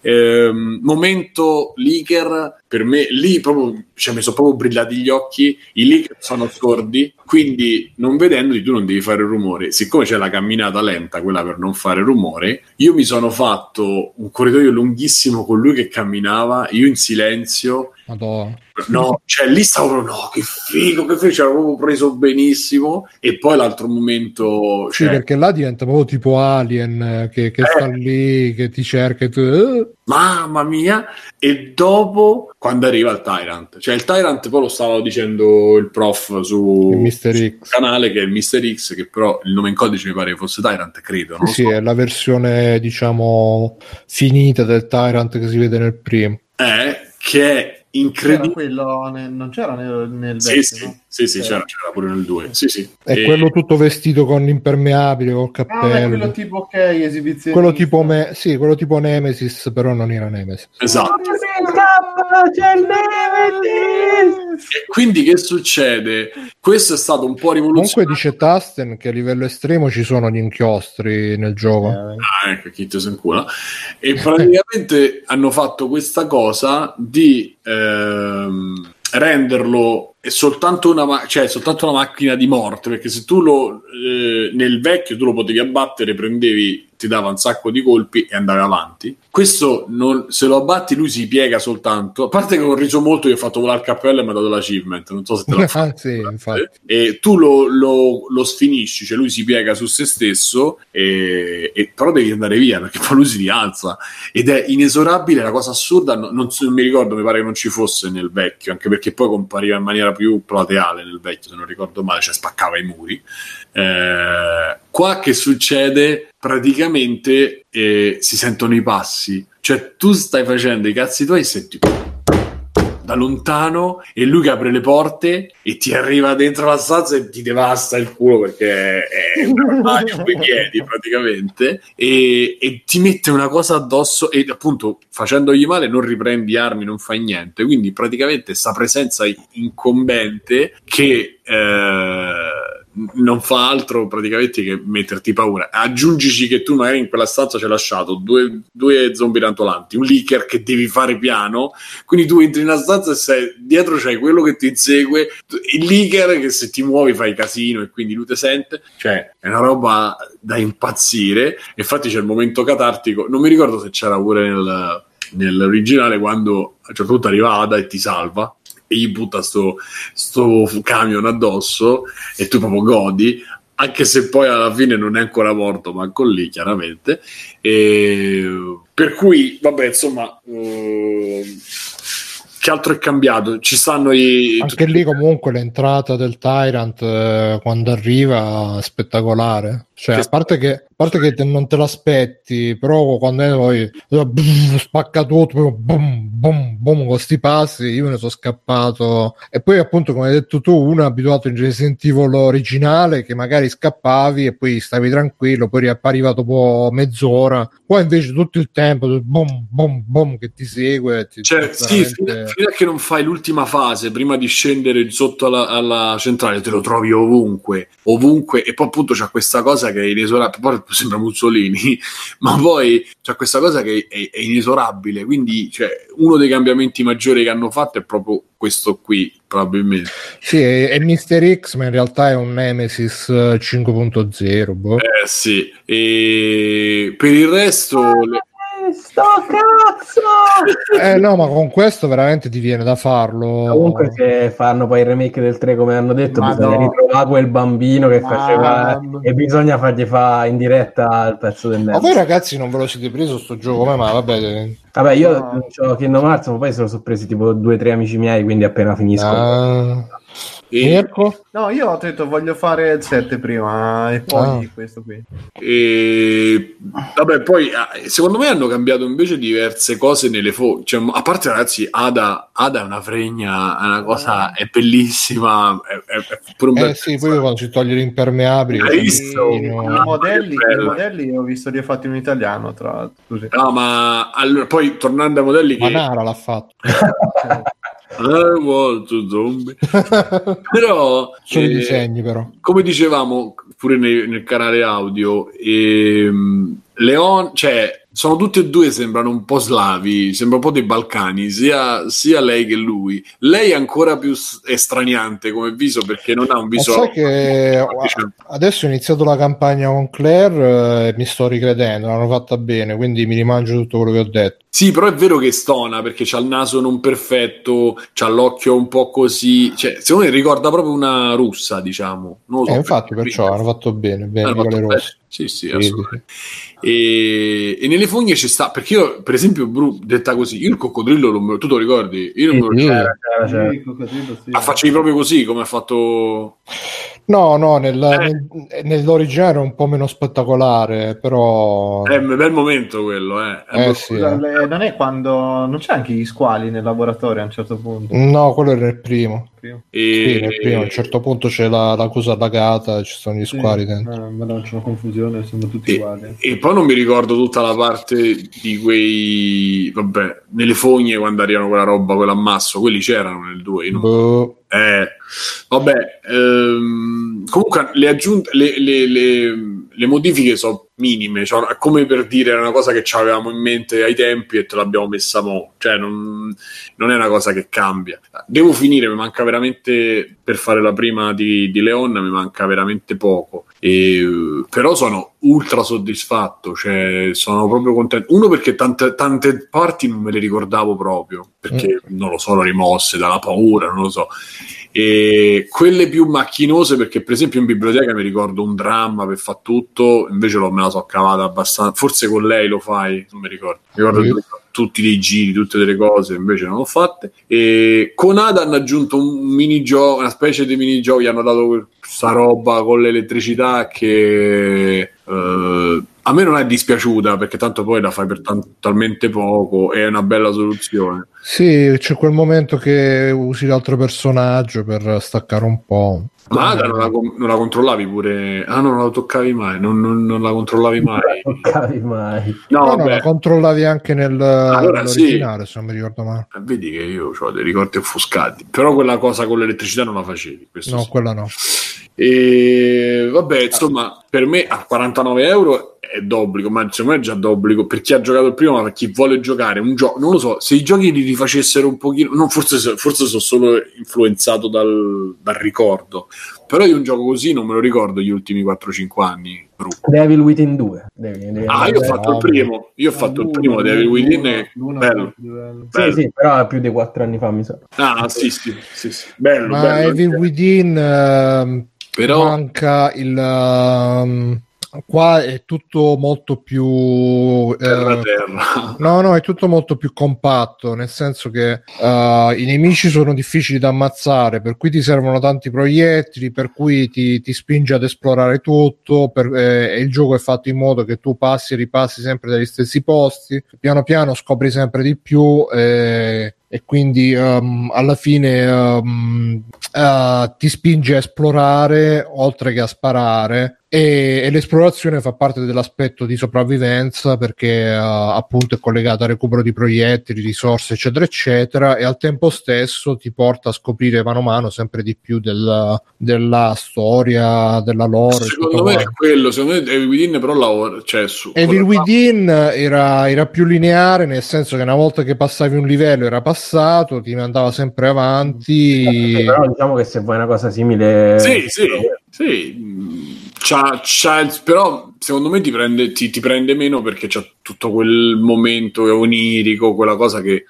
Ehm, momento leaker per me lì proprio cioè, mi sono proprio brillati gli occhi i leaker sono sordi quindi non vedendoli tu non devi fare rumore siccome c'è la camminata lenta quella per non fare rumore io mi sono fatto un corridoio lunghissimo con lui che camminava io in silenzio Madonna. No, cioè lì stavo no, che figo, che figo, avevo proprio preso benissimo. E poi l'altro momento, Sì, cioè, perché là diventa proprio tipo Alien eh, che, che sta lì, che ti cerca e tu... eh. mamma mia. E dopo, quando arriva il Tyrant, cioè il Tyrant poi lo stava dicendo il prof su Il sul canale che è il Mr. X, che però il nome in codice mi pare fosse Tyrant, credo. Non Sì, so. è la versione, diciamo, finita del Tyrant che si vede nel primo. È che è C'era incredibile. quello nel- non c'era nel, nel Sì, vecchio, sì, no? Sì, sì, Eh. c'era, c'era pure nel 2. Sì, sì. È E- quello tutto vestito con l'impermeabile, col Ah, cappello. quello tipo ok, esibizione. quello tipo, me- sì, quello tipo Nemesis, però non era Nemesis. Esatto. C'è il Nemesis! E quindi che succede? Questo è stato un po' Comunque rivoluzionario. dice Tasten che a livello estremo ci sono gli inchiostri nel gioco. Ah, ecco, chi te se incula. E praticamente hanno fatto questa cosa di ehm, renderlo soltanto una, ma- cioè, soltanto una macchina di morte, perché se tu lo eh, nel vecchio tu lo potevi abbattere, prendevi, ti dava un sacco di colpi e andavi avanti. Questo non- se lo abbatti lui si piega soltanto, a parte che ho riso molto, io ho fatto volare il cappello e mi ha dato l'achievement, non so se te l'ha Ah, sì, e tu lo, lo, lo sfinisci, cioè lui si piega su se stesso, e, e- però devi andare via perché poi lui si rialza ed è inesorabile. La cosa assurda, no- non, so- non mi ricordo, mi pare che non ci fosse nel vecchio, anche perché poi compariva in maniera più plateale nel vecchio, se non ricordo male, cioè spaccava i muri. Eh, qua che succede? Praticamente eh, si sentono i passi, cioè tu stai facendo i cazzi tuoi e senti da lontano e lui che apre le porte e ti arriva dentro la stanza e ti devasta il culo perché è un armadio coi piedi praticamente e, e ti mette una cosa addosso e appunto facendogli male non riprendi armi, non fai niente. Quindi praticamente sta presenza incombente che eh, non fa altro praticamente che metterti paura. Aggiungici che tu magari in quella stanza ci hai lasciato due, due zombie rantolanti, un leaker che devi fare piano, quindi tu entri in una stanza e sei, dietro c'hai quello che ti insegue, il leaker che se ti muovi fai casino e quindi lui ti sente, cioè è una roba da impazzire. Infatti c'è il momento catartico, non mi ricordo se c'era pure nel, nell'originale quando a un certo punto arriva Ada e ti salva e gli butta sto, sto camion addosso e tu proprio godi anche se poi alla fine non è ancora morto manco lì chiaramente e per cui vabbè insomma eh, che altro è cambiato ci stanno i Anche lì comunque l'entrata del Tyrant eh, quando arriva spettacolare. Cioè, a parte che, a parte che non te l'aspetti, però quando è poi spacca tutto, boom, boom, boom, con sti passi, io me ne sono scappato. E poi appunto, come hai detto tu, uno è abituato in Resident Evil originale che magari scappavi e poi stavi tranquillo, poi riappariva dopo mezz'ora. Qua invece tutto il tempo, boom, boom, boom, che ti segue. Ti, Cioè, sì, fino, fino a che non fai l'ultima fase prima di scendere sotto alla, alla centrale, te lo trovi ovunque, ovunque, e poi appunto c'è questa cosa che è inesorabile. Poi sembra Mussolini, ma poi c'è questa cosa che è, è inesorabile. Quindi, cioè, uno dei cambiamenti maggiori che hanno fatto è proprio questo qui, probabilmente. Sì, è, è Mr. X, ma in realtà è un Nemesis eh, 5.0. boh. Eh sì, e per il resto. le- Sto cazzo! Eh no, ma con questo veramente ti viene da farlo. Comunque, se fanno poi il remake del 3, come hanno detto, Ma bisogna no. ritrovare quel bambino che Ma- faceva e bisogna fargli fare in diretta il pezzo del Ma Nemo. voi ragazzi non ve lo siete preso sto gioco, ma vabbè. eh, Vabbè, io No. c'ho Kingdom Hearts, ma poi se lo sono presi tipo due o tre amici miei, quindi appena finisco. ah. E- Mirko? No, io ho detto voglio fare il 7 prima e poi Ah. questo qui. E vabbè, poi ah, secondo me hanno cambiato invece diverse cose nelle foto. Cioè, a parte, ragazzi, Ada, Ada è una fregna, è una cosa, è bellissima. È, è, è pure un bel Eh sì, poi quando si toglie l'impermeabile. Hai visto? I, pochino- i modelli, che i modelli ho visto li ho fatti in italiano, tra l'altro. No, ma allora, poi tornando ai modelli che Manara l'ha fatto. I want to zombie. Però Solo i eh, disegni però. come dicevamo pure nel, nel canale audio, ehm, Leon, cioè, sono tutti e due sembrano un po' slavi, sembra un po' dei Balcani, sia, sia lei che lui. Lei è ancora più estraniante come viso perché non ha un Ma viso. sai che adesso ho iniziato la campagna con Claire e mi sto ricredendo, l'hanno fatta bene, quindi mi rimangio tutto quello che ho detto. Sì, però è vero che stona perché c'ha il naso non perfetto, c'ha l'occhio un po' così. Cioè, secondo me ricorda proprio una russa, diciamo. Non lo so Eh, infatti perché- perciò hanno fatto bene, bene Hanno fatto rosse. bene. Sì, sì, assolutamente. E, e nelle fogne ci sta, perché io, per esempio, Bru, detta così, io il coccodrillo, lo, tu te lo ricordi? Io non me lo sì. Ma facevi proprio così, come ha fatto... No, no, nel- Eh. nel- nell'originale era un po' meno spettacolare, però... È un bel momento quello, eh. È Eh, sì. Le- non è quando non c'è anche gli squali nel laboratorio a un certo punto. No, quello era il primo. Prima. E... Sì, nel primo. A un certo punto c'è la, la cosa allagata, ci sono gli squali dentro. Eh, ma non c'è una confusione, sono tutti E, uguali. e poi non mi ricordo tutta la parte di quei... Vabbè, nelle fogne quando arrivano quella roba, quell'ammasso, quelli c'erano nel 2. Io non Boh. Eh, vabbè, ehm, comunque le, aggiunte, le, le- le- le modifiche sono minime, cioè, è come per dire era una cosa che avevamo in mente ai tempi e te l'abbiamo messa mo', cioè non, non è una cosa che cambia. Devo finire, mi manca veramente, per fare la prima di, di Leon, mi manca veramente poco. E, però sono ultra soddisfatto, cioè sono proprio contento. Uno perché tante, tante parti non me le ricordavo proprio, perché non lo so, l'ho rimosse dalla paura, non lo so. E quelle più macchinose, perché per esempio in biblioteca mi ricordo un dramma per fare tutto, invece lo, me la so cavata abbastanza. Forse con lei lo fai, non mi ricordo. Mi ricordo che tutti dei giri, tutte delle cose, invece non l'ho fatte. E con Ada hanno aggiunto un minigioco, una specie di minigioco, gli hanno dato questa roba con l'elettricità che eh, a me non è dispiaciuta perché tanto poi la fai per tan- talmente poco, è una bella soluzione. Sì, c'è quel momento che usi l'altro personaggio per staccare un po'. Ma Ada non la, non la controllavi pure? Ah, no, non la toccavi mai, non, non- non la controllavi mai. Non capi mai. No, No, no, la controllavi anche nel, Allora, nell'originale, se non mi ricordo male. Eh, vedi che io ho dei ricordi offuscati, però quella cosa con l'elettricità non la facevi. Questo No, sì. quella no. E vabbè, insomma, per me a 49 euro è d'obbligo, ma secondo me è già d'obbligo per chi ha giocato il primo, ma per chi vuole giocare un gioco, non lo so, se i giochi li rifacessero un pochino, non, forse, forse sono solo influenzato dal, dal ricordo, però io un gioco così non me lo ricordo gli ultimi 4-5 anni. Bru. Devil Within 2. Devi- devi Ah, io ho fatto il primo, io ho fatto il primo Devil Within, è bello. l'uno- Sì, bello. sì, però è più di 4 anni fa, mi sa. Ah, sì, sì, sì, sì. bello, Ma bello. Evil Within ehm, Però- manca il... ehm, qua è tutto molto più... eh, Terra terra. No, no, è tutto molto più compatto, nel senso che eh, i nemici sono difficili da ammazzare, per cui ti servono tanti proiettili, per cui ti, ti spinge ad esplorare tutto, per- eh, e il gioco è fatto in modo che tu passi e ripassi sempre dagli stessi posti, piano piano scopri sempre di più eh, e quindi ehm, alla fine ehm, eh, ti spinge a esplorare oltre che a sparare e, e l'esplorazione fa parte dell'aspetto di sopravvivenza perché eh, appunto è collegata al recupero di proiettili, risorse eccetera eccetera e al tempo stesso ti porta a scoprire mano a mano sempre di più del- della storia, della lore. Secondo me è quello, secondo me Evil Within però lavora, cioè su Evil Within era, era più lineare nel senso che una volta che passavi un livello era passato, ti mandava sempre avanti. Sì, però diciamo che se vuoi una cosa simile... Sì, sì, sì. C'ha, c'ha però secondo me ti prende, ti, ti prende meno perché c'è tutto quel momento onirico, quella cosa che eh,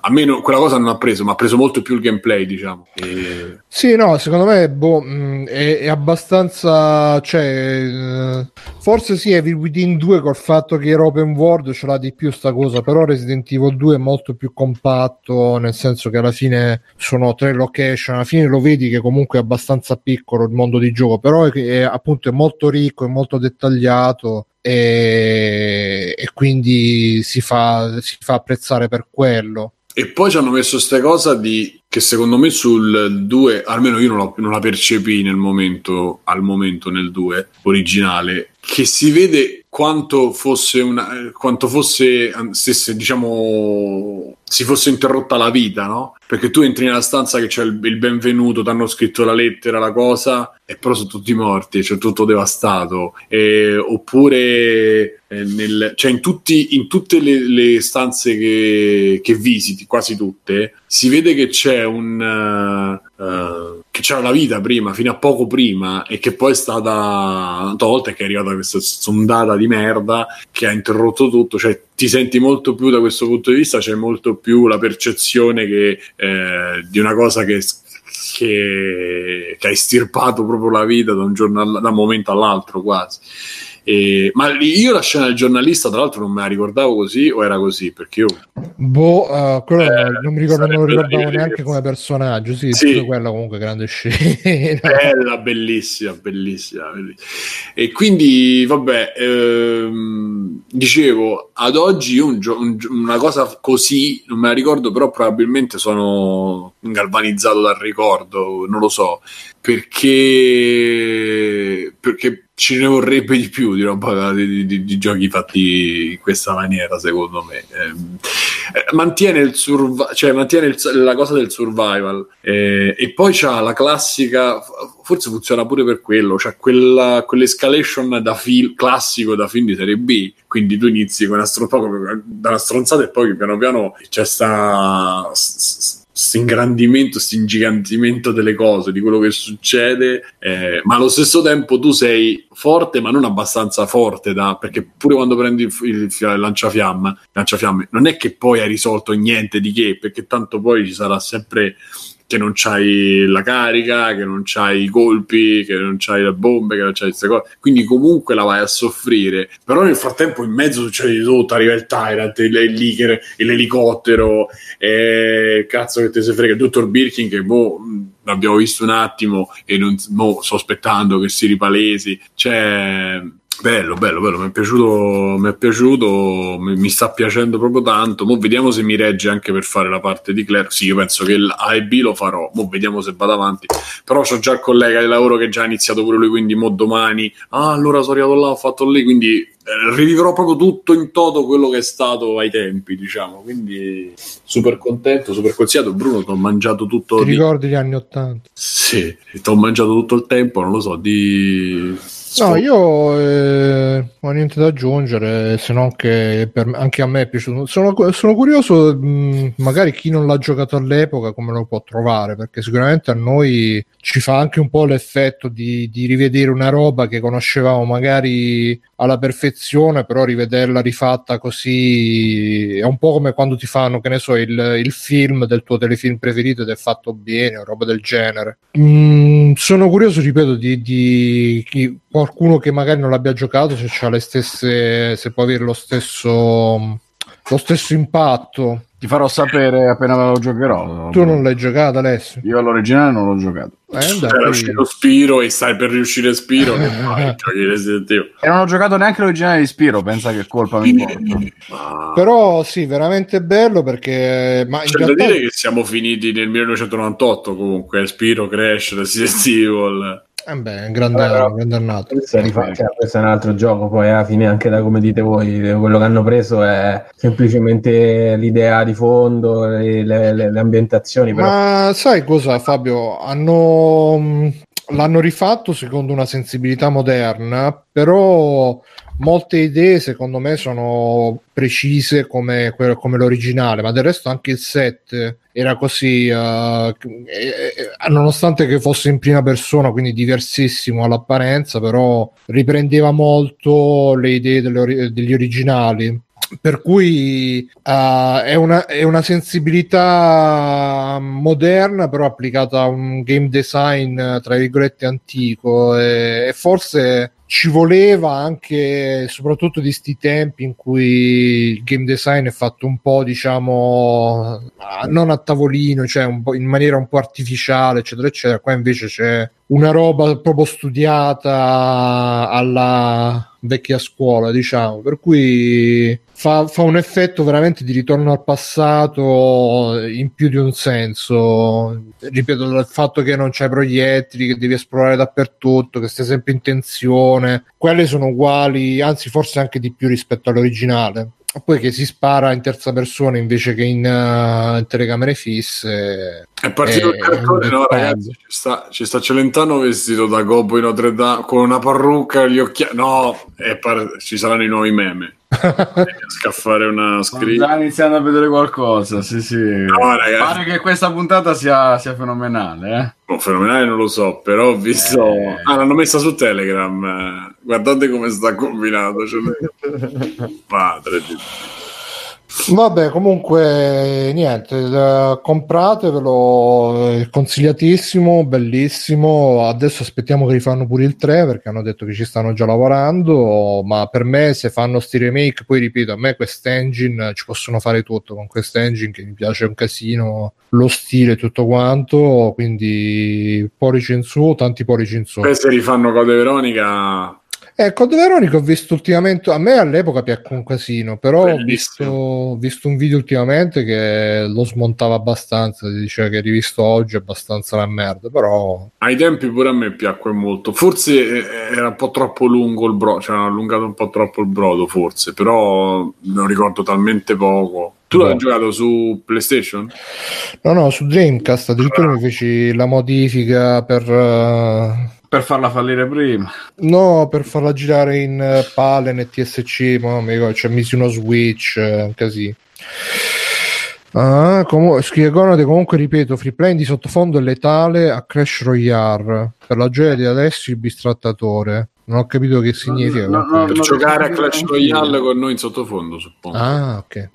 a me no- quella cosa non ha preso, ma ha preso molto più il gameplay, diciamo. E- Sì, no, secondo me boh, mh, è, è abbastanza. Cioè, eh, forse sì, Evil Within 2 col fatto che era open world ce l'ha di più sta cosa, però Resident Evil 2 è molto più compatto, nel senso che alla fine sono tre location, alla fine lo vedi che comunque è abbastanza piccolo il mondo di gioco, però è, è, appunto è molto ricco, è molto dettagliato. E, e quindi si fa, si fa apprezzare per quello. E poi ci hanno messo questa cosa di che secondo me sul 2, almeno io non, l'ho- non la percepì nel momento, al momento nel 2 originale, che si vede quanto fosse una, quanto fosse, stesse, diciamo, si fosse interrotta la vita, no? Perché tu entri nella stanza che c'è il, il benvenuto, ti hanno scritto la lettera, la cosa, e però sono tutti morti, c'è tutto devastato. E- oppure eh, nel- cioè in, tutti, in tutte le, le stanze che, che visiti, quasi tutte, si vede che c'è un eh, che c'era la vita prima, fino a poco prima, e che poi è stata tolta e che è arrivata questa sondata di merda che ha interrotto tutto. Cioè, ti senti molto più da questo punto di vista, c'è molto più la percezione che, eh, di una cosa che, che, che ha estirpato proprio la vita da un giorno all- da un momento all'altro quasi. E, ma io la scena del giornalista, tra l'altro, non me la ricordavo così o era così? Perché io. Boh, uh, Eh, non mi ricordo, non lo ricordavo neanche che- come personaggio. Sì, Sì. quello comunque grande scena. Bella, bellissima, bellissima, bellissima. E quindi, vabbè, ehm, dicevo, ad oggi io un gio- un una cosa così, non me la ricordo, però probabilmente sono galvanizzato dal ricordo, non lo so, perché, perché ce ne vorrebbe di più di, roba, di, di- di giochi fatti in questa maniera, secondo me. Ehm, eh, mantiene, il survi- cioè, mantiene il- la cosa del survival eh, e poi c'ha la classica forse funziona pure per quello c'ha quella, quell'escalation da film classico da film di serie B quindi tu inizi con una stronzata da stronzata e poi piano piano c'è sta questo ingrandimento, questo ingigantimento delle cose, di quello che succede, eh, ma allo stesso tempo tu sei forte, ma non abbastanza forte da, perché pure quando prendi il, il, il lanciafiamme, lanciafiamme, non è che poi hai risolto niente di che, perché tanto poi ci sarà sempre che non c'hai la carica, che non c'hai i colpi, che non c'hai le bombe, che non c'hai queste cose. Quindi comunque la vai a soffrire. Però nel frattempo in mezzo succede di tutto, arriva il Tyrant, il, leaker, l'elicottero, e cazzo che te se frega, il dottor Birkin che boh, l'abbiamo visto un attimo e non, mo, sto aspettando che si ripalesi. Cioè... Bello, bello, bello, mi è piaciuto, mi, è piaciuto mi, mi, sta piacendo proprio tanto. Mo vediamo se mi regge anche per fare la parte di Claire. Sì, io penso che l'A e B lo farò. Mo vediamo se vado avanti. Però c'ho già il collega di lavoro che già ha iniziato pure lui, quindi mo domani. Ah, allora sono arrivato là, ho fatto lì, quindi eh, rivivrò proprio tutto in toto quello che è stato ai tempi, diciamo. Quindi super contento, super consigliato. Bruno, ti ho mangiato tutto. Ti di... ricordi gli anni Ottanta? Sì, ti ho mangiato tutto il tempo, non lo so, di No, io eh, ho niente da aggiungere, se non che per, anche a me è piaciuto. Sono, sono curioso, mh, magari chi non l'ha giocato all'epoca, come lo può trovare, perché sicuramente a noi ci fa anche un po' l'effetto di, di rivedere una roba che conoscevamo magari alla perfezione, però rivederla rifatta così è un po' come quando ti fanno, che ne so, il, il film del tuo telefilm preferito ed è fatto bene, o roba del genere. Mm, sono curioso, ripeto, di, di qualcuno che magari non l'abbia giocato, se stesse, se può avere lo stesso, lo stesso impatto. Ti farò sapere appena me lo giocherò. Tu non l'hai giocato, Alessio? Io all'originale non l'ho giocato. Eh, Era uscito Spiro e stai per riuscire Spiro che fai, Resident Evil. E non ho giocato neanche l'originale di Spiro, pensa che colpa mi porta. Però sì, veramente bello perché... Ma C'è realtà... da dire che siamo finiti nel 1998 comunque, Spiro, Crash, Resident Evil... Eh beh, grande, allora, grande annato. Questo, rifa- cioè, questo è un altro gioco, poi alla fine anche da come dite voi, quello che hanno preso è semplicemente l'idea di fondo, le, le, le ambientazioni. Però... Ma sai cosa Fabio? Hanno... L'hanno rifatto secondo una sensibilità moderna, però molte idee secondo me sono precise come, come l'originale, ma del resto anche il set era così, uh, nonostante che fosse in prima persona, quindi diversissimo all'apparenza, però riprendeva molto le idee delle, degli originali. Per cui uh, è, una, è una sensibilità moderna, però applicata a un game design tra virgolette antico, e, e forse ci voleva anche, soprattutto di sti tempi in cui il game design è fatto un po', diciamo, non a tavolino, cioè in maniera un po' artificiale, eccetera, eccetera. Qua invece c'è una roba proprio studiata alla vecchia scuola, diciamo, per cui fa, fa un effetto veramente di ritorno al passato in più di un senso. Ripeto, il fatto che non c'hai proiettili, che devi esplorare dappertutto, che stai sempre in tensione, quelle sono uguali, anzi forse anche di più rispetto all'originale. Poi che si spara in terza persona invece che in, uh, in telecamere fisse. È partito il cartone, no ragazzi, ci sta, ci sta Celentano vestito da Gobbo in Notre Dame con una parrucca e gli occhiali. No, par- ci saranno i nuovi meme. Scaffare una scritta. Sta iniziando a vedere qualcosa, sì sì. No. Pare che questa puntata sia, sia fenomenale, eh? Oh, fenomenale non lo so, però ho visto... Eh... Ah, l'hanno messa su Telegram. Guardate come sta combinato. Cioè... Padre di... Vabbè, comunque niente, eh, compratevelo, è consigliatissimo, bellissimo. Adesso aspettiamo che rifanno pure il 3 perché hanno detto che ci stanno già lavorando, ma per me se fanno sti remake, poi ripeto, a me quest'engine ci possono fare tutto con quest'engine che mi piace un casino, lo stile tutto quanto, quindi porici in su, tanti porici in su. Poi se rifanno Code Veronica Eh, Code Veronica ho visto ultimamente, a me all'epoca piacque un casino, però ho visto, ho visto un video ultimamente che lo smontava abbastanza, diceva che rivisto oggi è abbastanza la merda, però ai tempi pure a me piacque molto. Forse eh, era un po' troppo lungo il brodo, cioè hanno allungato un po' troppo il brodo, forse, però non ricordo talmente poco. Tu l'hai Boh. giocato su PlayStation? no no, su Dreamcast addirittura mi feci la modifica per... eh, Per farla fallire prima. No, per farla girare in eh, Palen e TSC, ma non mi ricordo, cioè misi uno switch, eh, un casino. Ah, comu- scrive Conate, comunque ripeto, free play di sottofondo è letale a Crash Royale. Per la gioia di adesso il bistrattatore. Non ho capito che significa. no, comunque. no, Per giocare a Clash so Royale con noi in sottofondo, suppongo. Ah, ok.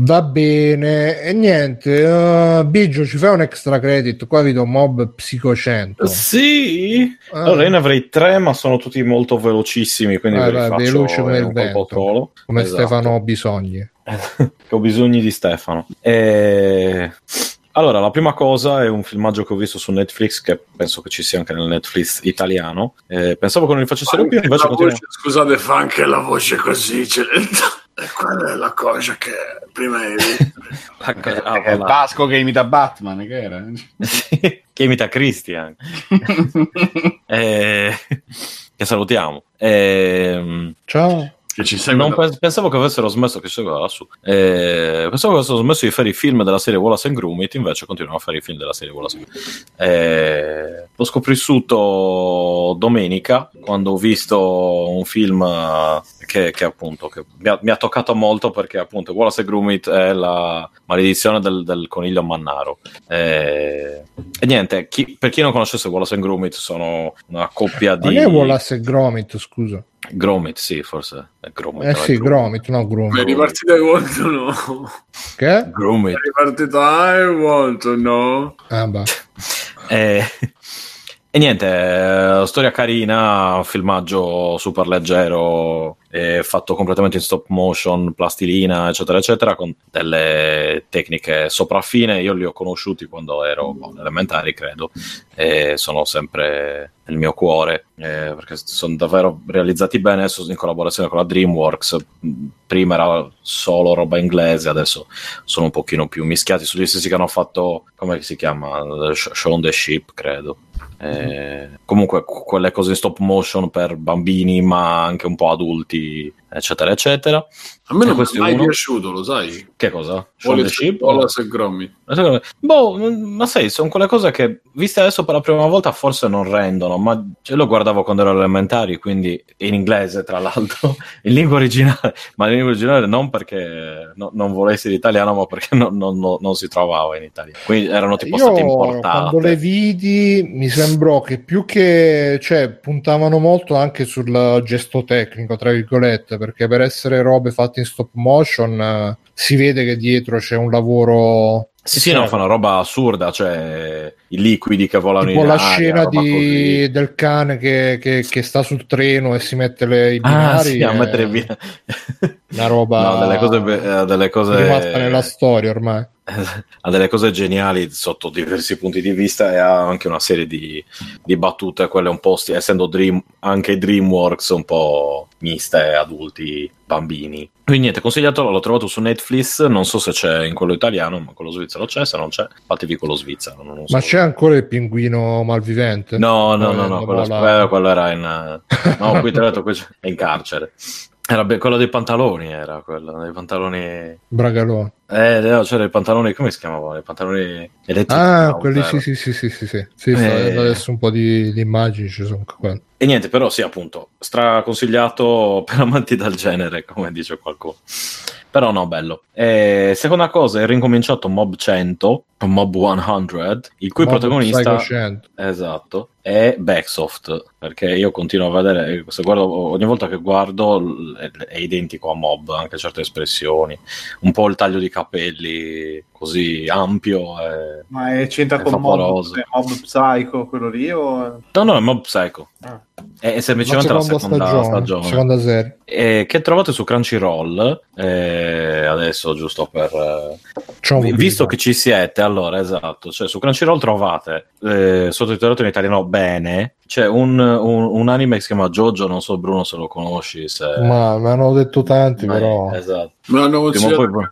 Va bene, e niente, uh, Biggio ci fai un extra credit, qua vedo mob Psico 100. Sì. Ah. Allora io ne avrei tre, ma sono tutti molto velocissimi, quindi Vai, ve li vai, faccio veloce come il vento. come Esatto. Stefano bisogni. ho bisogno di Stefano. E... Allora, la prima cosa è un filmaggio che ho visto su Netflix, che penso che ci sia anche nel Netflix italiano. Eh, pensavo che non li facessero più, invece voce- scusate, fa anche la voce così. Cioè, e quella è la cosa che prima hai detto. Ah, È voilà. Vasco che imita Batman, che era? che imita Christian. Eh, che salutiamo. Ehm, Ciao. Che ci segue non da- pe- pensavo che avessero smesso che segue lassù. Eh, pensavo che avessero smesso di fare i film della serie Wallace and Gromit invece continuano a fare i film della serie Wallace and Gromit eh, l'ho scoprissuto domenica quando ho visto un film eh, che, che appunto che mi, ha, mi ha toccato molto perché appunto Wallace and Gromit è la maledizione del, del coniglio mannaro eh, e niente chi- per chi non conoscesse Wallace and Gromit sono una coppia di Non è Wallace e Gromit, scusa. Gromit sì forse è Gromit Eh sì, Gromit, no Beh, Gromit. ripartita hai volto no. Che? Gromit Ripartita hai volto no. Ah, bah. E, e niente, eh, storia carina, filmaggio super leggero, fatto completamente in stop motion, plastilina, eccetera, eccetera, con delle tecniche sopraffine. Io li ho conosciuti quando ero boh, elementari, credo, e sono sempre nel mio cuore, eh, perché sono davvero realizzati bene, adesso in collaborazione con la DreamWorks. Prima era solo roba inglese, adesso sono un pochino più mischiati sugli stessi che hanno fatto, come si chiama? Sh- Shaun the Sheep, credo. Eh, comunque qu- quelle cose in stop motion per bambini ma anche un po' adulti eccetera eccetera A me non mi questo è è mai uno? piaciuto, lo sai? che cosa? Shaun the Wallace, Sheep? Wallace e Gromit. Boh, ma sai, sono quelle cose che, viste adesso per la prima volta, forse non rendono, ma io lo guardavo quando ero elementari, quindi in inglese, tra l'altro, in lingua originale, ma in lingua originale non perché no- non volessi l'italiano, ma perché non, non- non- non si trovava in Italia. Quindi erano tipo state Io importate. quando le vidi mi sembrò che più che cioè puntavano molto anche sul gesto tecnico, tra virgolette, perché per essere robe fatte in stop motion eh, si vede che dietro c'è un lavoro Sì, sì, no, fa una roba assurda, cioè i liquidi che volano tipo in la aria, scena roba di- del cane che, che- che sta sul treno e si mette le, i Ah, binari sì, a mettere via. una roba No, delle cose, be- eh, delle cose... rimasta nella storia ormai ha delle cose geniali sotto diversi punti di vista e ha anche una serie di, di battute, quelle un po' sti- essendo Dream, anche DreamWorks un po' miste, adulti, bambini. Quindi niente, consigliato, l'ho trovato su Netflix, non so se c'è in quello italiano, ma quello svizzero c'è, se non c'è, fatevi quello svizzero. So. ma c'è ancora il pinguino malvivente No, no, no, no, dopo quello, la- quello era in... No, qui tra l'altro qui è in carcere. Era be- quello dei pantaloni, era quello, dei pantaloni... Bragalone Eh, no, c'era i pantaloni, come si chiamavano? I pantaloni elettrici. Ah, quelli zero. sì, sì, sì, sì, sì, sì. Sì, Eh. fa- adesso un po' di, di immagini ci sono anche quelli. E niente, però sì, appunto, straconsigliato per amanti del genere, come dice qualcuno. Però no, bello. E seconda cosa, è rincominciato Mob 100, Mob 100, il cui Mob protagonista... Psycho 100. Esatto. È Backsoft, perché io continuo a vedere, se guardo, ogni volta che guardo è, è identico a Mob, anche certe espressioni, un po' il taglio di capelli così ampio. E, Ma è, c'entra è con Mob, vaporoso. Mob Psycho, quello lì? O... No, no, è Mob Psycho. Ah. È, è semplicemente la seconda, stagione. seconda serie. Eh, che trovate su Crunchyroll eh, adesso giusto per eh, visto che ci siete allora esatto cioè su Crunchyroll trovate eh, sottotitolato in italiano bene c'è un, un, un anime che si chiama Jojo non so Bruno se lo conosci se Ma me l'hanno detto tanti, Ma- però. esatto Me l'hanno Prima poi-.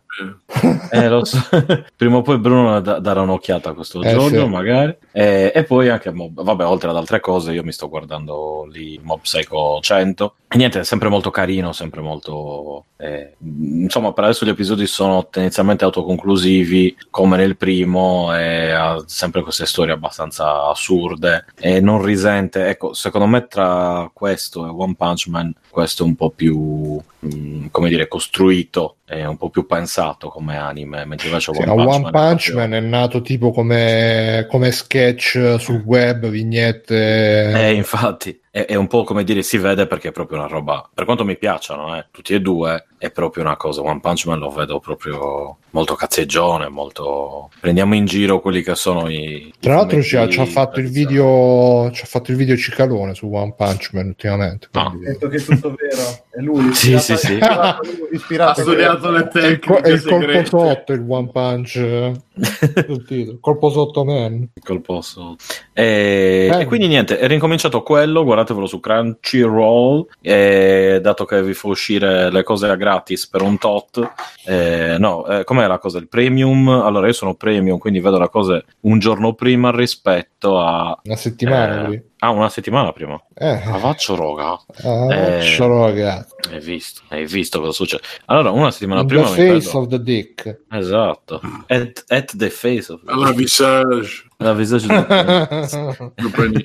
Eh, lo so. Prima o poi Bruno da- darà un'occhiata a questo Eh, Jojo, sì. magari. E, e poi anche Mob. Vabbè, oltre ad altre cose, io mi sto guardando lì Mob Psycho 100. E niente, è sempre molto carino, sempre molto. eh, insomma, per adesso gli episodi sono tendenzialmente autoconclusivi, come nel primo, e ha sempre queste storie abbastanza assurde. E non risente. Ecco, secondo me tra questo e One Punch Man, questo è un po' più. mm, come dire, costruito è un po' più pensato come anime, mentre invece Sì, One Punch, One Man, è proprio- Man è nato tipo come, come sketch sul web, vignette. Eh, infatti, è, è un po' come dire si vede perché è proprio una roba. Per quanto mi piacciono, eh, tutti e due, è proprio una cosa. One Punch Man lo vedo proprio molto cazzeggione, molto. Prendiamo in giro quelli che sono i. Tra i l'altro ci ha, fumetti ci ha fatto il video ci ha fatto il video cicalone su One Punch Man ultimamente. No. quindi- Detto che è tutto vero, è lui. Sì, ispirato- sì, sì. Ha studiato le È il, co- tecniche è il colpo segrete. sotto il One Punch eh, colpo sotto man. Colpo sotto. E, Bello. e quindi niente, è ricominciato quello, guardatevelo su Crunchyroll, e dato che vi fa uscire le cose a gratis per un tot, eh, no, eh, com'è la cosa? Il premium? Allora io sono premium, quindi vedo le cose un giorno prima rispetto a... Una settimana eh, lui. ah, una settimana prima. Eh, Ma faccio roga. ah, eh, solo ragazzi. Hai visto, hai visto cosa succede? Allora, una settimana In prima the face prendo... of the dick. Esatto. At, at the face of Allora, visage. la visage prendi-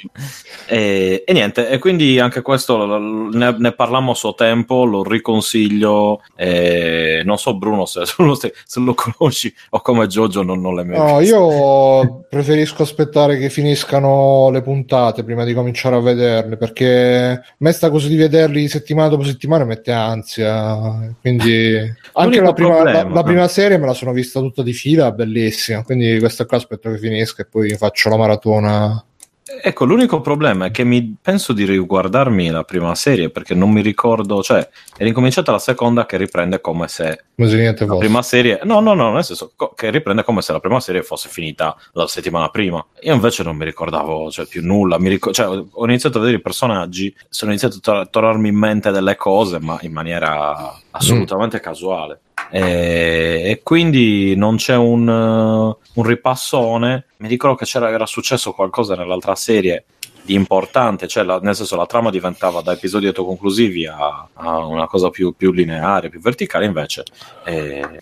E, e niente, e quindi anche questo ne, ne parlammo a suo tempo, lo riconsiglio. e non so, Bruno, se, se lo, conosci o come Jojo non, non l'hai mai No, visto. io preferisco aspettare che finiscano le puntate prima di cominciare a vederle perché a me sta cosa di vederli settimana dopo settimana mette ansia. Quindi anche la prima, problema, la- la prima serie me la sono vista tutta di fila, bellissima. Quindi questa qua aspetto che finisca e poi faccio la maratona. Ecco, l'unico problema è che mi penso di riguardarmi la prima serie perché non mi ricordo, cioè è ricominciata la seconda che riprende come se se la fosse. prima serie, no, no, no, nel senso che riprende come se la prima serie fosse finita la settimana prima. Io invece non mi ricordavo cioè, più nulla. Mi ricor- cioè, ho iniziato a vedere i personaggi, sono iniziato a tor- tornarmi in mente delle cose, ma in maniera assolutamente casuale. E, e quindi non c'è un, uh, un ripassone. Mi ricordo che era successo qualcosa nell'altra serie di importante, cioè la- nel senso la trama diventava da episodi autoconclusivi a, a una cosa più, più lineare, più verticale, invece eh,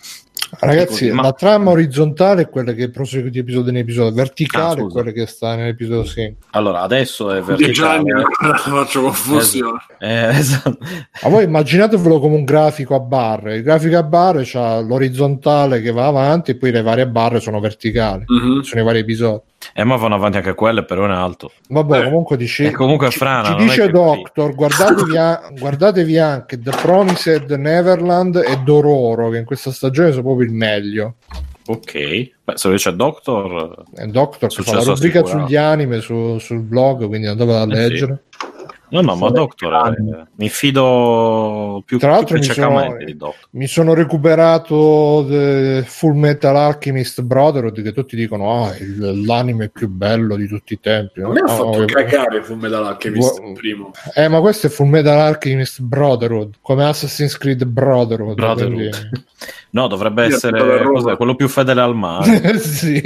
Ragazzi, Così, ma- la trama orizzontale è quella che prosegue di episodio in episodio, Ah, verticale è scusa. quella che sta nell'episodio 5. allora adesso è verticale. ancora faccio confusione. Eh, esatto. Ma voi immaginatevelo come un grafico a barre. Il grafico a barre c'ha l'orizzontale che va avanti e poi le varie barre sono verticali. Mhm. Sono i vari episodi. Eh, ma vanno avanti anche quelle, però in alto. Vabbè, Eh, comunque dici, è comunque ci, frana, ci è dice Doctor, guardatevi, a- guardatevi anche The Promised Neverland e Dororo, che in questa stagione sono proprio il meglio. Ok. Beh, se lo dice Doctor... È Doctor che fa la rubrica assicurato. sugli anime su- sul blog, quindi andatela a Eh sì. No, no, ma Doctor... anni. eh, mi fido più, Tra l'altro più mi sono- di Doctor. Mi sono recuperato Full Metal Alchemist Brotherhood che tutti dicono ah, il- l'anime più bello di tutti i tempi. A me ha fatto no, cagare Full Metal Alchemist il primo. Eh, ma questo è Full Metal Alchemist Brotherhood, come Assassin's Creed Brotherhood. Brotherhood. quindi- No, dovrebbe Io essere cos'è, quello più fedele al mare. sì.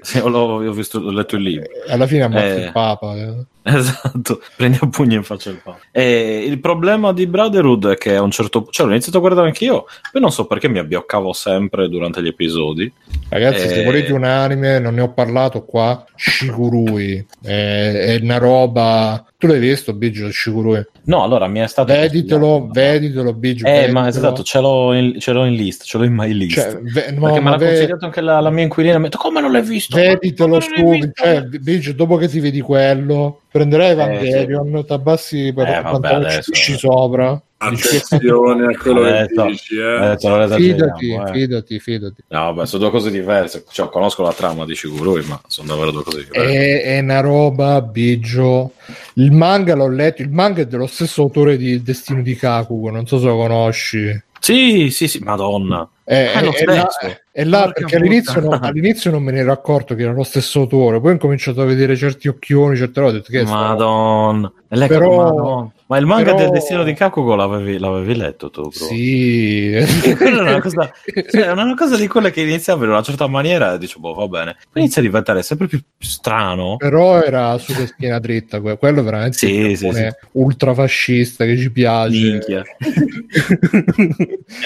Sì, io ho, visto, ho letto il libro. Alla fine ha morto Eh. il Papa. eh. Esatto, prendi a pugni in faccia il palo. E il problema di Brotherhood è che a un certo punto, cioè l'ho iniziato a guardare anch'io, poi non so perché mi abbioccavo sempre durante gli episodi. Ragazzi, se Eh. volete un anime, non ne ho parlato qua. Shigurui è, è una roba Tu l'hai visto, Biggio Shigurui? No, allora mi è stato. Veditelo, veditelo, Biggio. Eh, veditelo. ma esatto, ce l'ho, in, ce l'ho in list, ce l'ho in my list. Cioè, ve- no, Perché me ma l'ha ve- consigliato anche la, la mia inquilina. Mi ha detto, come non l'hai visto? Veditelo visto?" cioè, Biggio, dopo che ti vedi quello, prenderai Evangelion, ti abbassi per Eh, vabbè, adesso- sopra. Attenzione a quello che detto- dici, Eh, eh. esageriamo, Fidati, eh. fidati, fidati. No, vabbè, sono due cose diverse. Cioè, conosco la trama di Shigurui, ma sono davvero due cose diverse. È, è una roba, Biggio. Il manga l'ho letto, il manga è dello stesso autore di Destino di Kakugo, non so se lo conosci. Sì, sì, sì, madonna. È, È lo è là, è là perché all'inizio, non, all'inizio non me ne ero accorto che era lo stesso autore, poi ho cominciato a vedere certi occhioni, certe cose, ho detto che è Madonna. Però- Madonna. Ma il manga però- del destino di Kakugo l'avevi, l'avevi letto tu, bro? Sì, Quella è una cosa, cioè, una cosa di quelle che iniziava in una certa maniera e dici, boh, va bene. Poi inizia a diventare sempre più strano. però era sulla schiena dritta, que- quello veramente Sì, sì, Giappone ultrafascista che ci piace. Minchia.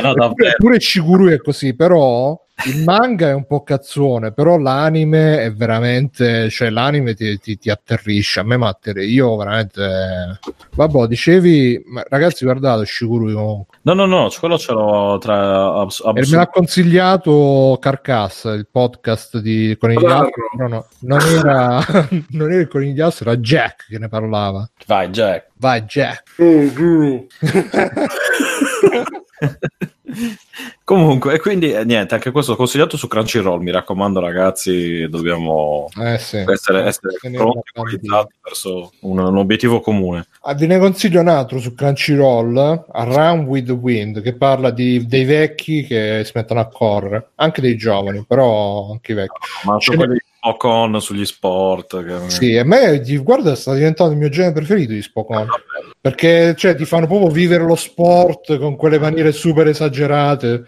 No, Eppure- davvero. Pure Shigurui è così, però il manga è un po' cazzone, però l'anime è veramente, cioè l'anime ti, ti, ti atterrisce, a me mi atterri- io veramente... Vabbè, dicevi, ma ragazzi guardate Shigurui comunque. No, no, no, quello ce l'ho tra... abs- E abs- me l'ha consigliato Carcass, il podcast di Conigliastro, però no, non era, non era il Conigliastro, era Jack che ne parlava. Vai, Jack. Vai Jack. Comunque, e quindi eh, niente, anche questo consigliato su Crunchyroll. Mi raccomando, ragazzi, dobbiamo Eh sì. essere, essere pronti verso un, un obiettivo comune. Ah, ve ne consiglio un altro su Crunchyroll, A Run with the Wind, che parla di, dei vecchi che si mettono a correre, anche dei giovani, però anche i vecchi. Ma ne- quelli Ocon sugli sport. Che... Sì, a me, guarda, sta diventando il mio genere preferito di Spokon, perché cioè, ti fanno proprio vivere lo sport con quelle maniere super esagerate.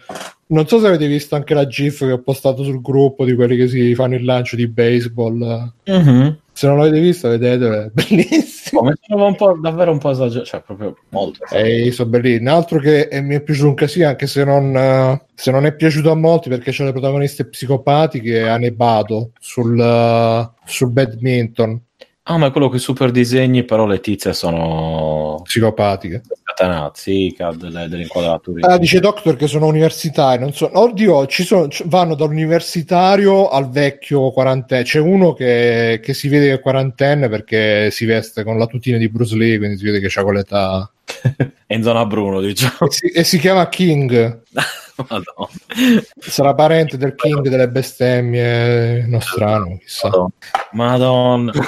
Non so se avete visto anche la GIF che ho postato sul gruppo di quelli che si fanno il lancio di baseball. Mhm. Se non l'avete visto, vedetelo, è bellissimo. Oh, mi sembrava un po', davvero un po' esagerato, cioè proprio molto. E sono bellini. Un altro che eh, mi è piaciuto un casino, anche se non, eh, se non è piaciuto a molti, perché c'è le protagoniste psicopatiche, è Anebato sul, eh, sul badminton. Ah, ma è quello i super disegni, però le tizie sono Psicopatiche. sì, delle, delle inquadrature. Ah, dice Doctor che sono universitari. Non so, oddio, ci sono, vanno dall'universitario al vecchio quarantenne. C'è uno che, che si vede che è quarantenne perché si veste con la tutina di Bruce Lee, quindi si vede che c'ha quell'età. È in zona Bruno, diciamo. E si, e si chiama King. Madonna. Sarà parente del King delle bestemmie nostrano, chissà. Madonna.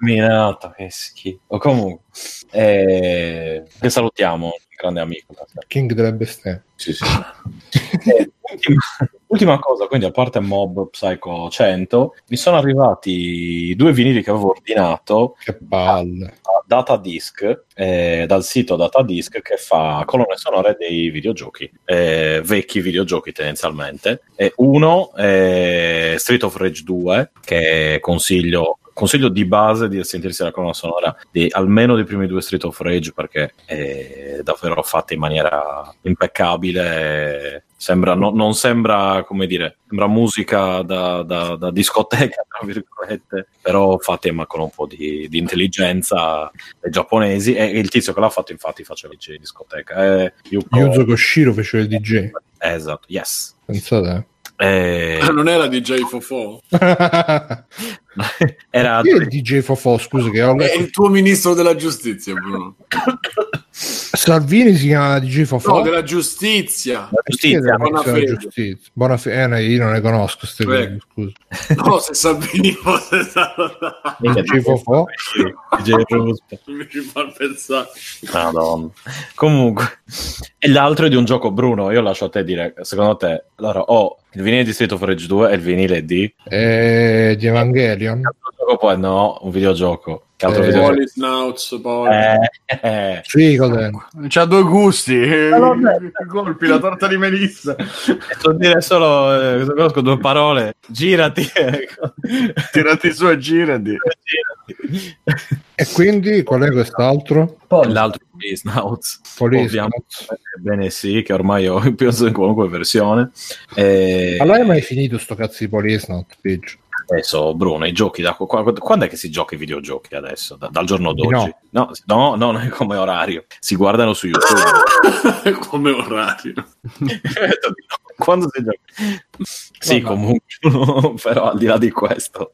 Minata, che schifo. O comunque, eh, che salutiamo, grande amico. King delle bestemmie. Sì, sì. Eh, ultima, ultima cosa, quindi a parte Mob Psycho 100, mi sono arrivati due vinili che avevo ordinato Che palle. a Datadisk, eh, dal sito Datadisk che fa colonne sonore dei videogiochi, eh, vecchi videogiochi tendenzialmente. E uno è Street of Rage 2, che consiglio consiglio di base di sentirsi la colonna sonora di almeno dei primi due Street of Rage perché è davvero fatta in maniera impeccabile sembra, no- non sembra come dire sembra musica da, da- da discoteca tra virgolette però fatta ma con un po' di, di intelligenza dei giapponesi e il tizio che l'ha fatto infatti faceva il DJ di discoteca è Yuko- Yuzo Koshiro fece il DJ. esatto yes Pensate. Eh, Non era DJ Fofò? era Chi è il DJ Fofò? Scusa, che ho È il tuo ministro della giustizia, Bruno. Salvini si chiama DJ Fofò. No, della giustizia. la giustizia Buona Buona fede. Giustizia. Buona fe- eh, no, io non ne conosco queste Prego. cose, scusa. No, se Salvini fosse stato DJ Fofò? DJ Ruspe. mi ci fa pensare. Madonna. Comunque, e l'altro è di un gioco Bruno. Io lascio a te dire, secondo te, allora, ho il vinile di Street of Rage 2 e il vinile di. Eh, di Evangelion. Altro gioco poi? No, un videogioco. Che altro Eh, videogioco? Snouts, poi. Eh, eh. Sì, cos'è? C'ha due gusti. vabbè. colpi, la torta di melissa. So dire solo, eh, conosco due parole. Girati. ecco. Tirati su e girati. Girati. E quindi qual è quest'altro? Poi L'altro Snouts. Bene sì, che ormai ho penso in qualunque versione. Eh, Allora hai mai finito sto cazzo di Not Bitch? Adesso, Bruno, i giochi da qu- quando è che si gioca i videogiochi adesso? Da- dal giorno d'oggi? No. no, no, non è come orario. Si guardano su YouTube. come orario. quando si gioca? Sì, comunque, però al di là di questo.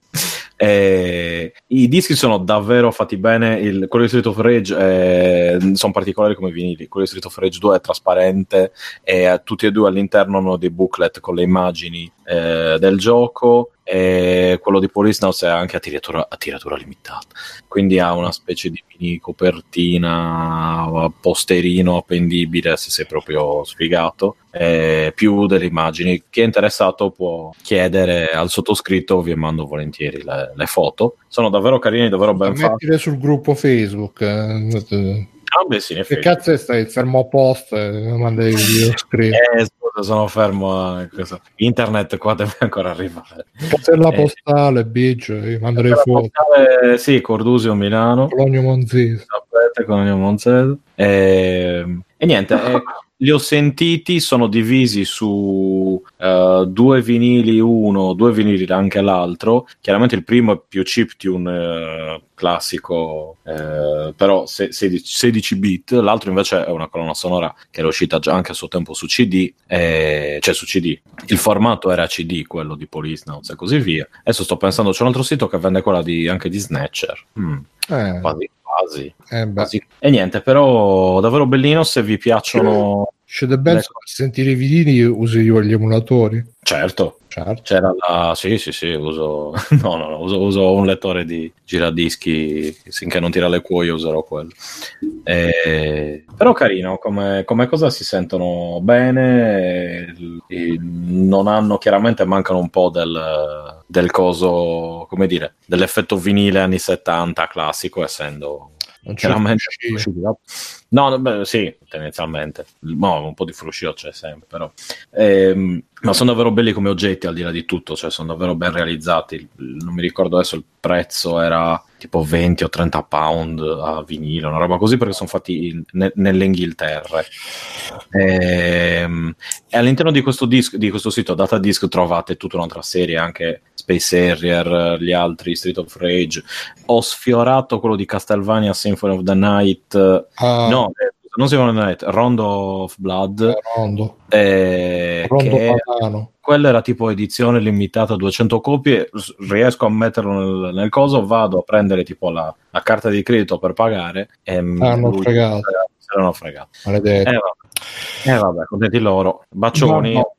Eh, I dischi sono davvero fatti bene. Il, quello di Street of Rage eh, sono particolari come vinili. Quello di Street of Rage 2 è trasparente e tutti e due all'interno hanno dei booklet con le immagini eh, del gioco. E quello di Police Notes è anche a tiratura, a tiratura limitata, quindi ha una specie di mini copertina posterino appendibile se sei proprio sfigato. Eh, più delle immagini. Chi è interessato può chiedere al sottoscritto, vi mando volentieri le, le foto. Sono davvero carini, davvero ben fatti. Mettile sul gruppo Facebook. Eh. Beh, sì, che cazzo è stai fermo post? Eh, manda i video scritti. Eh, scusa, sono fermo. Eh, Internet qua deve ancora arrivare. Casella eh, postale, bitch, manda le foto. Postale, sì, Cordusio Milano. Cologno Monzese. Cologno Monzese. E, e niente, eh, li ho sentiti, sono divisi su uh, due vinili uno, due vinili anche l'altro. Chiaramente il primo è più chiptune uh, classico, uh, però se, 16, 16, bit, l'altro invece è una colonna sonora che era uscita già anche a suo tempo su CD, eh, cioè su CD. Il formato era CD, quello di Police Notes e così via. Adesso sto pensando, c'è un altro sito che vende quella di, anche di Snatcher. Mm. Eh. Quasi quasi. Eh quasi. E niente, però davvero bellino se vi piacciono... Scende ben le... sentire i vinili usi gli emulatori? Certo, certo. C'era la... Sì, sì, sì, uso... No, no, no, uso, uso un lettore di giradischi, finché non tira le cuoie userò quello. E... Però carino, come, come, cosa si sentono bene, e non hanno, chiaramente mancano un po' del del coso, come dire, dell'effetto vinile anni 70 classico, essendo non chiaramente. no, beh, sì, tendenzialmente. No, un po' di fruscio c'è sempre però. Ehm, ma sono davvero belli come oggetti al di là di tutto cioè sono davvero ben realizzati. Non mi ricordo adesso il prezzo era tipo 20 o 30 pound a vinile una roba così perché sono fatti in, ne, nell'Inghilterra. Ehm, e all'interno di questo, disc, di questo sito Datadisk trovate tutta un'altra serie anche Space Harrier gli altri Street of Rage. Ho sfiorato quello di Castlevania Symphony of the Night. Uh, no eh, non Symphony of the Night Rondo of Blood. Eh, Rondo, eh, Rondo che quella era tipo edizione limitata a 200 copie riesco a metterlo nel, nel coso vado a prendere tipo la, la, carta di credito per pagare e hanno fregato se l'hanno fregato eh, vabbè. eh vabbè contenti loro bacioni no, no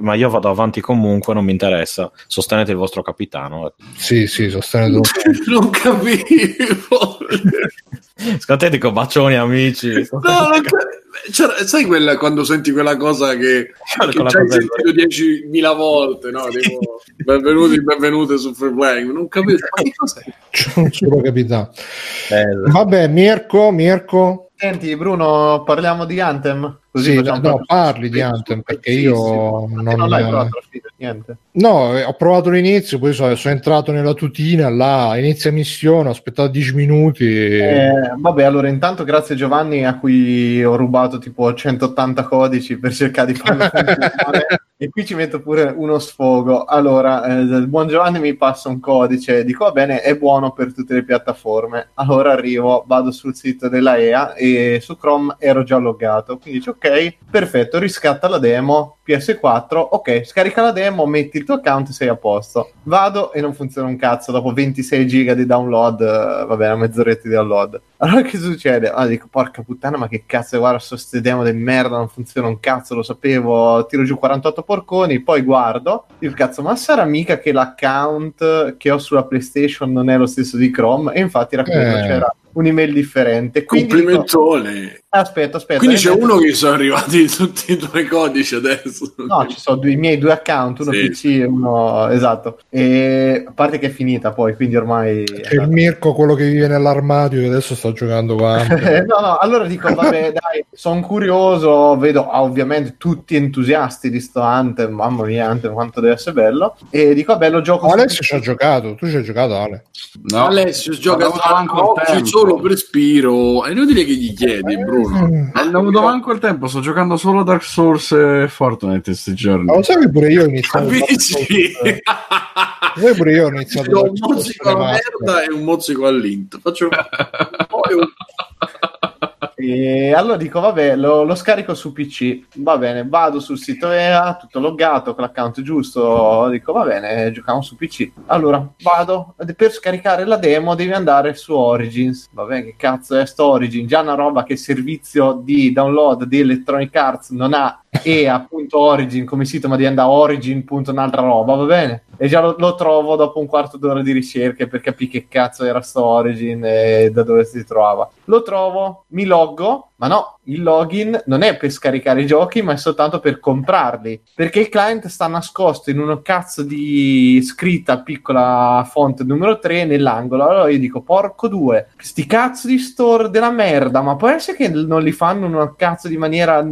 ma io vado avanti comunque, non mi interessa. Sostenete il vostro capitano. Sì, sì, sostenete. non capivo. Secondo te dico bacioni amici. No, non ca- sai quella, quando senti quella cosa che, che già hai sentito 10.000 volte, no? Tipo, benvenuti, benvenute su Free Playing. Non capisco, ma che cos'è? Solo capitano. Bello. Vabbè, Mirko, Mirko. Senti Bruno, parliamo di Anthem. Così sì, no, parli di Anthem perché io non, non l'hai provato fine, niente. No, ho provato l'inizio, poi sono, sono, entrato nella tutina, là, inizia missione, ho aspettato 10 minuti. Eh, vabbè, allora intanto grazie Giovanni a cui ho rubato tipo 180 codici per cercare di farlo funzionare. e qui ci metto pure uno sfogo. Allora, eh, il buon Giovanni mi passa un codice, dico va bene, è buono per tutte le piattaforme. Allora arrivo, vado sul sito della EA e su Chrome ero già loggato, quindi dice ok, perfetto, riscatta la demo, PS4, ok, scarica la demo, metti il tuo account e sei a posto. Vado e non funziona un cazzo, dopo 26 giga di download, uh, vabbè, una mezz'oretta di download. Allora che succede? Allora dico, porca puttana, ma che cazzo, guarda, sto ste demo di merda, non funziona un cazzo, lo sapevo, tiro giù 48 porconi, poi guardo, dico, cazzo, ma sarà mica che l'account che ho sulla PlayStation non è lo stesso di Chrome? E infatti era quello, eh. c'era un'email differente. Quindi Complimentone. Dico, aspetta, aspetta. Quindi c'è uno che sono arrivati tutti i tuoi codici adesso. No, ci sono due, i miei due account, uno sì. PC e uno... Esatto. E a parte che è finita poi, quindi ormai... C'è il Mirko, quello che vive nell'armadio e adesso sta giocando qua. no, no, allora dico, vabbè, dai, sono curioso, vedo ah, ovviamente tutti entusiasti di sto Anthem, mamma mia, Anthem quanto deve essere bello. E dico, vabbè, lo gioco... Alessio ci ha giocato, tu ci hai giocato Ale. No, Alessio gioca anche no, ci solo per Spiro. È inutile che gli chiedi, Bruno. Non ho avuto manco il tempo, sto giocando solo Dark Souls e Fortnite questi giorni. Ma lo sai che pure io ho iniziato Capisci? Sai pure io ho iniziato Do un mozzico alla remaster. merda e un mozzico all'int. Faccio poi un- E allora dico, vabbè, lo, lo scarico su PC. Va bene, vado sul sito EA, tutto loggato, con l'account giusto. Dico, va bene, giochiamo su PC. Allora, vado. Per scaricare la demo devi andare su Origins. Vabbè, che cazzo è sto Origin? Già una roba che il servizio di download di Electronic Arts non ha EA.origin come sito, ma devi andare a origin.un'altra roba, va bene? E già lo, lo trovo dopo un quarto d'ora di ricerche per capire che cazzo era sto Origin e da dove si trovava. Lo trovo, mi loggo, ma no, il login non è per scaricare i giochi, ma è soltanto per comprarli. Perché il client sta nascosto in uno cazzo di scritta piccola font numero 3 nell'angolo. Allora io dico, porco due, sti cazzo di store della merda, ma può essere che non li fanno in una cazzo di maniera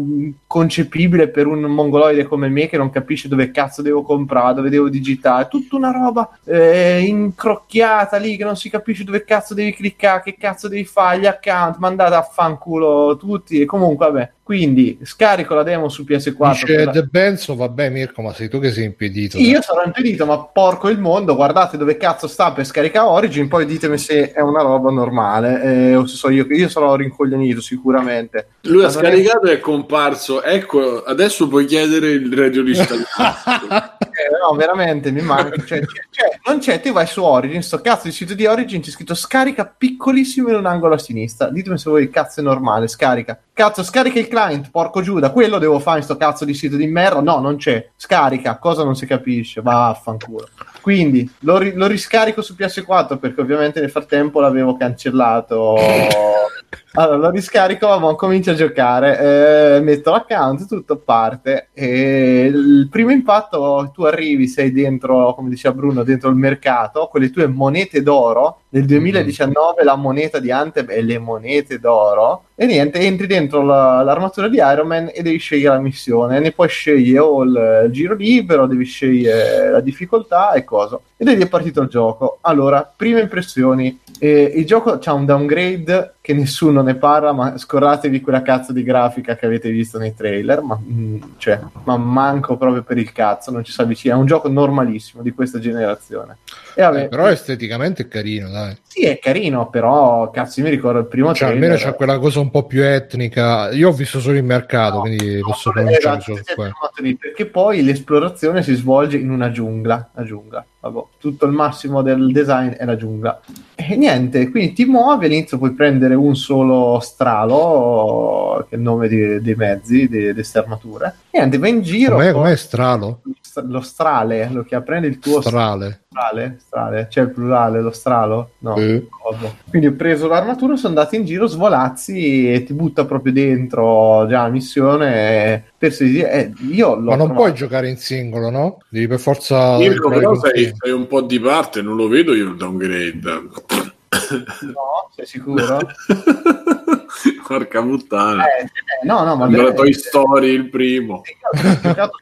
concepibile per un mongoloide come me che non capisce dove cazzo devo comprare, dove devo digitare, tutta una roba eh, incrocchiata lì che non si capisce dove cazzo devi cliccare, che cazzo devi fare, gli account, mandate a fanculo tutti e comunque vabbè. Quindi scarico la demo su PS4. Dice la- The Benzo, vabbè Mirko, ma sei tu che sei impedito. Sì, io sarò impedito, ma porco il mondo, guardate dove cazzo sta per scaricare Origin, poi ditemi se è una roba normale, eh, o se so io che io sarò rincoglionito sicuramente. Lui ha è- scaricato e è comparso. Ecco, adesso puoi chiedere il radio installato. Eh, no, veramente mi manca. Cioè, c'è- c'è- non c'è, tu vai su Origin, sto cazzo di sito di Origin, c'è scritto scarica piccolissimo in un angolo a sinistra. Ditemi se voi il cazzo è normale, scarica. Cazzo, scarica il client, porco Giuda, quello devo fare in sto cazzo di sito di merda. No, non c'è. Scarica, cosa non si capisce, vaffanculo. Quindi lo, ri- lo riscarico su PS4 perché ovviamente nel frattempo l'avevo cancellato. Allora lo riscarico, ma comincio a giocare, eh, metto l'account, tutto parte e il primo impatto tu arrivi, sei dentro, come diceva Bruno, dentro il mercato con le tue monete d'oro. Nel 2019 la moneta di Anthem è le monete d'oro e niente, entri dentro la- l'armatura di Iron Man e devi scegliere la missione. Ne puoi scegliere o il, il giro libero, devi scegliere la difficoltà e cosa. Ed è lì partito il gioco. Allora, prime impressioni. Eh, il gioco ha un downgrade che nessuno ne parla, ma scordatevi quella cazzo di grafica che avete visto nei trailer. Ma, mm, cioè, ma manco proprio per il cazzo, non ci si avvicina. È un gioco normalissimo di questa generazione. E vabbè, Eh, però esteticamente è carino, dai. sì, è carino, però cazzo, io mi ricordo il primo Cioè, trailer. almeno c'è quella cosa un po' più etnica. Io ho visto solo il mercato, quindi No, posso no, pronunciare esatto, solo lì, perché poi l'esplorazione si svolge in una giungla, la giungla. Vabbè, tutto il massimo del design è la giungla. E niente, quindi ti muovi, all'inizio puoi prendere un solo stralo, che è il nome di- dei mezzi, di- delle armature. Niente, vai in giro. Com'è, com'è stralo? Lo strale, lo che prendi il tuo Strale. strale, strale, c'è il plurale, lo stralo? No. Eh. Quindi ho preso l'armatura, sono andato in giro, svolazzi e ti butta proprio dentro già la missione. Per si- eh, io l'ho Ma non trovato- puoi giocare in singolo, no? Devi per forza. Giocare però sei, sei un po' di parte, non lo vedo io il downgrade. No, sei sicuro? Porca puttana. Eh, eh, no, no, ma Allora Toy Story il primo.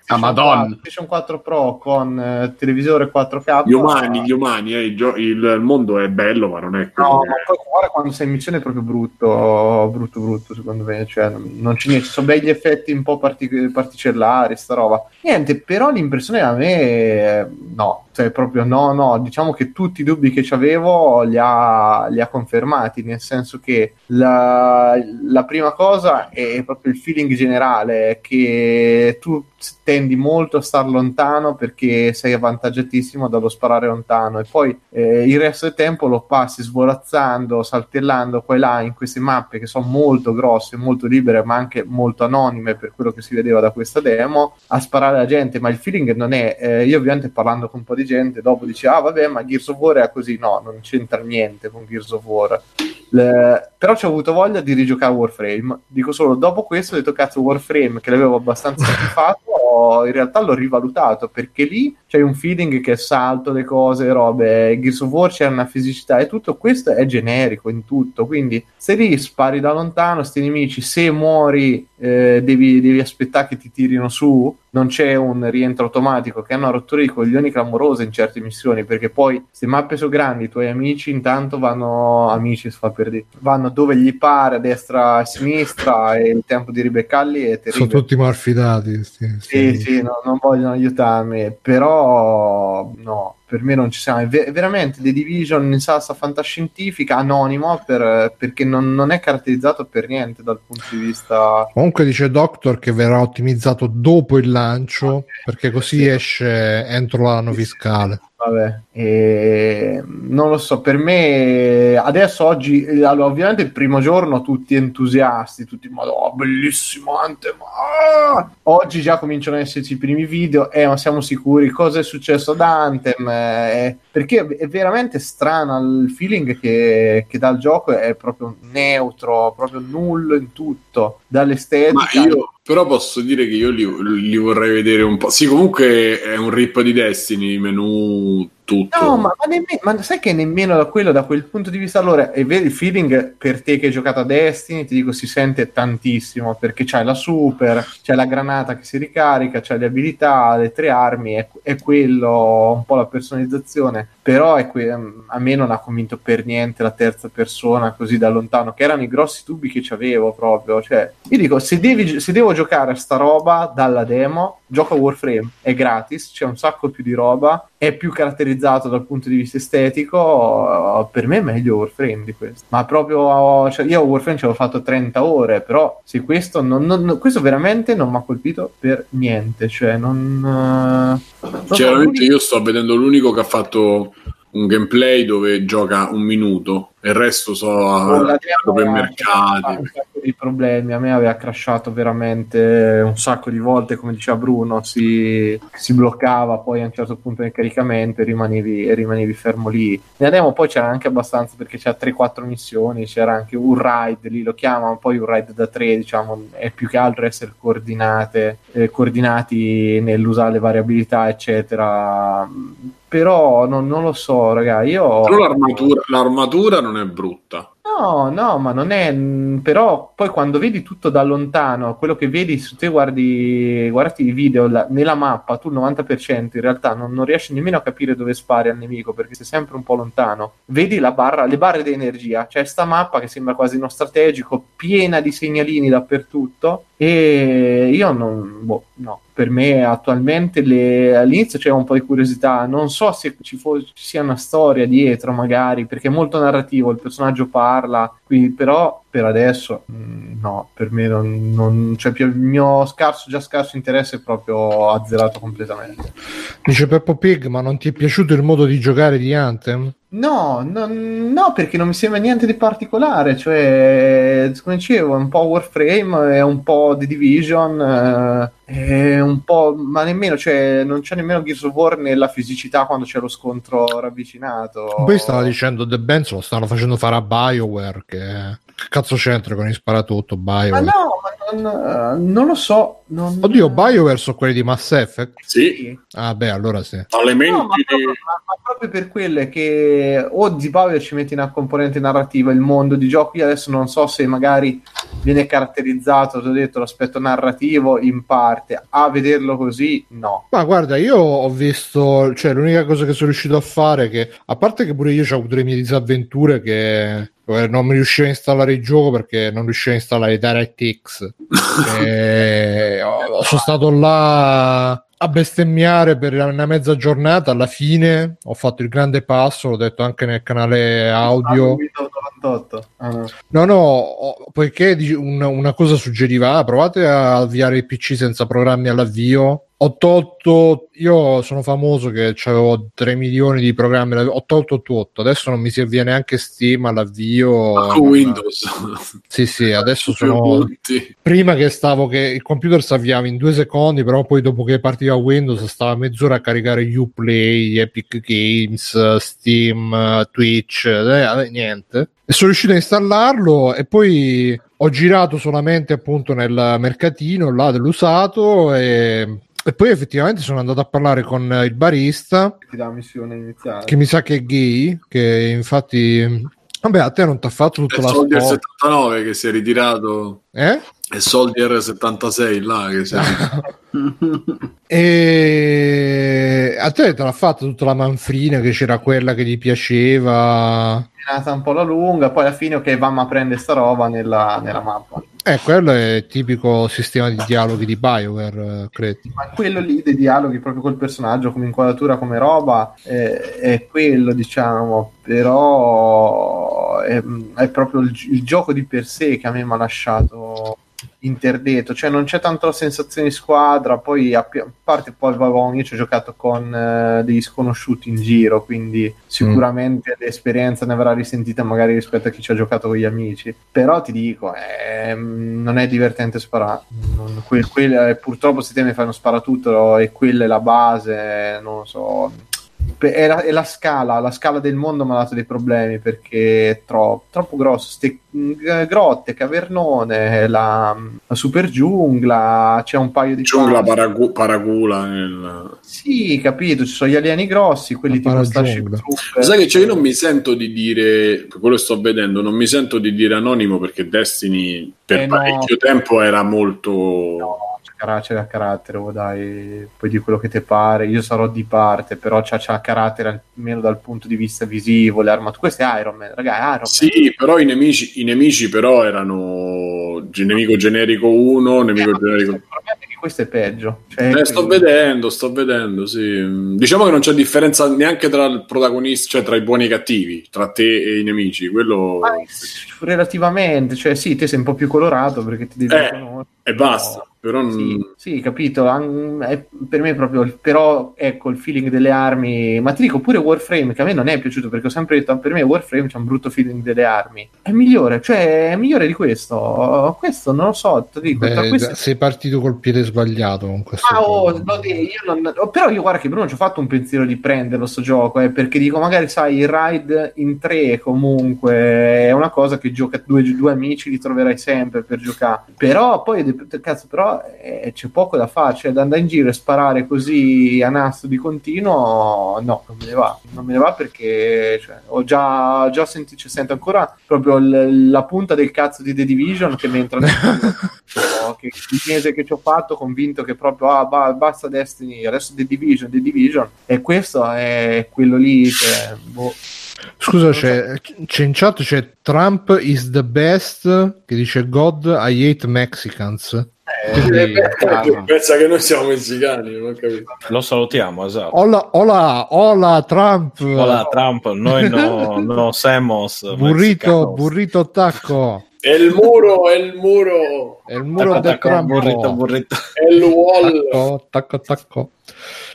Ah, Madonna. PlayStation 4 Pro con eh, televisore 4K. Gli umani, gli umani, eh, il, gio- il- mondo è bello, ma non è quello No, ma poi guarda quando sei in missione è proprio brutto, brutto, brutto secondo me. Cioè, non, non c'è niente, ci sono begli effetti un po' partic- particellari, sta roba. Niente, però l'impressione a me, no, cioè proprio no, no. Diciamo che tutti i dubbi che avevo li ha, li ha confermati, nel senso che la, la prima cosa è proprio il feeling generale che tu tendi molto a star lontano perché sei avvantaggiatissimo dallo sparare lontano e poi eh, il resto del tempo lo passi svolazzando, saltellando qua e là in queste mappe che sono molto grosse, molto libere ma anche molto anonime per quello che si vedeva da questa demo a sparare alla gente ma il feeling non è eh, io ovviamente parlando con un po' di gente dopo dice ah vabbè ma Gears of War è così. No non c'entra niente con Gears of War. Le- però ci ho avuto voglia di rigiocare Warframe. Dico solo dopo questo ho detto cazzo Warframe che l'avevo abbastanza ho- in realtà l'ho rivalutato perché lì c'è un feeling che salto le cose robe Gears of War c'è una fisicità e tutto. Questo è generico in tutto quindi se lì spari da lontano sti nemici se muori eh, devi, devi aspettare che ti tirino su, non c'è un rientro automatico, che è una rottura di coglioni clamorosa in certe missioni, perché poi se mappe sono grandi, i tuoi amici intanto vanno, amici fa per dire, vanno dove gli pare, a destra e a sinistra, e il tempo di ribeccarli è terribile. Sono tutti malfidati. Sì, sì, sì no, non vogliono aiutarmi, però no, per me non ci siamo. È, ver- veramente The Division in salsa fantascientifica, anonimo, per, perché non, non, è caratterizzato per niente dal punto di vista. Comunque dice Doctor che verrà ottimizzato dopo il lancio, perché così sì. esce entro l'anno fiscale. Vabbè, e... non lo so, per me adesso oggi, allora, ovviamente il primo giorno tutti entusiasti, tutti, ma oh, bellissimo Anthem, ah! oggi già cominciano ad esserci i primi video, eh, ma siamo sicuri cosa è successo ad Anthem, eh, perché è veramente strano il feeling che, che dà il gioco, è proprio neutro, proprio nullo in tutto, dall'estetica. Ma io però posso dire che io li, li, vorrei vedere un po'. Sì, comunque è un rip di Destiny, menu tutto. No, ma, ma, nemmeno, ma sai che nemmeno da quello, da quel punto di vista, allora è vero il feeling per te che hai giocato a Destiny, ti dico, si sente tantissimo perché c'hai la super, c'è la granata che si ricarica, c'hai le abilità, le tre armi, è, è quello un po' la personalizzazione. Però è que- a me non ha convinto per niente la terza persona così da lontano, che erano i grossi tubi che c'avevo proprio. Cioè, io dico, se, devi, se devo giocare a sta roba dalla demo, gioco a Warframe, è gratis, c'è un sacco più di roba, è più caratterizzato dal punto di vista estetico, per me è meglio Warframe di questo. Ma proprio, cioè, io Warframe ci avevo fatto 30 ore, però se questo, non, non, questo veramente non mi ha colpito per niente, cioè non... Chiaramente io sto vedendo l'unico che ha fatto un gameplay dove gioca un minuto e il resto so per mercati. Un sacco di problemi, a me aveva crashato veramente un sacco di volte, come diceva Bruno, si, si bloccava poi a un certo punto nel caricamento e rimanevi, e rimanevi fermo lì. Nella demo poi c'era anche abbastanza perché c'era 3-4 missioni, c'era anche un ride, lì lo chiamano, poi un ride da 3, diciamo, è più che altro essere coordinate, eh, coordinati nell'usare le variabilità, eccetera però non, non, lo so, raga. Io. Però l'armatura, l'armatura non è brutta. No, no, ma non è. Però poi quando vedi tutto da lontano, quello che vedi, se te guardi, guardi i video la, nella mappa, tu il 90% in realtà non, non, riesci nemmeno a capire dove spari al nemico perché sei sempre un po' lontano. Vedi la barra, le barre di energia, c'è sta mappa che sembra quasi uno strategico, piena di segnalini dappertutto. E io non. Boh, no per me attualmente le, all'inizio c'era un po' di curiosità, non so se ci, fo- ci, sia una storia dietro magari, perché è molto narrativo, il personaggio parla, quindi, però per adesso mh, no, per me non, non cioè, il mio scarso, già scarso interesse è proprio azzerato completamente. Dice Peppo Pig, ma non ti è piaciuto il modo di giocare di Anthem? No, no, no, perché non mi sembra niente di particolare, cioè, come dicevo, è un po' Warframe, è un po' The Division, eh, è un po', ma nemmeno, cioè, non c'è nemmeno Gears of War nella fisicità quando c'è lo scontro ravvicinato. Poi stava dicendo The Benz lo stanno facendo fare a Bioware, che cazzo c'entra con i sparatutto Bioware? Ma no, ma non, uh, non lo so. Non... Oddio, Bioware sono quelli di Mass Effect? Sì. Ah beh, allora sì. Elementi no, ma, proprio, ma, ma proprio per quelle che o di Bioware ci metti una componente narrativa, il mondo di gioco, io adesso non so se magari viene caratterizzato, ti ho detto, l'aspetto narrativo in parte, a vederlo così no. Ma guarda, io ho visto, cioè l'unica cosa che sono riuscito a fare è che, a parte che pure io ho avuto le mie disavventure che non mi riuscivo a installare il gioco perché non riuscivo a installare DirectX. E sono stato là a bestemmiare per una mezza giornata. Alla fine ho fatto il grande passo l'ho detto anche nel canale audio. Ah, no. no no poiché una, una cosa suggeriva ah, provate a avviare il pc senza programmi all'avvio ho tolto, io sono famoso che avevo 3 milioni di programmi, ho tolto 88, adesso non mi si avviene neanche Steam all'avvio. Ma con Windows. Sì, sì, adesso sono... Prima che stavo, che il computer si avviava in due secondi, però poi dopo che partiva Windows stava mezz'ora a caricare Uplay, Epic Games, Steam, Twitch, eh, niente. E sono riuscito a installarlo e poi ho girato solamente appunto nel mercatino là dell'usato e e poi effettivamente sono andato a parlare con il barista che, che mi sa che è gay, che infatti Vabbè, a te non ti ha fatto tutta È la Soldier storia. 79 che si è ritirato. Eh? È Soldier 76 là che si è E a te te l'ha fatta tutta la manfrina che c'era quella che gli piaceva. È nata un po' la lunga, poi alla fine ok, Vamma prende sta roba nella, nella mappa. Eh, quello è il tipico sistema di dialoghi di BioWare, eh, credo. Ma quello lì dei dialoghi proprio col personaggio, come inquadratura, come roba, eh, è quello, diciamo, però è, è proprio il, il gioco di per sé che a me mi ha lasciato interdetto, cioè non c'è tanto la sensazione di squadra, poi a, parte poi vabbè, io ci ho giocato con eh, degli sconosciuti in giro, quindi sicuramente l'esperienza ne avrà risentita magari rispetto a chi ci ha giocato con gli amici, però ti dico, ehm, non è divertente sparare, Non- que- quella- purtroppo questi temi fanno sparatutto e quella è la base, non lo so. È la, è la scala, la scala del mondo mi ha dato dei problemi perché è tro- troppo grosso. Ste grotte, cavernone, la, la super giungla, c'è un paio di giungla paragu- paracula. nel- Sì, capito, ci sono gli alieni grossi, quelli La tipo Starship. Trooper. Sai che c'è? Io non mi sento di dire, quello che sto vedendo, non mi sento di dire anonimo perché Destiny per Eh, no. parecchio tempo era molto... No, c'è carattere a carattere, oh, dai, puoi dire quello che ti pare. Io sarò di parte, però c'ha, c'ha carattere almeno dal punto di vista visivo. Le armature, questo è Iron Man, ragazzi, è Iron Man. Sì, però i nemici, i nemici però erano nemico generico 1, nemico generico... Probabilmente che questo è peggio. Cioè, Eh, sto vedendo, sto vedendo, sì. Diciamo che non c'è differenza neanche tra il protagonista, cioè tra i buoni e i cattivi, tra te e i nemici. Quello Ma, relativamente, cioè sì, te sei un po' più colorato perché ti devi Eh, conoscere. E basta. Però non- Sì, sì, capito. an- è- per me è proprio il- però ecco il feeling delle armi. Ma ti dico pure Warframe che a me non è piaciuto perché ho sempre detto per me Warframe c'è un brutto feeling delle armi. È migliore, cioè è migliore di questo. Questo non lo so, ti dico. Beh, queste- sei partito col piede sbagliato con questo. Ah, oh, no, io non- oh, però io guarda che Bruno ci ho fatto un pensiero di prenderlo sto gioco, eh, perché dico magari sai il ride in tre comunque è una cosa che gioca due, due amici li troverai sempre per giocare, però poi de- cazzo però eh, c'è poco da fare, cioè da andare in giro e sparare così a nastro di continuo no, non me ne va, non me ne va perché cioè, ho già, già sentito, cioè, sento ancora proprio l- la punta del cazzo di The Division che mi entra nel che il mese che ci ho fatto convinto che proprio ah, ba- basta Destiny adesso The Division The Division e questo è quello lì che boh. Scusa, c'è, c'è in chat c'è Trump is the best che dice God I hate Mexicans. Quindi- Eh, pensa che noi siamo messicani, non ho capito. Lo salutiamo, esatto. Hola, hola, hola Trump. Hola Trump, noi no, no semos burrito, burrito tacco. È il muro, è il muro, È il muro Tacco, del tacco, burrito, burrito. è il wall. Tacco, tacco, tacco.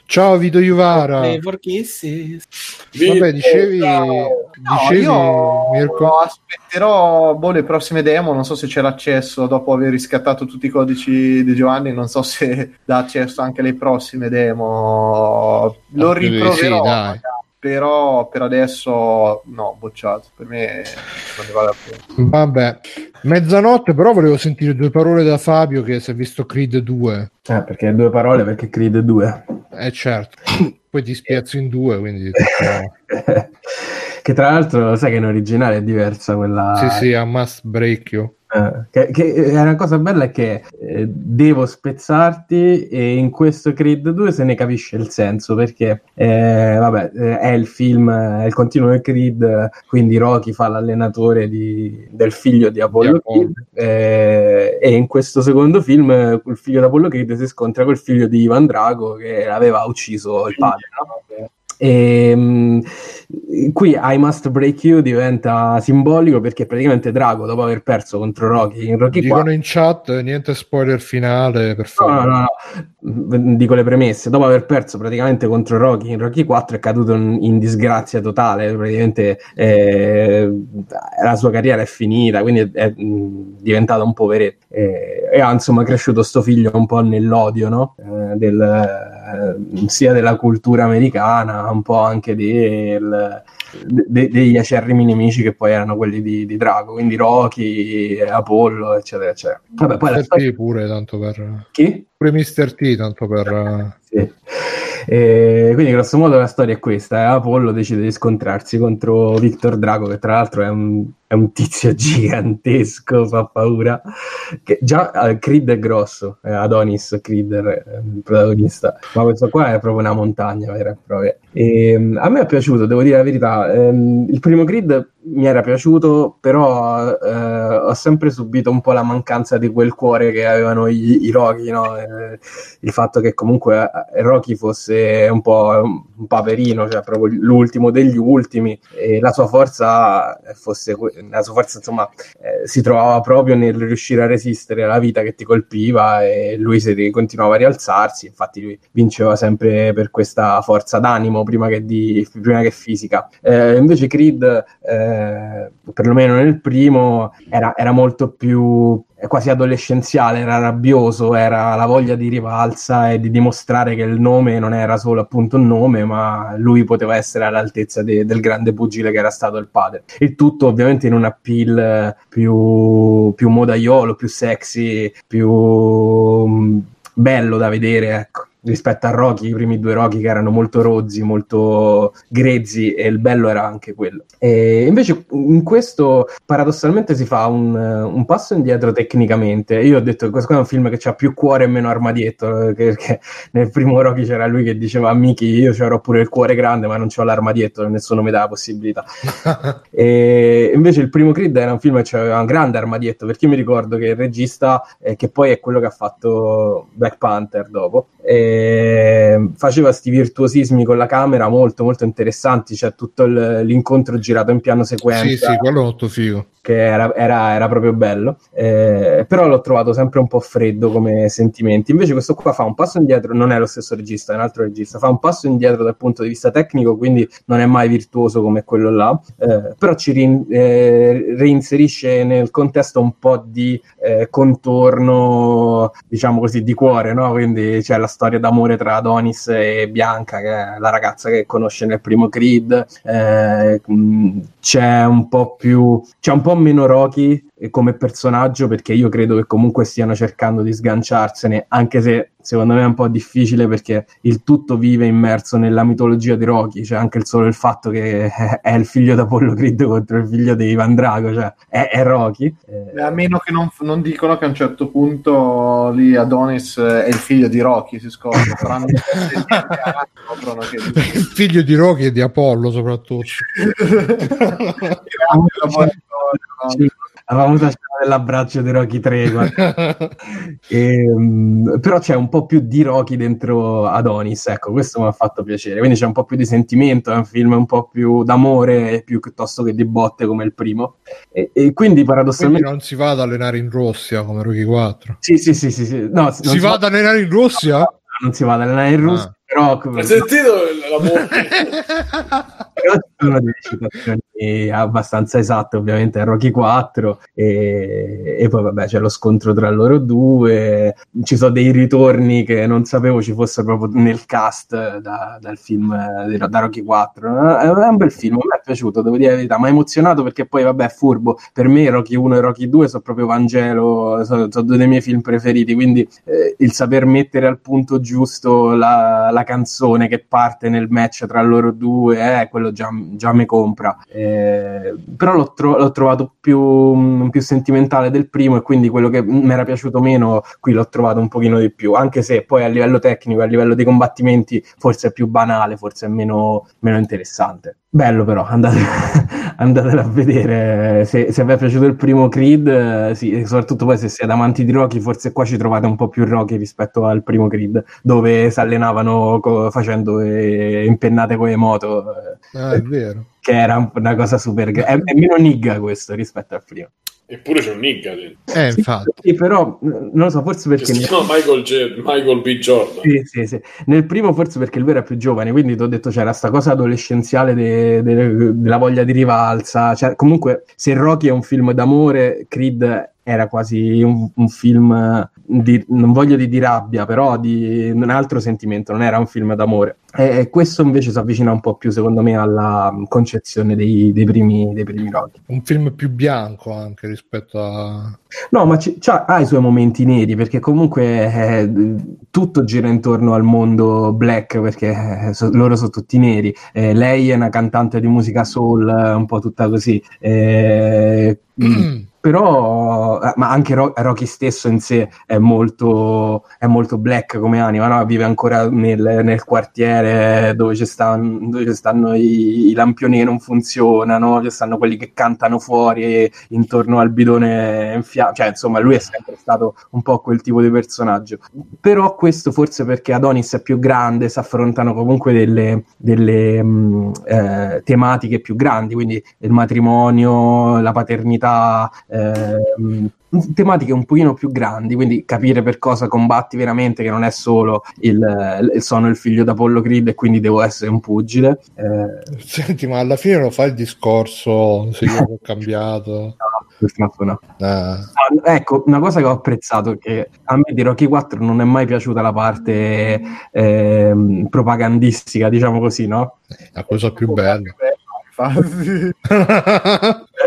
Ciao Vito Iuvara. Vabbè, dicevi. No, dicevi io Mirko. aspetterò boh, le prossime demo. Non so se c'è l'accesso dopo aver riscattato tutti i codici di Giovanni. Non so se dà accesso anche alle prossime demo. Lo Ah, riproverò, sì, però per adesso no, bocciato. Per me non ne vale la pena. Vabbè, mezzanotte però volevo sentire due parole da Fabio che si è visto Creed 2. Eh, perché due parole, perché Creed 2. Eh certo, poi ti spiazzo in due, quindi... che tra l'altro sai che in originale è diversa quella... Sì, sì, a must break you. Eh, che, che è una cosa bella è che eh, devo spezzarti e in questo Creed 2 se ne capisce il senso perché eh, vabbè, eh, è il film, è il continuo del Creed, eh, quindi Rocky fa l'allenatore di- del figlio di Apollo. Creed eh, e in questo secondo film eh, il figlio di Apollo Creed si scontra col figlio di Ivan Drago che aveva ucciso il padre. no? E, mh, qui I Must Break You diventa simbolico perché praticamente Drago, dopo aver perso contro Rocky in Rocky Dicono 4, in chat, niente spoiler finale, per no, no, favore. no, no, mh, dico le premesse, dopo aver perso praticamente contro Rocky in Rocky 4 è caduto in, in disgrazia totale, praticamente eh, la sua carriera è finita, quindi è, è, mh, diventato un poveretto. E, e ha insomma cresciuto sto figlio un po' nell'odio, no? Eh, del, eh, sia della cultura americana, un po' anche del, de- degli acerrimi nemici che poi erano quelli di, di Drago, quindi Rocky, Apollo, eccetera, eccetera. Vabbè, poi la pure, tanto per... Chi? Pure Mr. T, tanto per... eh, Sì. E quindi grosso modo la storia è questa, eh. Apollo decide di scontrarsi contro Victor Drago che tra l'altro è un, è un tizio gigantesco, fa paura. Che già eh, Creed è grosso, eh, Adonis Creed è il protagonista, ma questo qua è proprio una montagna vera e propria. E, mm, a me è piaciuto, devo dire la verità. Ehm, il primo Creed mi era piaciuto, però eh, ho sempre subito un po' la mancanza di quel cuore che avevano i, i Rocky, no? Eh, il fatto che comunque eh, Rocky fosse un po' un paperino, cioè proprio l'ultimo degli ultimi, e la sua forza fosse la sua forza, insomma, eh, si trovava proprio nel riuscire a resistere alla vita che ti colpiva e lui si continuava a rialzarsi, infatti lui vinceva sempre per questa forza d'animo prima che, di, prima che fisica. Eh, invece Creed, eh, perlomeno nel primo, era, era molto più eh, quasi adolescenziale, era rabbioso, era la voglia di rivalsa e di dimostrare che il nome non era solo appunto un nome, ma lui poteva essere all'altezza de- del grande pugile che era stato il padre. Il tutto ovviamente in un appeal eh, più, più modaiolo, più sexy, più mm, bello da vedere, ecco rispetto a Rocky, i primi due Rocky che erano molto rozzi, molto grezzi e il bello era anche quello. E invece in questo paradossalmente si fa un, un passo indietro tecnicamente. Io ho detto che questo è un film che ha più cuore e meno armadietto, perché nel primo Rocky c'era lui che diceva Miki io c'ero pure il cuore grande ma non c'ho l'armadietto, nessuno mi dà la possibilità. e invece il primo Creed era un film che aveva un grande armadietto, perché io mi ricordo che il regista, eh, che poi è quello che ha fatto Black Panther dopo, eh, faceva sti virtuosismi con la camera molto molto interessanti c'è tutto l'incontro girato in piano sequenza Sì, sì, quello molto figo. che era, era- era proprio bello eh, però l'ho trovato sempre un po' freddo come sentimenti invece questo qua fa un passo indietro non è lo stesso regista è un altro regista fa un passo indietro dal punto di vista tecnico quindi non è mai virtuoso come quello là eh, però ci rin- eh, reinserisce nel contesto un po' di eh, contorno diciamo così di cuore no? quindi c'è la storia d'amore tra Adonis e Bianca che è la ragazza che conosce nel primo Creed eh, mh, c'è un po' più c'è un po' meno Rocky eh, come personaggio perché io credo che comunque stiano cercando di sganciarsene anche se secondo me è un po' difficile perché il tutto vive immerso nella mitologia di Rocky cioè anche il solo il fatto che è il figlio d'Apollo Creed contro il figlio di Ivan Drago cioè è, è Rocky Eh, A meno che non, non dicono che a un certo punto lì Adonis è il figlio di Rocky, si scopre. Il figlio di Rocky e di Apollo soprattutto. Eravamo la scena dell'abbraccio di Rocky 3 guarda. Ehm, però c'è un po' più di Rocky dentro Adonis ecco questo mi ha fatto piacere quindi c'è un po' più di sentimento è un film un po' più d'amore più piuttosto che di botte come il primo e, e quindi Quindi paradossalmente non si va ad allenare in Russia come Rocky 4. sì sì sì sì, sì. No, non Si va ad allenare in Russia? non si va ad allenare in Russia Ah. però Hai sentito la voce? Però ci sono delle citazioni abbastanza esatte, ovviamente, a Rocky 4, e, e poi vabbè c'è lo scontro tra loro due, ci sono dei ritorni che non sapevo ci fossero proprio nel cast da- dal film eh, da Rocky 4. È un bel film, me è piaciuto, devo dire la verità, mi ha emozionato perché poi vabbè è furbo, per me Rocky 1 e Rocky 2 sono proprio Vangelo, sono, sono due dei miei film preferiti, quindi eh, il saper mettere al punto giusto la, la canzone che parte nel match tra loro due, eh, quello già, già mi compra. Eh, però l'ho, tro- l'ho trovato più, mh, più sentimentale del primo e quindi quello che mi era piaciuto meno qui l'ho trovato un pochino di più, anche se poi a livello tecnico, a livello dei combattimenti forse è più banale, forse è meno, meno interessante. Bello però, andate, andatelo a vedere. Se, se vi è piaciuto il primo Creed, eh, sì, soprattutto poi se siete amanti di Rocky, forse qua ci trovate un po' più Rocky rispetto al primo Creed, dove si allenavano co- facendo eh, impennate con le moto, Ah, è vero. che era una cosa super... È, è meno nigga questo rispetto al primo. Eppure c'è un nigga dentro. Eh, Sì, infatti. sì, però non lo so, forse Che perché... si chiama Michael, J- Michael B. Jordan. Sì, sì, sì. Nel primo forse perché lui era più giovane, quindi ti ho detto c'era sta cosa adolescenziale de- de- della voglia di rivalsa. Cioè, comunque, se Rocky è un film d'amore, Creed era quasi un, un film di, non voglio di, di rabbia, però di un altro sentimento, non era un film d'amore. E questo invece si avvicina un po' più, secondo me, alla concezione dei, dei primi, dei primi Rocky. Un film più bianco anche rispetto a... No, ma c- ha i suoi momenti neri, perché comunque eh, tutto gira intorno al mondo black, perché eh, so, loro sono tutti neri. Eh, lei è una cantante di musica soul, un po' tutta così. Eh, però eh, ma anche Ro- Rocky stesso in sé è molto, è molto black come anima no? vive ancora nel, nel quartiere dove ci stanno, dove ci stanno i, i, lampioni che non funzionano ci stanno quelli che cantano fuori intorno al bidone in fiamme cioè insomma lui è sempre stato un po' quel tipo di personaggio però questo forse perché Adonis è più grande si affrontano comunque delle, delle mh, eh, tematiche più grandi quindi il matrimonio la paternità eh, tematiche un pochino più grandi, quindi capire per cosa combatti veramente, che non è solo il, il sono il figlio d'Apollo Creed e quindi devo essere un pugile. Eh... Senti, ma alla fine lo fa il discorso se io ho cambiato. No, purtroppo no. Ah. Ecco, una cosa che ho apprezzato che a me di Rocky 4 non è mai piaciuta la parte eh, propagandistica, diciamo così, no? La cosa più bella.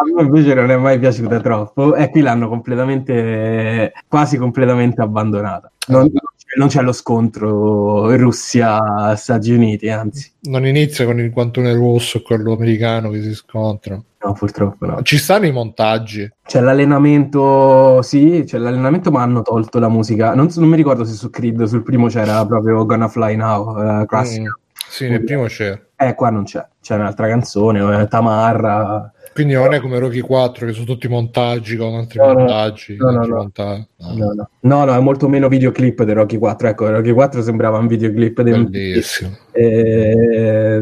a me invece non è mai piaciuta troppo e qui l'hanno completamente quasi completamente abbandonata non, non c'è lo scontro Russia-Stati Uniti anzi non inizia con il guantone rosso e quello americano che si scontrano No, purtroppo no. Ci stanno i montaggi. C'è l'allenamento, sì, c'è l'allenamento, ma hanno tolto la musica. Non, non mi ricordo se su Creed, sul primo c'era proprio Gonna Fly Now, uh, classico. Mm, sì, nel primo c'è. Eh, qua non c'è. C'è un'altra canzone, eh, Tamarra. Quindi non è come Rocky 4 che sono tutti montaggi con altri no, montaggi. No no no. Montaggi. No. No, no. è molto meno videoclip di Rocky 4. Ecco, Rocky 4 sembrava un videoclip. Bellissimo. Eh,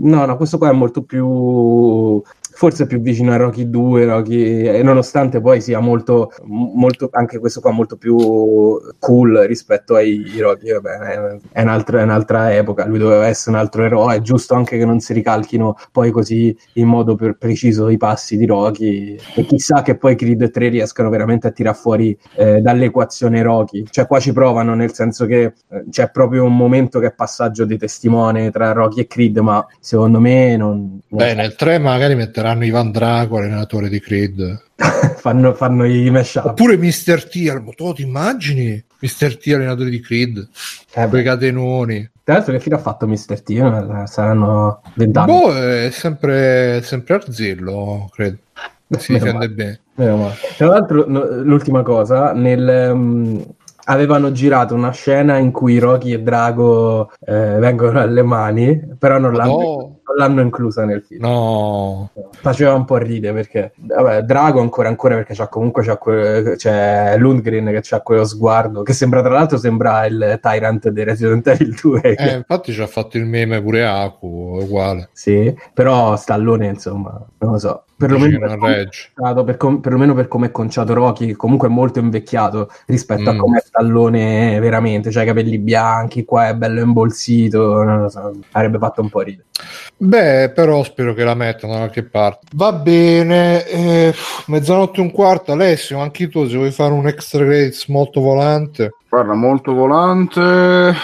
no, no, questo qua è molto più forse più vicino a Rocky 2, Rocky, nonostante poi sia molto, molto, anche questo qua molto più cool rispetto ai Rocky, vabbè, è, un'altra, è un'altra epoca, lui doveva essere un altro eroe, è giusto anche che non si ricalchino poi così in modo preciso i passi di Rocky e chissà che poi Creed 3 riescano veramente a tirare fuori eh, dall'equazione Rocky, cioè qua ci provano nel senso che eh, c'è proprio un momento che è passaggio di testimone tra Rocky e Creed, ma secondo me non... non Beh, nel 3 magari metterà metteranno Ivan Drago, allenatore di Creed. fanno, fanno, i mashup. Oppure Mr. T, tu ti immagini? Mr. T, allenatore di Creed. Eh, Quei catenoni. Tra l'altro che fine ha fatto Mr. T? Eh, saranno vent'anni. Boh, è sempre, sempre Arzillo, credo. Si difende bene. Tra l'altro, no, l'ultima cosa, nel... Um, avevano girato una scena in cui Rocky e Drago eh, vengono alle mani, però non l'hanno, non l'hanno, inclusa nel film. No. Faceva un po' ridere perché vabbè, Drago ancora ancora perché c'ha, comunque c'ha que- c'è Lundgren che ha quello sguardo che sembra tra l'altro sembra il Tyrant di Resident Evil 2. Eh, infatti ci ha fatto il meme pure Aku, uguale. Sì, però Stallone insomma, non lo so perlomeno per, come, per, com- perlomeno per come è conciato Rocky, che comunque è molto invecchiato rispetto mm. a come è Stallone veramente, cioè i capelli bianchi, qua è bello imbolsito, non so, avrebbe fatto un po' ridere. Beh, però spero che la mettano da qualche parte. Va bene, eh, mezzanotte e un quarto, Alessio, anche tu se vuoi fare un extra credits molto volante. Guarda, molto volante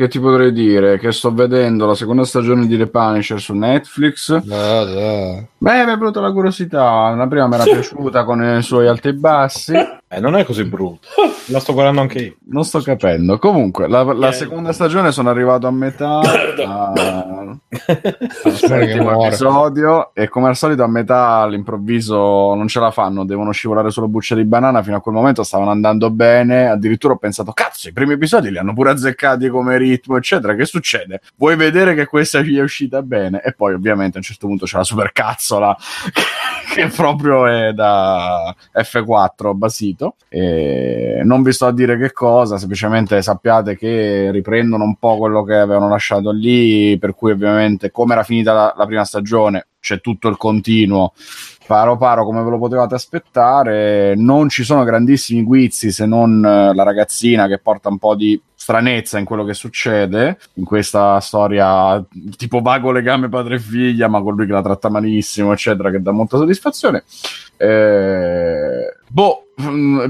che ti potrei dire? Che sto vedendo la seconda stagione di The Punisher su Netflix. Da, da. Beh, mi è venuta la curiosità. La prima mi era piaciuta con i suoi alti e bassi. Eh, non è così brutto. La sto guardando anche io. Non sto capendo. Comunque, la, la eh. seconda stagione sono arrivato a metà. a... episodio. E come al solito, a metà all'improvviso non ce la fanno. Devono scivolare sulla buccia di banana. Fino a quel momento stavano andando bene. Addirittura ho pensato, cazzo, i primi episodi li hanno pure azzeccati come ritmo, eccetera. Che succede? Vuoi vedere che questa gli è uscita bene? E poi, ovviamente, a un certo punto c'è la supercazzola che proprio è da F4 basito. E non vi sto a dire che cosa, semplicemente sappiate che riprendono un po' quello che avevano lasciato lì, per cui ovviamente come era finita la, la prima stagione c'è tutto il continuo paro paro come ve lo potevate aspettare. Non ci sono grandissimi guizzi se non eh, la ragazzina che porta un po' di stranezza in quello che succede in questa storia tipo vago legame padre-figlia, ma con lui che la tratta malissimo, eccetera, che dà molta soddisfazione. Eh, boh,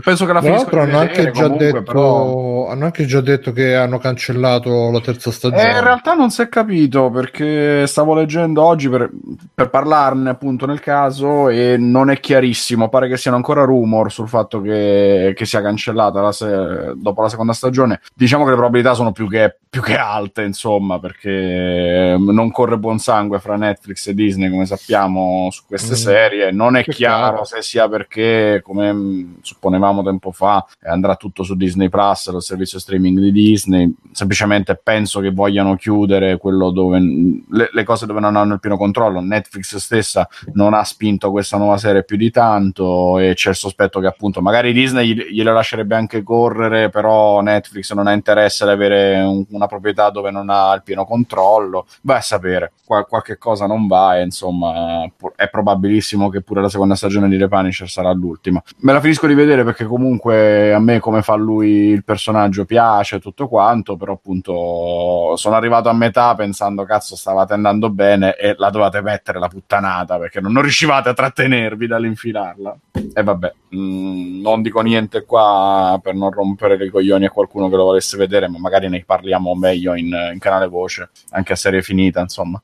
penso che la finisca hanno anche, già comunque, detto, però... hanno anche già detto che hanno cancellato la terza stagione. Eh, in realtà non si è capito perché stavo leggendo oggi per, per, parlarne appunto nel caso e non è chiarissimo. Pare che siano ancora rumor sul fatto che, che sia cancellata la se- dopo la seconda stagione. Diciamo che le probabilità sono più che, più che alte, insomma, perché non corre buon sangue fra Netflix e Disney, come sappiamo, su queste mm. serie. Non è chiaro chiaro se sia perché, come mm, supponevamo tempo fa, andrà tutto su Disney Plus, lo servizio streaming di Disney. Semplicemente penso che vogliano chiudere quello dove le, le, cose dove non hanno il pieno controllo. Netflix stessa non ha spinto questa nuova serie più di tanto e c'è il sospetto che appunto magari Disney glielo lascerebbe anche correre, però Netflix non ha interesse ad avere un, una proprietà dove non ha il pieno controllo. Vai a sapere, Qual- qualche cosa non va e insomma è probabilissimo che pure la seconda stagione di The Punisher sarà l'ultima. Me la finisco di vedere perché comunque a me come fa lui il personaggio piace tutto quanto, però appunto sono arrivato a metà pensando cazzo stavate andando bene e la dovete mettere la puttanata perché non, non riuscivate a trattenervi dall'infilarla. E vabbè, mh, mm, non dico niente qua per non rompere i coglioni a qualcuno che lo volesse vedere, ma magari ne parliamo meglio in, in canale voce, anche a serie finita, insomma.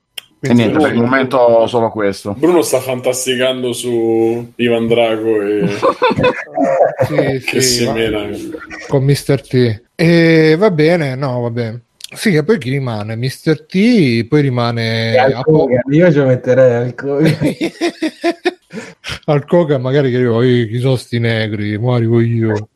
E niente, per il momento solo questo. Bruno sta fantasticando su Ivan Drago e sì, che sì, si mena con Mr. T. E va bene, no, va bene. Sì, e poi chi rimane? Mr. T, poi rimane... Io ci metterei Alcoga. Alcoga magari che io, chi sono sti negri, mo arrivo io.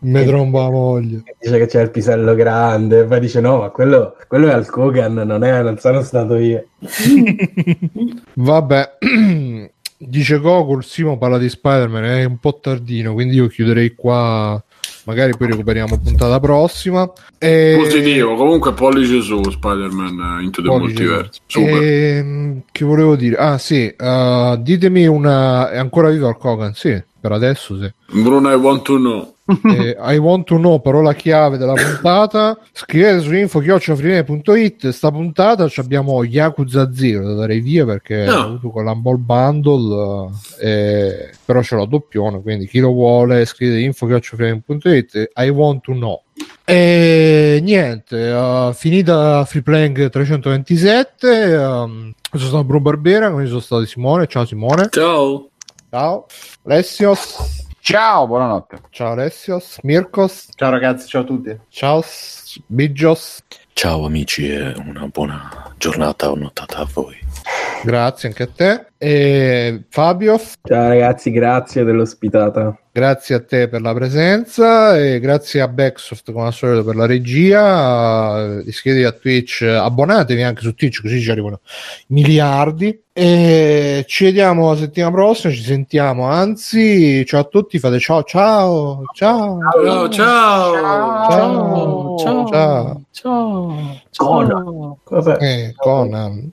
Mi tromba la moglie. Dice che c'è il pisello grande, poi dice no, ma quello, quello è al Kogan, non, è, non sono stato io. Vabbè, dice Goku, il Simo parla di Spider-Man, è un po' tardino, quindi io chiuderei qua magari poi recuperiamo puntata prossima. E... Positivo, comunque pollice su Spider-Man Into the pollice. Multiverse. Super. E... Ehm, che volevo dire? Ah sì, uh, ditemi una... È ancora vivo al Kogan? Sì, per adesso sì. Bruno, I want to know eh, I want to know parola chiave della puntata scrivete su info.it sta puntata abbiamo Yakuza 0 da dare via perché no. ho avuto con l'Humble Bundle eh, però ce l'ho doppione quindi chi lo vuole scrivete info.it I want to know e niente, uh, finita Free Playing 327, um, sono stato Bruno Barbera, come sono stato Simone. Ciao Simone. Ciao. Ciao. Alessios. Ciao, buonanotte. Ciao Alessios, Mirkos. Ciao ragazzi, ciao a tutti. Ciao Bigios. Ciao amici e una buona giornata o nottata a voi. Grazie anche a te. E Fabio. Ciao ragazzi, grazie dell'ospitata. Grazie a te per la presenza e grazie a Backsoft come al solito per la regia. Iscrivetevi a Twitch, abbonatevi anche su Twitch così ci arrivano miliardi. E ci vediamo la settimana prossima, ci sentiamo. Anzi, ciao a tutti, fate ciao ciao ciao ciao ciao ciao ciao ciao ciao Conan. Cos'è? Eh, Conan.